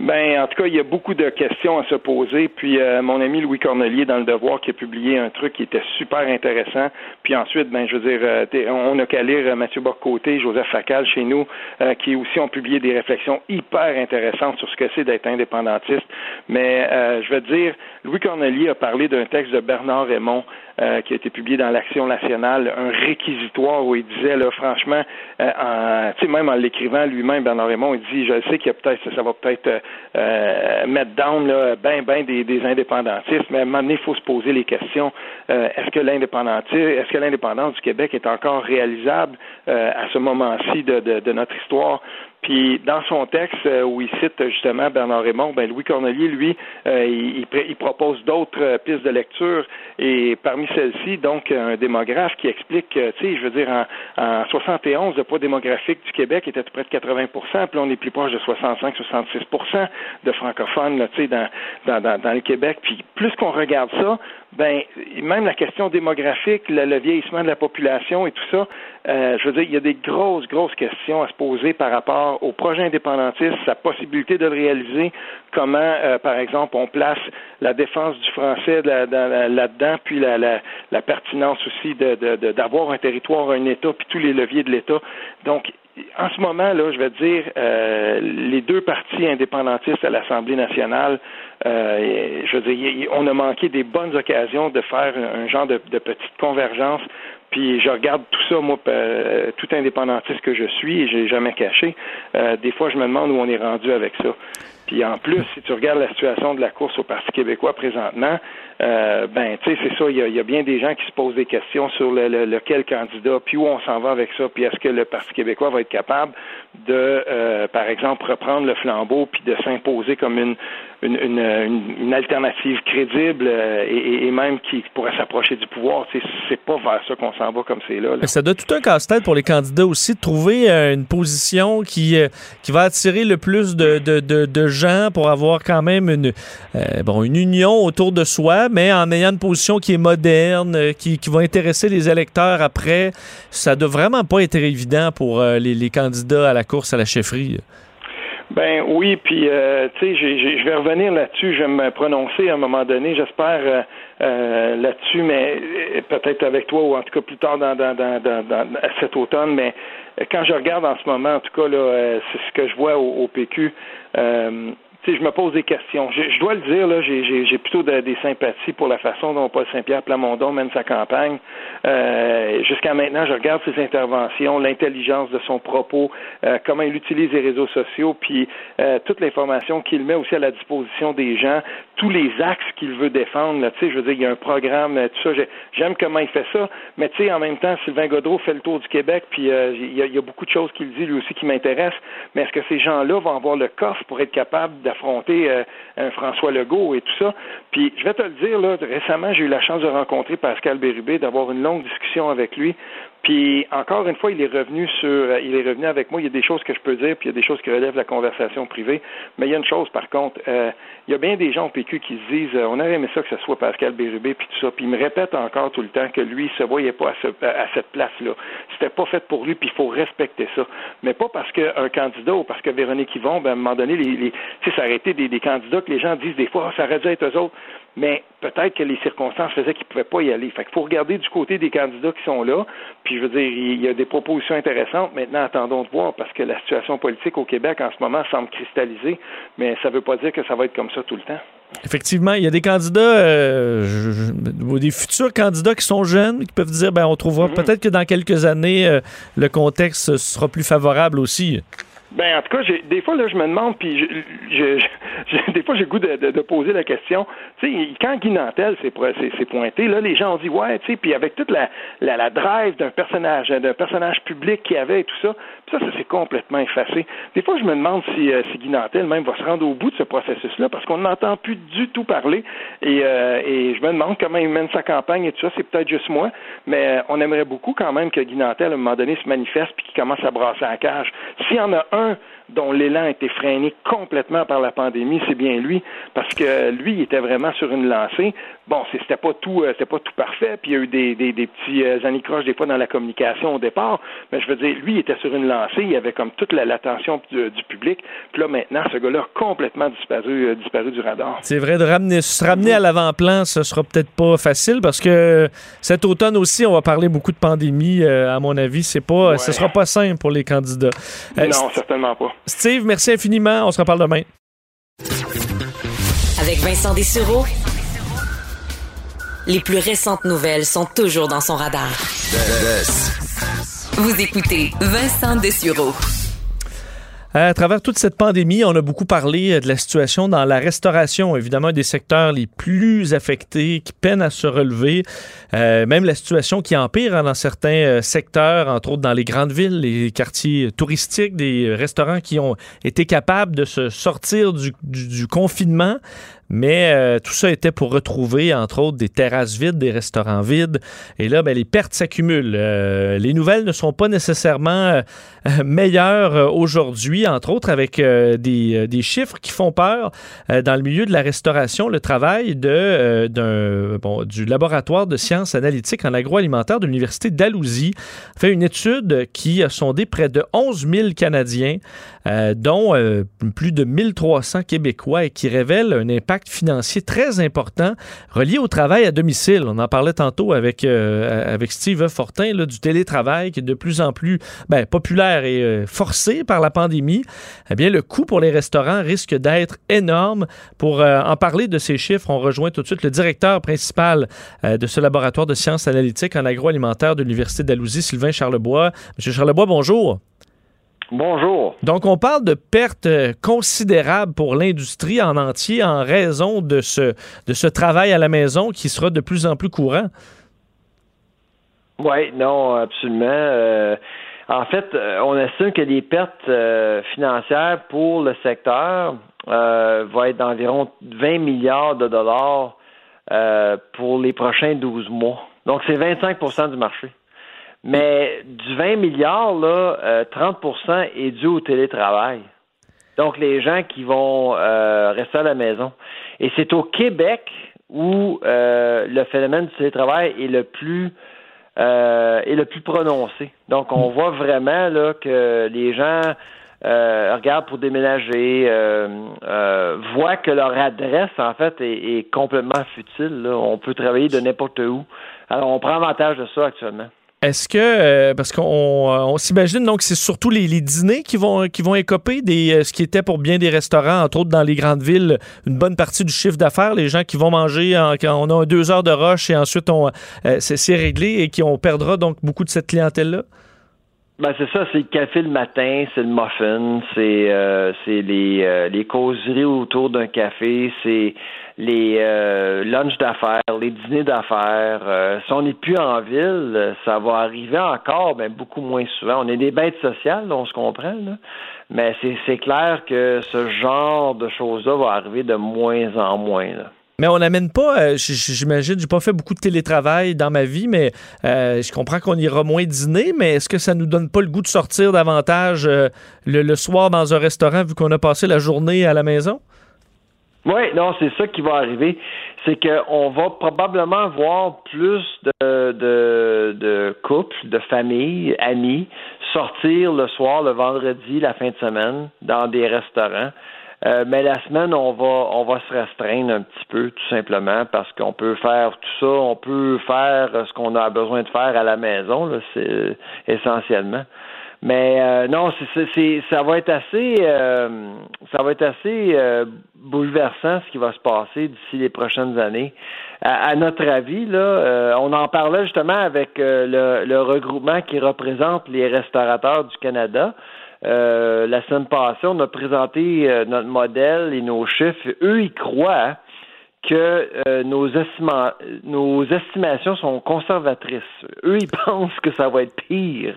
Ben, en tout cas, il y a beaucoup de questions à se poser. Puis euh, mon ami Louis Cornelier dans le Devoir qui a publié un truc qui était super intéressant. Puis ensuite, ben, je veux dire, euh, on n'a qu'à lire euh, Mathieu Borcoté, Joseph Facal chez nous, euh, qui aussi ont publié des réflexions hyper intéressantes sur ce que c'est d'être indépendantiste. Mais euh, je veux dire, Louis Cornelier a parlé d'un texte de Bernard Raymond euh, qui a été publié dans l'Action nationale, un réquisitoire où il disait, là, franchement, euh, tu sais, même en l'écrivant lui-même, Bernard Raymond, il dit, je sais qu'il peut-être, ça, ça va peut-être euh, mettre down, là, ben, ben des, des indépendantistes, mais à un moment donné, il faut se poser les questions. Euh, est-ce que l'indépendantisme, est-ce que l'indépendance du Québec est encore réalisable euh, à ce moment-ci de, de, de notre histoire? Puis dans son texte euh, où il cite justement Bernard Raymond, ben Louis Cornelier, lui, euh, il, il, propose d'autres euh, pistes de lecture et parmi celles-ci, donc un démographe qui explique que, tu sais, je veux dire, en, en 71, le poids démographique du Québec était à près de 80% puis on est plus proche de 65-66% de francophones, tu sais, dans, dans, dans le Québec. Puis plus qu'on regarde ça, ben même la question démographique, le, vieillissement de la population et tout ça, euh, je veux dire, il y a des grosses, grosses questions à se poser par rapport au projet indépendantiste, sa possibilité de le réaliser, comment, euh, par exemple, on place la défense du français là-dedans, puis la, la, la, pertinence aussi de, d'avoir un territoire, un État, puis tous les leviers de l'État. Donc, en ce moment, là, je vais dire, euh, les deux partis indépendantistes à l'Assemblée nationale, euh, je veux dire, on a manqué des bonnes occasions de faire un, genre de, petite convergence. Puis je regarde tout ça, moi, euh, tout indépendantiste que je suis, et j'ai jamais caché. Euh, des fois, je me demande où on est rendu avec ça. Puis en plus, si tu regardes la situation de la course au Parti québécois présentement, euh, ben tu sais, c'est ça, il y, a, bien des gens qui se posent des questions sur le, lequel candidat, puis où on s'en va avec ça, puis est-ce que le Parti québécois va être capable de, euh, par exemple, reprendre le flambeau, puis de s'imposer comme une, une, une, une, alternative crédible euh, et, même qui pourrait s'approcher du pouvoir. C'est pas vers ça qu'on s'en va comme c'est là, Ça doit tout un casse-tête pour les candidats aussi de trouver euh, une position qui, euh, qui va attirer le plus de, de, de, gens pour avoir quand même une, bon, une union autour de soi, mais en ayant une position qui est moderne, qui, qui va intéresser les électeurs après. Ça doit vraiment pas être évident pour les candidats à la course à la chefferie. Ben oui, puis euh, tu sais, je vais revenir là-dessus, je vais me prononcer à un moment donné, j'espère euh, euh, là-dessus, mais peut-être avec toi ou en tout cas plus tard dans, dans, dans, dans, cet automne, mais quand je regarde en ce moment, en tout cas là, c'est ce que je vois au, au PQ je me pose des questions. Je, dois le dire, là, j'ai plutôt des sympathies pour la façon dont Paul Saint-Pierre Plamondon mène sa campagne. Euh, Jusqu'à maintenant, je regarde ses interventions, l'intelligence de son propos, euh, comment il utilise les réseaux sociaux, puis euh, toute l'information qu'il met aussi à la disposition des gens, tous les axes qu'il veut défendre. Là, je veux dire, il y a un programme, euh, tout ça. J'aime comment il fait ça, mais tu sais, en même temps, Sylvain Godreau fait le tour du Québec, puis euh, il y, y, a beaucoup de choses qu'il dit lui aussi qui m'intéressent. Mais est-ce que ces gens-là vont avoir le coffre pour être capables affronter euh, un François Legault et tout ça. Puis je vais te le dire, là, récemment, j'ai eu la chance de rencontrer Pascal Bérubé, d'avoir une longue discussion avec lui. Puis encore une fois, il est revenu sur, euh, il est revenu avec moi. Il y a des choses que je peux dire, puis il y a des choses qui relèvent de la conversation privée. Mais il y a une chose, par contre, euh, il y a bien des gens au PQ qui se disent, on aurait aimé ça que ce soit Pascal Bérubé, puis tout ça. Puis il me répète encore tout le temps que lui, il se voyait pas à, cette place-là. C'était pas fait pour lui, puis il faut respecter ça. Mais pas parce qu'un candidat ou parce que Véronique Yvon, ben, à un moment donné, les, les ça été des, des, candidats que les gens disent des fois, ah, ça aurait dû être eux autres mais peut-être que les circonstances faisaient qu'ils ne pouvaient pas y aller. Fait qu'il faut regarder du côté des candidats qui sont là. Puis je veux dire, il y a des propositions intéressantes. Maintenant, attendons de voir parce que la situation politique au Québec en ce moment semble cristalliser, mais ça ne veut pas dire que ça va être comme ça tout le temps. Effectivement, il y a des candidats, euh, des futurs candidats qui sont jeunes, qui peuvent dire, ben, on trouvera mm-hmm. peut-être que dans quelques années, euh, le contexte sera plus favorable aussi. Ben, en tout cas, des fois, là, je me demande, puis je, je, des fois, j'ai goût de, de, poser la question. Tu sais, quand Guy Nantel s'est pointé, là, les gens ont dit, ouais, tu sais, puis avec toute la, la, la drive d'un personnage, d'un personnage public qu'il avait et tout ça, puis ça, ça s'est complètement effacé. Des fois, je me demande si, euh, si Guy Nantel même va se rendre au bout de ce processus-là, parce qu'on n'entend plus du tout parler, et, euh, et je me demande comment il mène sa campagne et tout ça. C'est peut-être juste moi, mais euh, on aimerait beaucoup quand même que Guy Nantel, à un moment donné, se manifeste puis qu'il commence à brasser la cage. S'il y en a un quelqu'un dont l'élan a été freiné complètement par la pandémie, c'est bien lui, parce que lui, il était vraiment sur une lancée. Bon, c'était pas tout, euh, c'était pas tout parfait, puis il y a eu des, des, des petits euh, anicroches des fois dans la communication au départ, mais je veux dire, lui, il était sur une lancée, il avait comme toute l'attention du, public, puis là maintenant, ce gars-là a complètement disparu, euh, disparu du radar. C'est vrai de ramener, se ramener à l'avant-plan, ce sera peut-être pas facile parce que cet automne aussi, on va parler beaucoup de pandémie. à mon avis, c'est pas, ce sera pas simple pour les candidats. non, certainement pas. Steve, merci infiniment. On se reparle demain. Avec Vincent Dessureau, les plus récentes nouvelles sont toujours dans son radar. Vous écoutez Vincent Dessureau. À travers toute cette pandémie, on a beaucoup parlé euh, de la situation dans la restauration, évidemment des secteurs les plus affectés, qui peinent à se relever. Euh, même la situation qui empire hein, dans certains euh, secteurs, entre autres dans les grandes villes, les quartiers touristiques, des restaurants qui ont été capables de se sortir du confinement, mais euh, tout ça était pour retrouver, entre autres, des terrasses vides, des restaurants vides. Et là, ben, les pertes s'accumulent. Euh, les nouvelles ne sont pas nécessairement euh, meilleures aujourd'hui, entre autres avec des, des, chiffres qui font peur dans le milieu de la restauration. Le travail de, du laboratoire de sciences analytiques en agroalimentaire de l'Université d'Alousie fait une étude qui a sondé près de 11 000 Canadiens, dont plus de 1300 Québécois, et qui révèle un impact financier très important relié au travail à domicile. On en parlait tantôt avec, euh, avec Steve Fortin du télétravail qui est de plus en plus ben, populaire et euh, forcé par la pandémie. Eh bien, le coût pour les restaurants risque d'être énorme. Pour euh, en parler de ces chiffres, on rejoint tout de suite le directeur principal de ce laboratoire de sciences analytiques en agroalimentaire de l'Université d'Alousie, Sylvain Charlebois. Monsieur Charlebois, bonjour. Bonjour. Donc, on parle de pertes euh, considérables pour l'industrie en entier en raison de ce, de ce travail à la maison qui sera de plus en plus courant. Oui, non, absolument. Euh, en fait, euh, on estime que les pertes financières pour le secteur vont être d'environ 20 milliards de dollars pour les prochains 12 mois. Donc, c'est 25% du marché. Mais du 20 milliards, là, 30% euh, est dû au télétravail. Donc, les gens qui vont euh, rester à la maison. Et c'est au Québec où euh, le phénomène du télétravail est le plus est le plus prononcé. Donc, on voit vraiment là que les gens regardent pour déménager, voient que leur adresse, en fait, est, complètement futile. On peut travailler de n'importe où. Alors, on prend avantage de ça actuellement. Est-ce que, euh, parce qu'on euh, on, s'imagine donc c'est surtout les, dîners qui vont, qui vont écoper des, euh, ce qui était pour bien des restaurants, entre autres dans les grandes villes, une bonne partie du chiffre d'affaires, les gens qui vont manger, quand on a deux heures de rush et ensuite on, c'est, réglé et qui on perdra donc beaucoup de cette clientèle-là? Ben c'est ça, c'est le café le matin, c'est le muffin, c'est c'est les, les causeries autour d'un café, c'est les euh, lunchs d'affaires, les dîners d'affaires. Euh, si on n'est plus en ville, ça va arriver encore, mais beaucoup moins souvent. On est des bêtes sociales, on se comprend, mais c'est clair que ce genre de choses-là va arriver de moins en moins. Mais on n'amène pas, euh, j'imagine, j'ai pas fait beaucoup de télétravail dans ma vie, mais je comprends qu'on ira moins dîner, mais est-ce que ça nous donne pas le goût de sortir davantage le, le, soir dans un restaurant vu qu'on a passé la journée à la maison? Oui, non, c'est ça qui va arriver. C'est qu'on va probablement voir plus de, de, couples, de familles, amis sortir le soir, le vendredi, la fin de semaine, dans des restaurants. Euh, mais la semaine, on va on va se restreindre un petit peu, tout simplement, parce qu'on peut faire tout ça, on peut faire ce qu'on a besoin de faire à la maison, c'est essentiellement. Mais euh, non, c'est, ça va être assez, euh, ça va être assez euh, bouleversant ce qui va se passer d'ici les prochaines années. À, notre avis, là, on en parlait justement avec le, le, regroupement qui représente les restaurateurs du Canada. la semaine passée, on a présenté notre modèle et nos chiffres. Eux, ils croient que nos, nos estimations sont conservatrices. Eux, ils pensent que ça va être pire.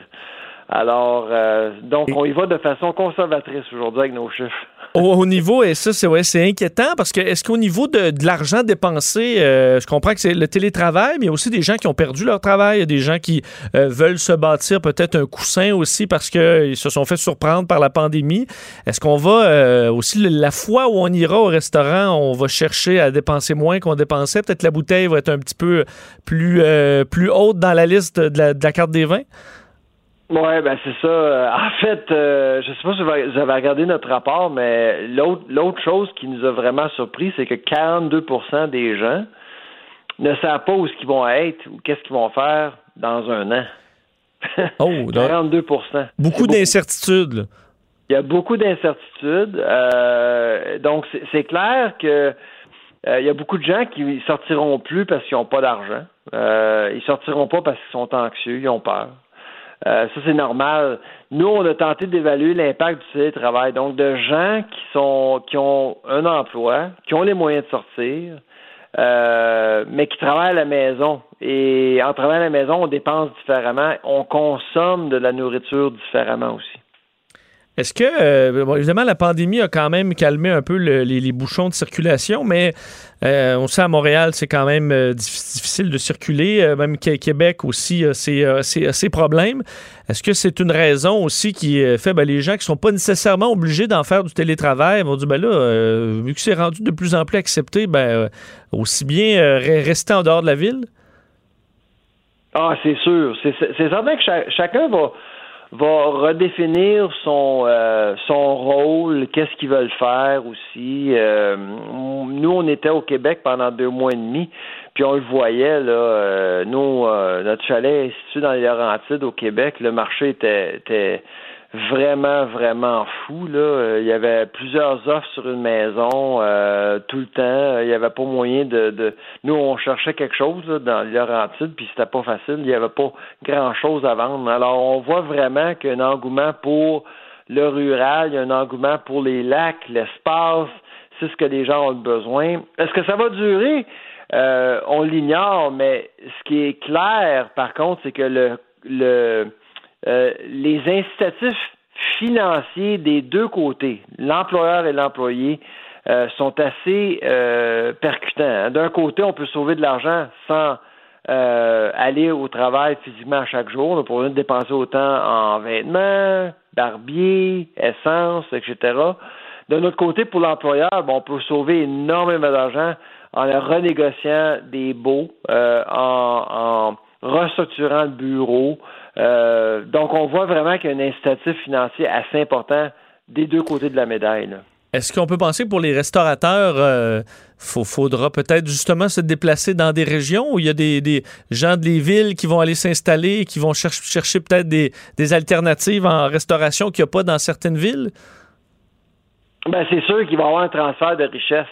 Alors, euh, donc, on y va de façon conservatrice aujourd'hui avec nos chiffres. Au, niveau, et ça, c'est ouais, inquiétant parce que est-ce qu'au niveau de, l'argent dépensé, euh, je comprends que c'est le télétravail, mais il y a aussi des gens qui ont perdu leur travail, il y a des gens qui euh, veulent se bâtir peut-être un coussin aussi parce qu'ils se sont fait surprendre par la pandémie. Est-ce qu'on va aussi, la fois où on ira au restaurant, on va chercher à dépenser moins qu'on dépensait? Peut-être la bouteille va être un petit peu plus, plus haute dans la liste de la carte des vins? Oui, ben c'est ça. Euh, en fait, euh, je sais pas si vous avez regardé notre rapport, mais l'autre chose qui nous a vraiment surpris, c'est que 42% des gens ne savent pas où ce qu'ils vont être ou qu'est-ce qu'ils vont faire dans un an. Oh, 42 Beaucoup d'incertitudes. Il y a beaucoup d'incertitudes. Euh, donc, c'est clair que il y a beaucoup de gens qui sortiront plus parce qu'ils n'ont pas d'argent. ils sortiront pas parce qu'ils sont anxieux, ils ont peur. Euh, ça, c'est normal. Nous, on a tenté d'évaluer l'impact du télétravail. Donc, de gens qui sont qui ont un emploi, qui ont les moyens de sortir, euh, mais qui travaillent à la maison. Et en travaillant à la maison, on dépense différemment, on consomme de la nourriture différemment aussi. Est-ce que, euh, évidemment, la pandémie a quand même calmé un peu les, bouchons de circulation, mais euh, on sait à Montréal, c'est quand même euh, difficile de circuler. même Québec aussi a ses, problèmes. Est-ce que c'est une raison aussi qui fait ben, les gens qui ne sont pas nécessairement obligés d'en faire du télétravail vont dire ben là, vu que c'est rendu de plus en plus accepté, ben aussi bien rester en dehors de la ville? Ah, c'est sûr. C'est certain que chacun va va redéfinir son euh, son rôle, qu'est-ce qu'ils veulent faire aussi. Euh, nous, on était au Québec pendant deux mois et demi, puis on le voyait là. Euh, nous, notre chalet est situé dans les Laurentides au Québec. Le marché était, était vraiment, vraiment fou. Là. Euh, il y avait plusieurs offres sur une maison euh, tout le temps. Il n'y avait pas moyen de, de, Nous, on cherchait quelque chose là, dans Laurentides, puis c'était pas facile. Il n'y avait pas grand-chose à vendre. Alors, on voit vraiment qu'il y a un engouement pour le rural, il y a un engouement pour les lacs, l'espace. C'est ce que les gens ont besoin. Est-ce que ça va durer? Euh, on l'ignore, mais ce qui est clair, par contre, c'est que le, le euh, les incitatifs financiers des deux côtés, l'employeur et l'employé, euh, sont assez euh, percutants. D'un côté, on peut sauver de l'argent sans aller au travail physiquement chaque jour, pour ne dépenser autant en vêtements, barbier, essence, etc. D'un autre côté, pour l'employeur, on peut sauver énormément d'argent en renégociant des baux, en, en restructurant le bureau, euh, donc, on voit vraiment qu'il y a un incitatif financier assez important des deux côtés de la médaille. Est-ce qu'on peut penser que pour les restaurateurs, il euh, faudra peut-être justement se déplacer dans des régions où il y a des, gens des villes qui vont aller s'installer et qui vont chercher peut-être des, alternatives en restauration qu'il n'y a pas dans certaines villes? Ben, c'est sûr qu'il va y avoir un transfert de richesse.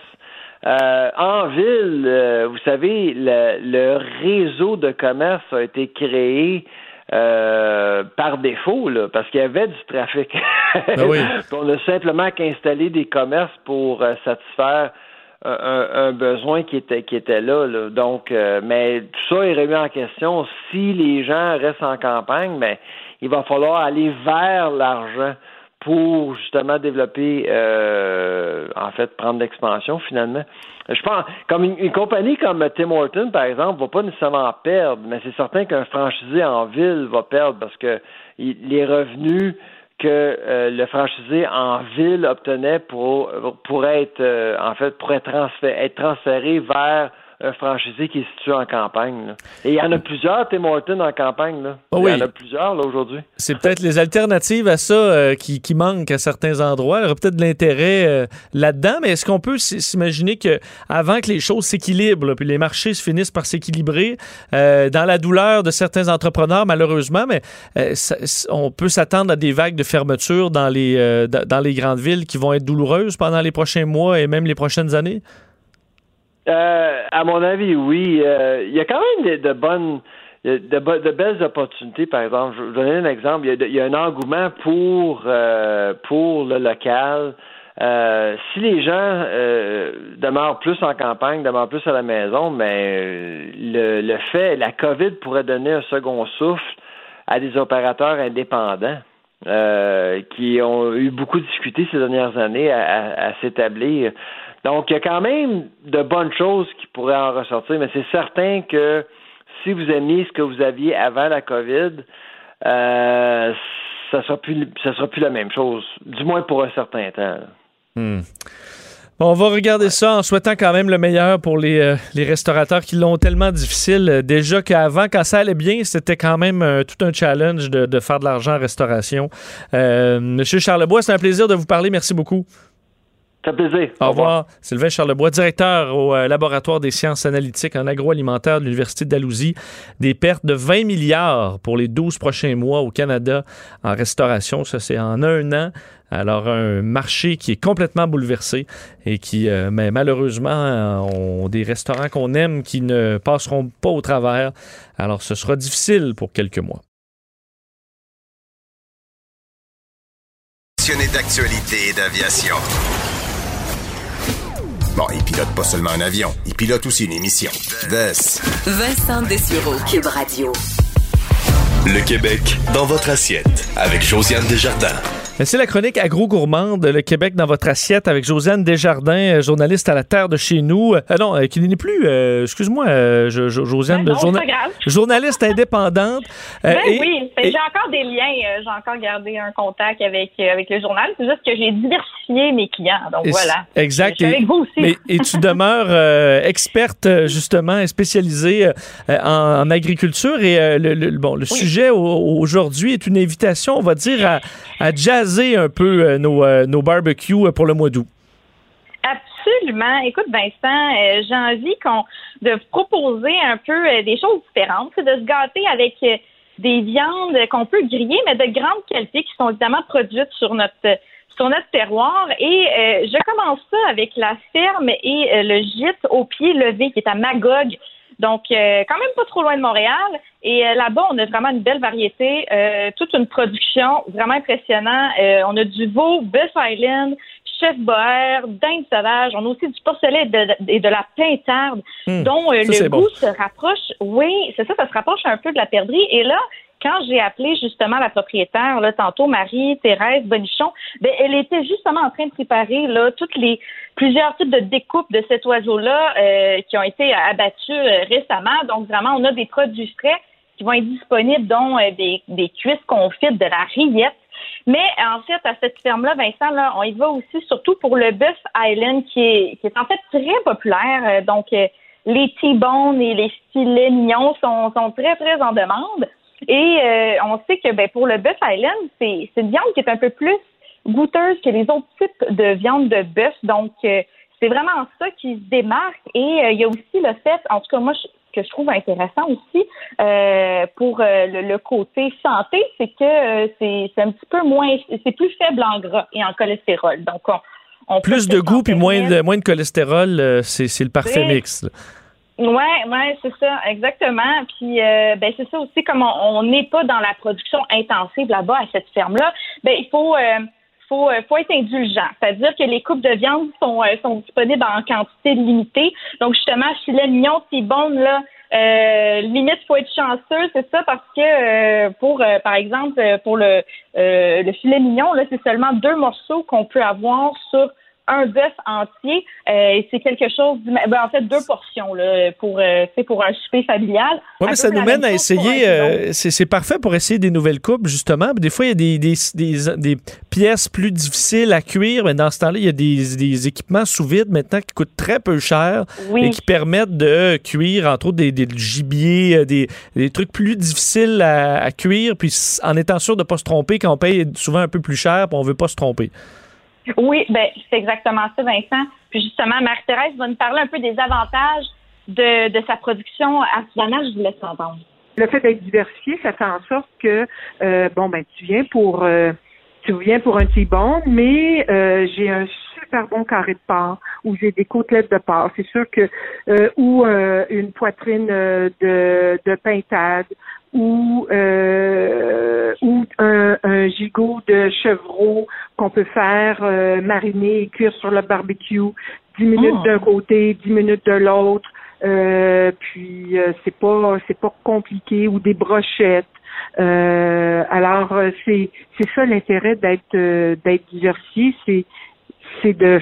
Euh, en ville, vous savez, le, réseau de commerce a été créé euh, par défaut, là, parce qu'il y avait du trafic. Ben on a simplement qu'installer des commerces pour euh, satisfaire un, besoin qui était qui était là. Donc, euh, mais tout ça est remis en question. Si les gens restent en campagne, mais ben, il va falloir aller vers l'argent pour justement développer, euh, en fait, prendre l'expansion finalement. Je pense, comme une, compagnie comme Tim Horton, par exemple, va pas nécessairement perdre, mais c'est certain qu'un franchisé en ville va perdre parce que les revenus que euh, le franchisé en ville obtenait pour pour être euh, en fait pour être transféré, être transféré vers un franchisé qui est situé en campagne. Et il y en a plusieurs, Tim Hortons, en campagne. Là. Ah il y en a plusieurs là, aujourd'hui. C'est peut-être les alternatives à ça euh, qui, qui, manquent à certains endroits. Il y aurait peut-être de l'intérêt euh, là-dedans, mais est-ce qu'on peut s'imaginer que avant que les choses s'équilibrent, puis les marchés se finissent par s'équilibrer, euh, dans la douleur de certains entrepreneurs, malheureusement, mais on peut s'attendre à des vagues de fermeture dans les, dans les grandes villes qui vont être douloureuses pendant les prochains mois et même les prochaines années? Euh, à mon avis, oui. Euh, il y a quand même de, bonnes, de, belles opportunités. Par exemple, je vais vous donner un exemple. Il y a, un engouement pour euh, pour le local. si les gens demeurent plus en campagne, demeurent plus à la maison, mais le, le fait, la COVID pourrait donner un second souffle à des opérateurs indépendants. qui ont eu beaucoup discuté ces dernières années à s'établir. Donc, il y a quand même de bonnes choses qui pourraient en ressortir, mais c'est certain que si vous aimiez ce que vous aviez avant la COVID, euh, ça sera plus sera plus la même chose, du moins pour un certain temps. Hmm. on va regarder ça en souhaitant quand même le meilleur pour les, euh, restaurateurs qui l'ont tellement difficile. Déjà qu'avant, quand ça allait bien, c'était quand même euh, tout un challenge de, de, faire de l'argent en restauration. Monsieur Charlebois, c'est un plaisir de vous parler. Merci beaucoup. Ça plaisir. Au, revoir. Sylvain Charlebois, directeur au euh, laboratoire des sciences analytiques en agroalimentaire de l'Université d'Alousie. Des pertes de 20 milliards pour les 12 prochains mois au Canada en restauration. Ça, c'est en un an. Alors, un marché qui est complètement bouleversé et qui, euh, mais malheureusement, ont des restaurants qu'on aime qui ne passeront pas au travers. Alors, ce sera difficile pour quelques mois. passionné d'actualité et d'aviation. Bon, il pilote pas seulement un avion, il pilote aussi une émission. Vess. Vincent Dessureau, Cube Radio. Le Québec dans votre assiette avec Josiane Desjardins. C'est la chronique agro-gourmande, le Québec dans votre assiette avec Josiane Desjardins, euh, journaliste à la terre de chez nous. Euh, non, euh, qui n'est plus, euh, excuse-moi, euh, Jo- Jo- Josiane, Ben non, journa- journaliste indépendante. Euh, Ben et- oui, et- j'ai encore des liens, euh, j'ai encore gardé un contact avec, euh, avec le journal. C'est juste que j'ai diversifié mes clients. Donc et- voilà. Exact. Je suis avec Et- vous aussi. mais- et tu demeures euh, experte, euh, justement, spécialisée euh, en, en agriculture. Et euh, le, le- bon, le sujet au- aujourd'hui est une invitation, on va dire, à, à jazzer un peu euh, nos, euh, nos barbecues euh, pour le mois d'août. Absolument. Écoute, Vincent, j'ai envie qu'on de proposer un peu des choses différentes, de se gâter avec des viandes qu'on peut griller, mais de grande qualité qui sont évidemment produites sur notre sur notre terroir. Et je commence ça avec la ferme et le gîte au pied levé qui est à Magog. Donc, quand même pas trop loin de Montréal. Et euh, là-bas, on a vraiment une belle variété, euh, toute une production vraiment impressionnante. Euh, on a du veau, Buff Island, chef boer, dinde sauvage. On a aussi du porcelet et de, et de la pintarde, Hmm, dont euh, ça, le bon. goût se rapproche. Oui, c'est ça, ça se rapproche un peu de la perdrix. Et là, quand j'ai appelé justement la propriétaire, là, tantôt Marie-Thérèse Bonichon, ben, elle était justement en train de préparer là, toutes les plusieurs types de découpes de cet oiseau-là euh, qui ont été abattus euh, récemment. Donc, vraiment, on a des produits frais qui vont être disponibles, dont euh, des, des cuisses confites, de la rillette. Mais en fait, à cette ferme-là, Vincent, là, on y va aussi surtout pour le Buff Island, qui est, qui est en fait très populaire. Euh, donc, euh, les T-bones et les filets mignons sont, sont très, très en demande. Et euh, on sait que ben, pour le Buff Island, c'est c'est une viande qui est un peu plus goûteuse que les autres types de viande de bœuf. Donc, euh, c'est vraiment ça qui se démarque. Et euh, il y a aussi le fait, en tout cas, moi, je- que je trouve intéressant aussi euh, pour euh, le, le côté santé, c'est que euh, c'est c'est un petit peu moins, c'est plus faible en gras et en cholestérol. Donc, on, on Plus de goût puis moins de, moins de cholestérol, euh, c'est c'est le parfait mix. Ouais, ouais, c'est ça, exactement. Puis, euh, ben c'est ça aussi, comme on n'est pas dans la production intensive là-bas à cette ferme-là, ben il faut, euh, faut, euh, faut être indulgent. C'est-à-dire que les coupes de viande sont, euh, sont disponibles en quantité limitée. Donc justement, filet mignon, c'est bon là. Euh, limite, faut être chanceux, c'est ça, parce que euh, pour, euh, par exemple, euh, pour le, euh, le filet mignon, là, c'est seulement deux morceaux qu'on peut avoir sur un bœuf entier. Euh, c'est quelque chose, ben, en fait, deux portions là, pour, euh, pour un souper familial. Oui, mais ça nous mène à essayer. euh, c'est parfait pour essayer des nouvelles coupes, justement. Des fois, il y a des, des, des, des pièces plus difficiles à cuire, mais dans ce temps-là, il y a des, équipements sous vide maintenant qui coûtent très peu cher Oui. et qui permettent de cuire, entre autres, des, gibiers, euh, des, trucs plus difficiles à, à cuire, puis en étant sûr de ne pas se tromper quand on paye souvent un peu plus cher, puis on ne veut pas se tromper. Oui, ben c'est exactement ça, Vincent. Puis justement, Marie-Thérèse va nous parler un peu des avantages de, de sa production artisanale. Je vous laisse entendre. le fait d'être diversifié, ça fait en sorte que euh, bon ben tu viens pour euh, tu viens pour un T-bone, mais euh, j'ai un super bon carré de porc ou j'ai des côtelettes de porc. C'est sûr que euh, ou euh, une poitrine euh, de, de pintade ou euh, ou un, un gigot de chevreau qu'on peut faire euh, mariner et cuire sur le barbecue, 10 minutes Oh. d'un côté, 10 minutes de l'autre. Euh, euh, c'est pas c'est pas compliqué ou des brochettes. Euh, alors euh, c'est c'est ça l'intérêt d'être d'être diversifié, c'est c'est de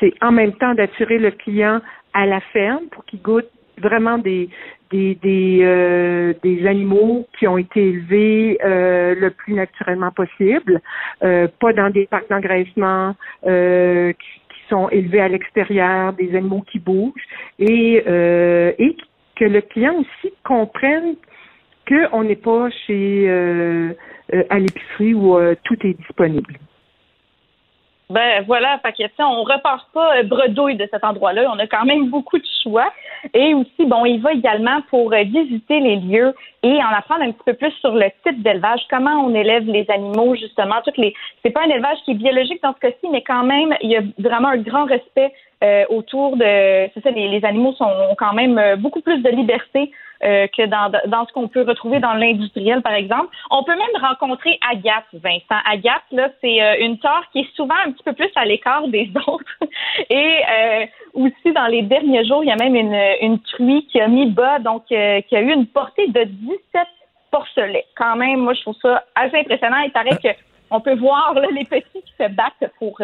c'est en même temps d'attirer le client à la ferme pour qu'il goûte vraiment des des des, des animaux qui ont été élevés le plus naturellement possible, pas dans des parcs d'engraissement qui, sont élevés à l'extérieur, des animaux qui bougent et et que le client aussi comprenne qu'on n'est pas chez euh, euh, à l'épicerie où euh, tout est disponible. Ben voilà, fait que, on repart pas euh, bredouille de cet endroit-là. On a quand même beaucoup de choix. Et aussi, bon, il va également pour euh, visiter les lieux et en apprendre un petit peu plus sur le type d'élevage, comment on élève les animaux, justement. Toutes les, c'est pas un élevage qui est biologique dans ce cas-ci, mais quand même, il y a vraiment un grand respect euh, autour de, c'est ça, les, les animaux sont, ont quand même euh, beaucoup plus de liberté euh, que dans, dans ce qu'on peut retrouver dans l'industriel, par exemple. On peut même rencontrer Agathe, Vincent. Agathe, là, c'est euh, une tare qui est souvent un petit peu plus à l'écart des autres. Et euh, aussi, dans les derniers jours, il y a même une, une truie qui a mis bas, donc qui a eu une portée de 17 porcelets. Quand même, moi, je trouve ça assez impressionnant. Il paraît que on peut voir là, les petits qui se battent pour,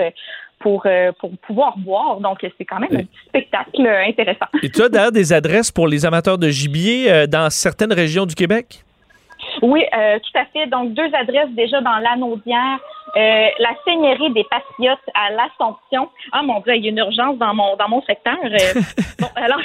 pour, pour pouvoir boire. Donc, c'est quand même un petit spectacle intéressant. Et tu as d'ailleurs des adresses pour les amateurs de gibier dans certaines régions du Québec? Oui, euh, tout à fait. Donc, deux adresses déjà dans l'Anaudière. Euh, la Seigneurie des Patriotes à l'Assomption. Ah, mon Dieu, il y a une urgence dans mon, dans mon secteur. Euh, bon, alors...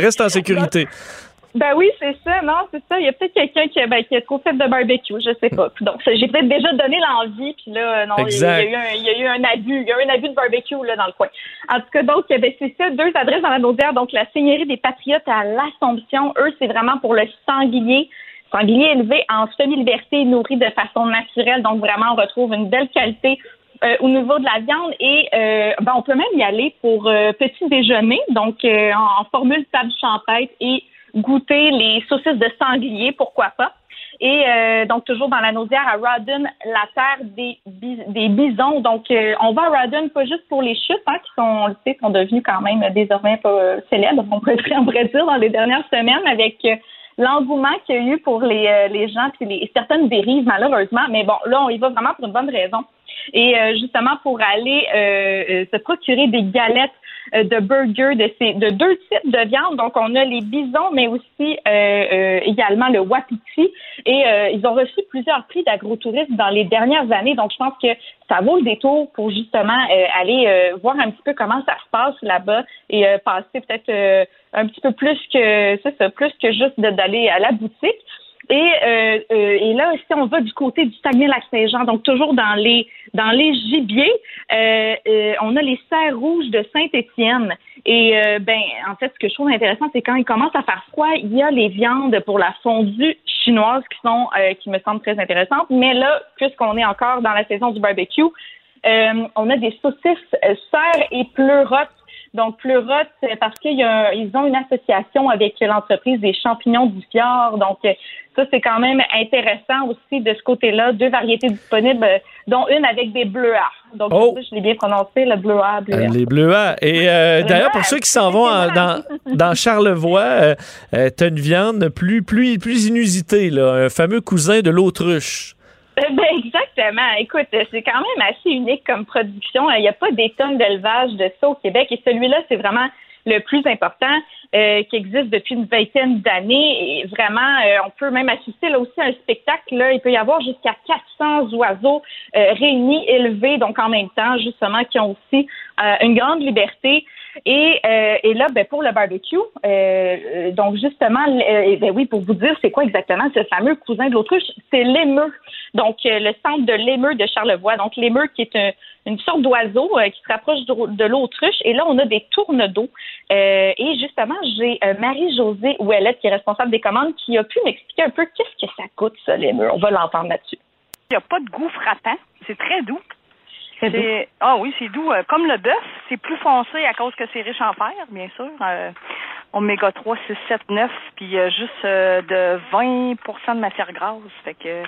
reste en sécurité. Ben oui, c'est ça. Non, c'est ça. Il y a peut-être quelqu'un qui, ben, qui a trop fait de barbecue. Je sais pas. Donc, j'ai peut-être déjà donné l'envie. Puis là, non, il y, a eu un, il y a eu un abus. Il y a eu un abus de barbecue là, dans le coin. En tout cas, donc, ben, c'est ça. Deux adresses dans la Naudière. Donc, la Seigneurie des Patriotes à l'Assomption. Eux, c'est vraiment pour le sanglier sanglier élevé en semi-liberté, nourri de façon naturelle. Donc, vraiment, on retrouve une belle qualité euh, au niveau de la viande et euh, ben, on peut même y aller pour euh, petit déjeuner, donc en, formule table champêtre et goûter les saucisses de sanglier, pourquoi pas. Et donc toujours dans la nausière à Rawdon, la terre des, des bisons. Donc on va à Rawdon pas juste pour les chutes hein, qui sont, on le sait, sont devenues quand même désormais célèbres, on pourrait, on pourrait dire dans les dernières semaines avec l'engouement qu'il y a eu pour les, euh, les gens puis les, certaines dérives malheureusement. Mais bon, là, on y va vraiment pour une bonne raison. Et euh, justement pour aller euh, se procurer des galettes de burgers de ces de deux types de viande. Donc on a les bisons, mais aussi également le wapiti. Et ils ont reçu plusieurs prix d'agrotourisme dans les dernières années. Donc je pense que ça vaut le détour pour justement aller voir un petit peu comment ça se passe là-bas et passer peut-être un petit peu plus que ça, plus que juste d'aller à la boutique. Et, euh, euh, et là, si on va du côté du Saguenay-Lac-Saint-Jean, donc toujours dans les dans les gibiers, euh, euh on a les serres rouges de Saint-Étienne. Et ben, en fait, ce que je trouve intéressant, c'est quand il commence à faire froid, il y a les viandes pour la fondue chinoise qui sont qui me semblent très intéressantes. Mais là, puisqu'on est encore dans la saison du barbecue, on a des saucisses serres et pleurotes donc, Pleurote, parce qu'ils ont une association avec l'entreprise des champignons du fjord. Donc, ça, c'est quand même intéressant aussi de ce côté-là. Deux variétés disponibles, dont une avec des bleuets. Donc, oh. ça, je l'ai bien prononcé, le bleuet. bleuet. Les bleuets. Et euh, d'ailleurs, pour ceux qui s'en vont dans, dans Charlevoix, euh, euh, tu as une viande plus, plus, plus inusitée, là, un fameux cousin de l'autruche. Ben, exactement. Écoute, c'est quand même assez unique comme production. Il n'y a pas des tonnes d'élevage de ça au Québec et celui-là, c'est vraiment le plus important euh, qui existe depuis une vingtaine d'années. Et vraiment, euh, on peut même assister là aussi à un spectacle. Il peut y avoir jusqu'à 400 oiseaux euh, réunis, élevés, donc en même temps, justement, qui ont aussi une grande liberté. Et, et là, ben, pour le barbecue, donc justement, ben oui, pour vous dire, c'est quoi exactement ce fameux cousin de l'autruche, c'est l'émeu. Donc, le centre de l'émeu de Charlevoix. Donc, l'émeu qui est un, une sorte d'oiseau euh, qui se rapproche de, l'autruche. Et là, on a des tournes d'eau. Euh, et justement, j'ai euh, Marie-Josée Ouellette, qui est responsable des commandes, qui a pu m'expliquer un peu qu'est-ce que ça coûte, ça, murs. On va l'entendre là-dessus. Il n'y a pas de goût frappant. C'est très doux. C'est ah oui, c'est doux. comme le bœuf, c'est plus foncé à cause que c'est riche en fer, bien sûr oméga 3, 6, 7, 9, puis euh, juste euh, de 20% de matière grasse. Fait que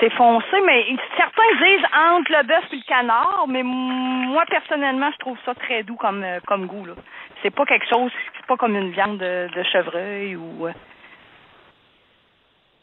c'est foncé, mais certains disent entre le bœuf et le canard, mais moi personnellement, je trouve ça très doux comme euh, comme goût. Là. C'est pas quelque chose, c'est pas comme une viande de, chevreuil ou.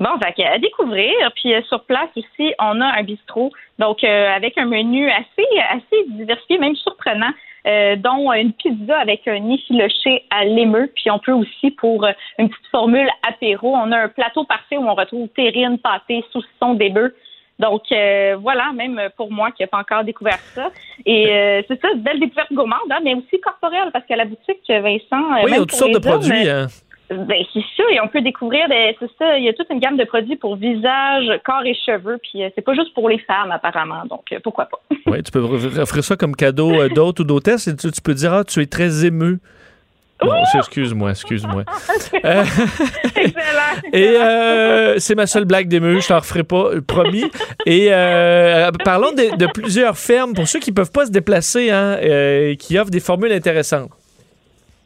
Bon, fait à découvrir. Puis sur place aussi, on a un bistrot, donc avec un menu assez assez diversifié, même surprenant. Euh, dont une pizza avec un effiloché à l'émeu. Puis on peut aussi, pour euh, une petite formule apéro, on a un plateau parfait où on retrouve terrine, pâté, saucisson, des bœufs. Donc euh, voilà, même pour moi qui n'ai pas encore découvert ça. Et c'est ça, une belle découverte gourmande, hein, mais aussi corporelle, parce qu'à la boutique, Vincent... Oui, il y a toutes sortes de produits. Hein. Ben, c'est ça, et on peut découvrir, c'est ça, il y a toute une gamme de produits pour visage, corps et cheveux, puis euh, c'est pas juste pour les femmes apparemment, donc euh, pourquoi pas. oui, tu peux offrir ça comme cadeau euh, d'hôte ou d'hôtesse, et tu, peux dire, ah, tu es très ému. Non, excuse-moi, excuse-moi. Excellent. Et c'est ma seule blague d'ému, je t'en referai pas, promis. Et parlons de, de, plusieurs fermes, pour ceux qui peuvent pas se déplacer, hein, qui offrent des formules intéressantes.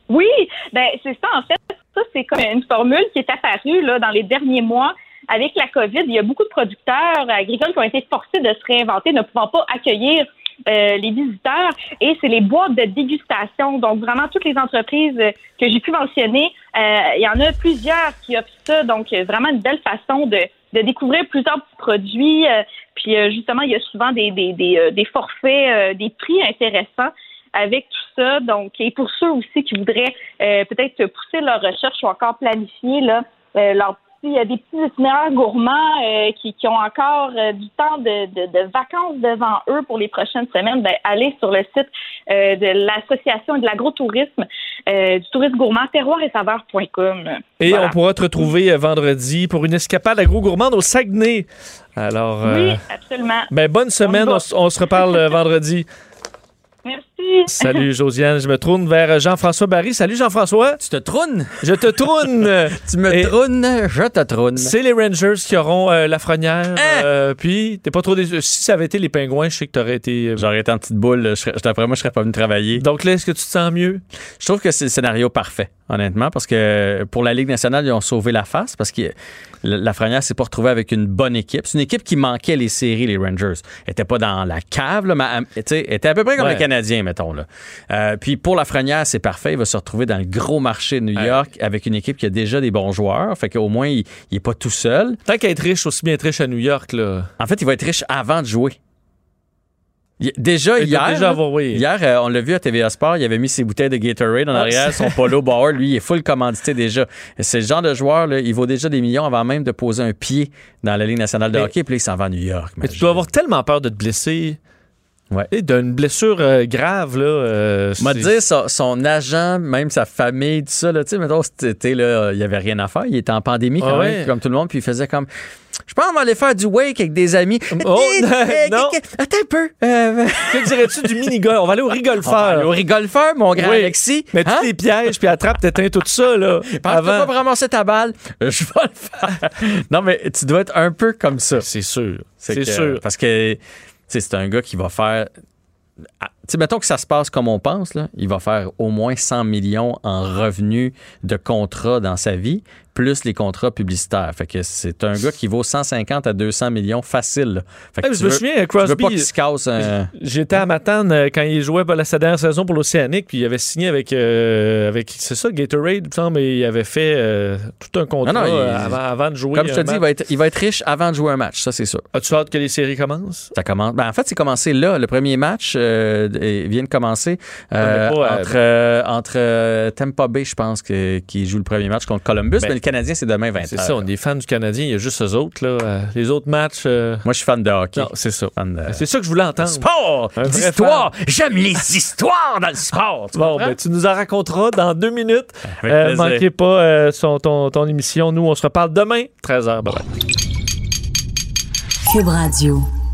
Oui, ben c'est ça en fait Ça, c'est comme une formule qui est apparue là, dans les derniers mois avec la COVID. Il y a beaucoup de producteurs agricoles qui ont été forcés de se réinventer, ne pouvant pas accueillir euh, les visiteurs et c'est les boîtes de dégustation. Donc vraiment toutes les entreprises euh, que j'ai pu mentionner, euh, il y en a plusieurs qui offrent ça. Donc vraiment une belle façon de, découvrir plusieurs produits. puis justement, il y a souvent des forfaits, des prix intéressants avec tout ça. Donc, et pour ceux aussi qui voudraient peut-être pousser leur recherche ou encore planifier là, leur il y a des petits itinéraires gourmands euh, qui, qui, ont encore euh, du temps de, de, de, vacances devant eux pour les prochaines semaines, ben, allez sur le site euh, de l'Association de l'agrotourisme, du tourisme gourmand, terroir et saveur.com. Et on pourra te retrouver vendredi pour une escapade agro-gourmande au Saguenay. Alors, oui, absolument. Ben, bonne semaine, on, on se reparle vendredi. Merci. Salut Josiane, je me tourne vers Jean-François Barry. Salut Jean-François. Tu te trounes? Je te troune. tu me trounes, je te troune. C'est les Rangers qui auront euh, la frenière. Hein? Euh, puis, t'es pas trop déçu. Si ça avait été les pingouins, je sais que t'aurais été. Euh, J'aurais été en petite boule. D'après moi, je serais pas venu travailler. Donc là, est-ce que tu te sens mieux? Je trouve que c'est le scénario parfait, honnêtement, parce que pour la Ligue nationale, ils ont sauvé la face parce que la Frenière s'est pas retrouvée avec une bonne équipe. C'est une équipe qui manquait les séries, les Rangers. Elle était pas dans la cave, là, mais elle était à peu près comme les Canadiens, mettons. Là. Euh, puis pour la Frenière, c'est parfait. Il va se retrouver dans le gros marché de New York avec une équipe qui a déjà des bons joueurs. Fait qu'au moins, il, n'est est pas tout seul. Tant qu'à être riche, aussi bien être riche à New York. Là. En fait, il va être riche avant de jouer. Déjà hier, hier euh, on l'a vu à TVA Sport, il avait mis ses bouteilles de Gatorade en ah, arrière, son polo Bauer, lui, il est full commandité déjà. C'est le genre de joueur, là, il vaut déjà des millions avant même de poser un pied dans la Ligue nationale de hockey, puis là, il s'en va à New York. Mais tu dois avoir tellement peur de te blesser. Ouais. D'une blessure euh, grave, là. Euh, m'a dit son, agent, même sa famille, tout ça, là, tu sais, mettons, c'était, là, il y avait rien à faire. Il était en pandémie, quand ah même, comme tout le monde, puis il faisait comme. Je pense qu'on va aller faire du wake avec des amis. Oh, non. Attends un peu. Euh, que dirais-tu du mini-golf? On va aller au rigolfeur. Au rigolfeur, mon grand Alexis. Mais hein? tu les pièges, puis attrape, t'éteins tout ça, là. Pense avant. pas ramasser ta balle. Je vais le faire. non, mais tu dois être un peu comme ça. C'est sûr. C'est sûr. Parce que c'est un gars qui va faire. Sais, mettons que ça se passe comme on pense, là, il va faire au moins 100 millions en revenus de contrats dans sa vie plus les contrats publicitaires. Fait que c'est un gars qui vaut 150 à 200 millions facile. Fait que je me souviens, Crosby. pas qu'il se casse J'étais à Matane euh, quand il jouait la, sa dernière saison pour l'Océanique, puis il avait signé avec, euh, avec c'est ça, Gatorade, mais il avait fait euh, tout un contrat avant, de jouer. Comme je te dis, il va, être, il va, être, riche avant de jouer un match, ça c'est sûr. As-tu hâte que les séries commencent? Ça commence. Ben, en fait, c'est commencé là. Le premier match vient de commencer entre, entre Tampa Bay, je pense, qui joue le premier match contre Columbus, ben, mais Canadien, c'est demain 20 C'est ça, on est fan du Canadien. Il y a juste eux autres. Là. Euh, les autres matchs. Euh, Moi, je suis fan de hockey. c'est ça. C'est ça que je voulais entendre. Sport! D'histoire! J'aime les histoires dans le sport! Bon, ben, tu nous en raconteras dans deux minutes. Euh, manquez pas son, ton, ton, émission. Nous, on se reparle demain, 13h. Bye Cube Radio.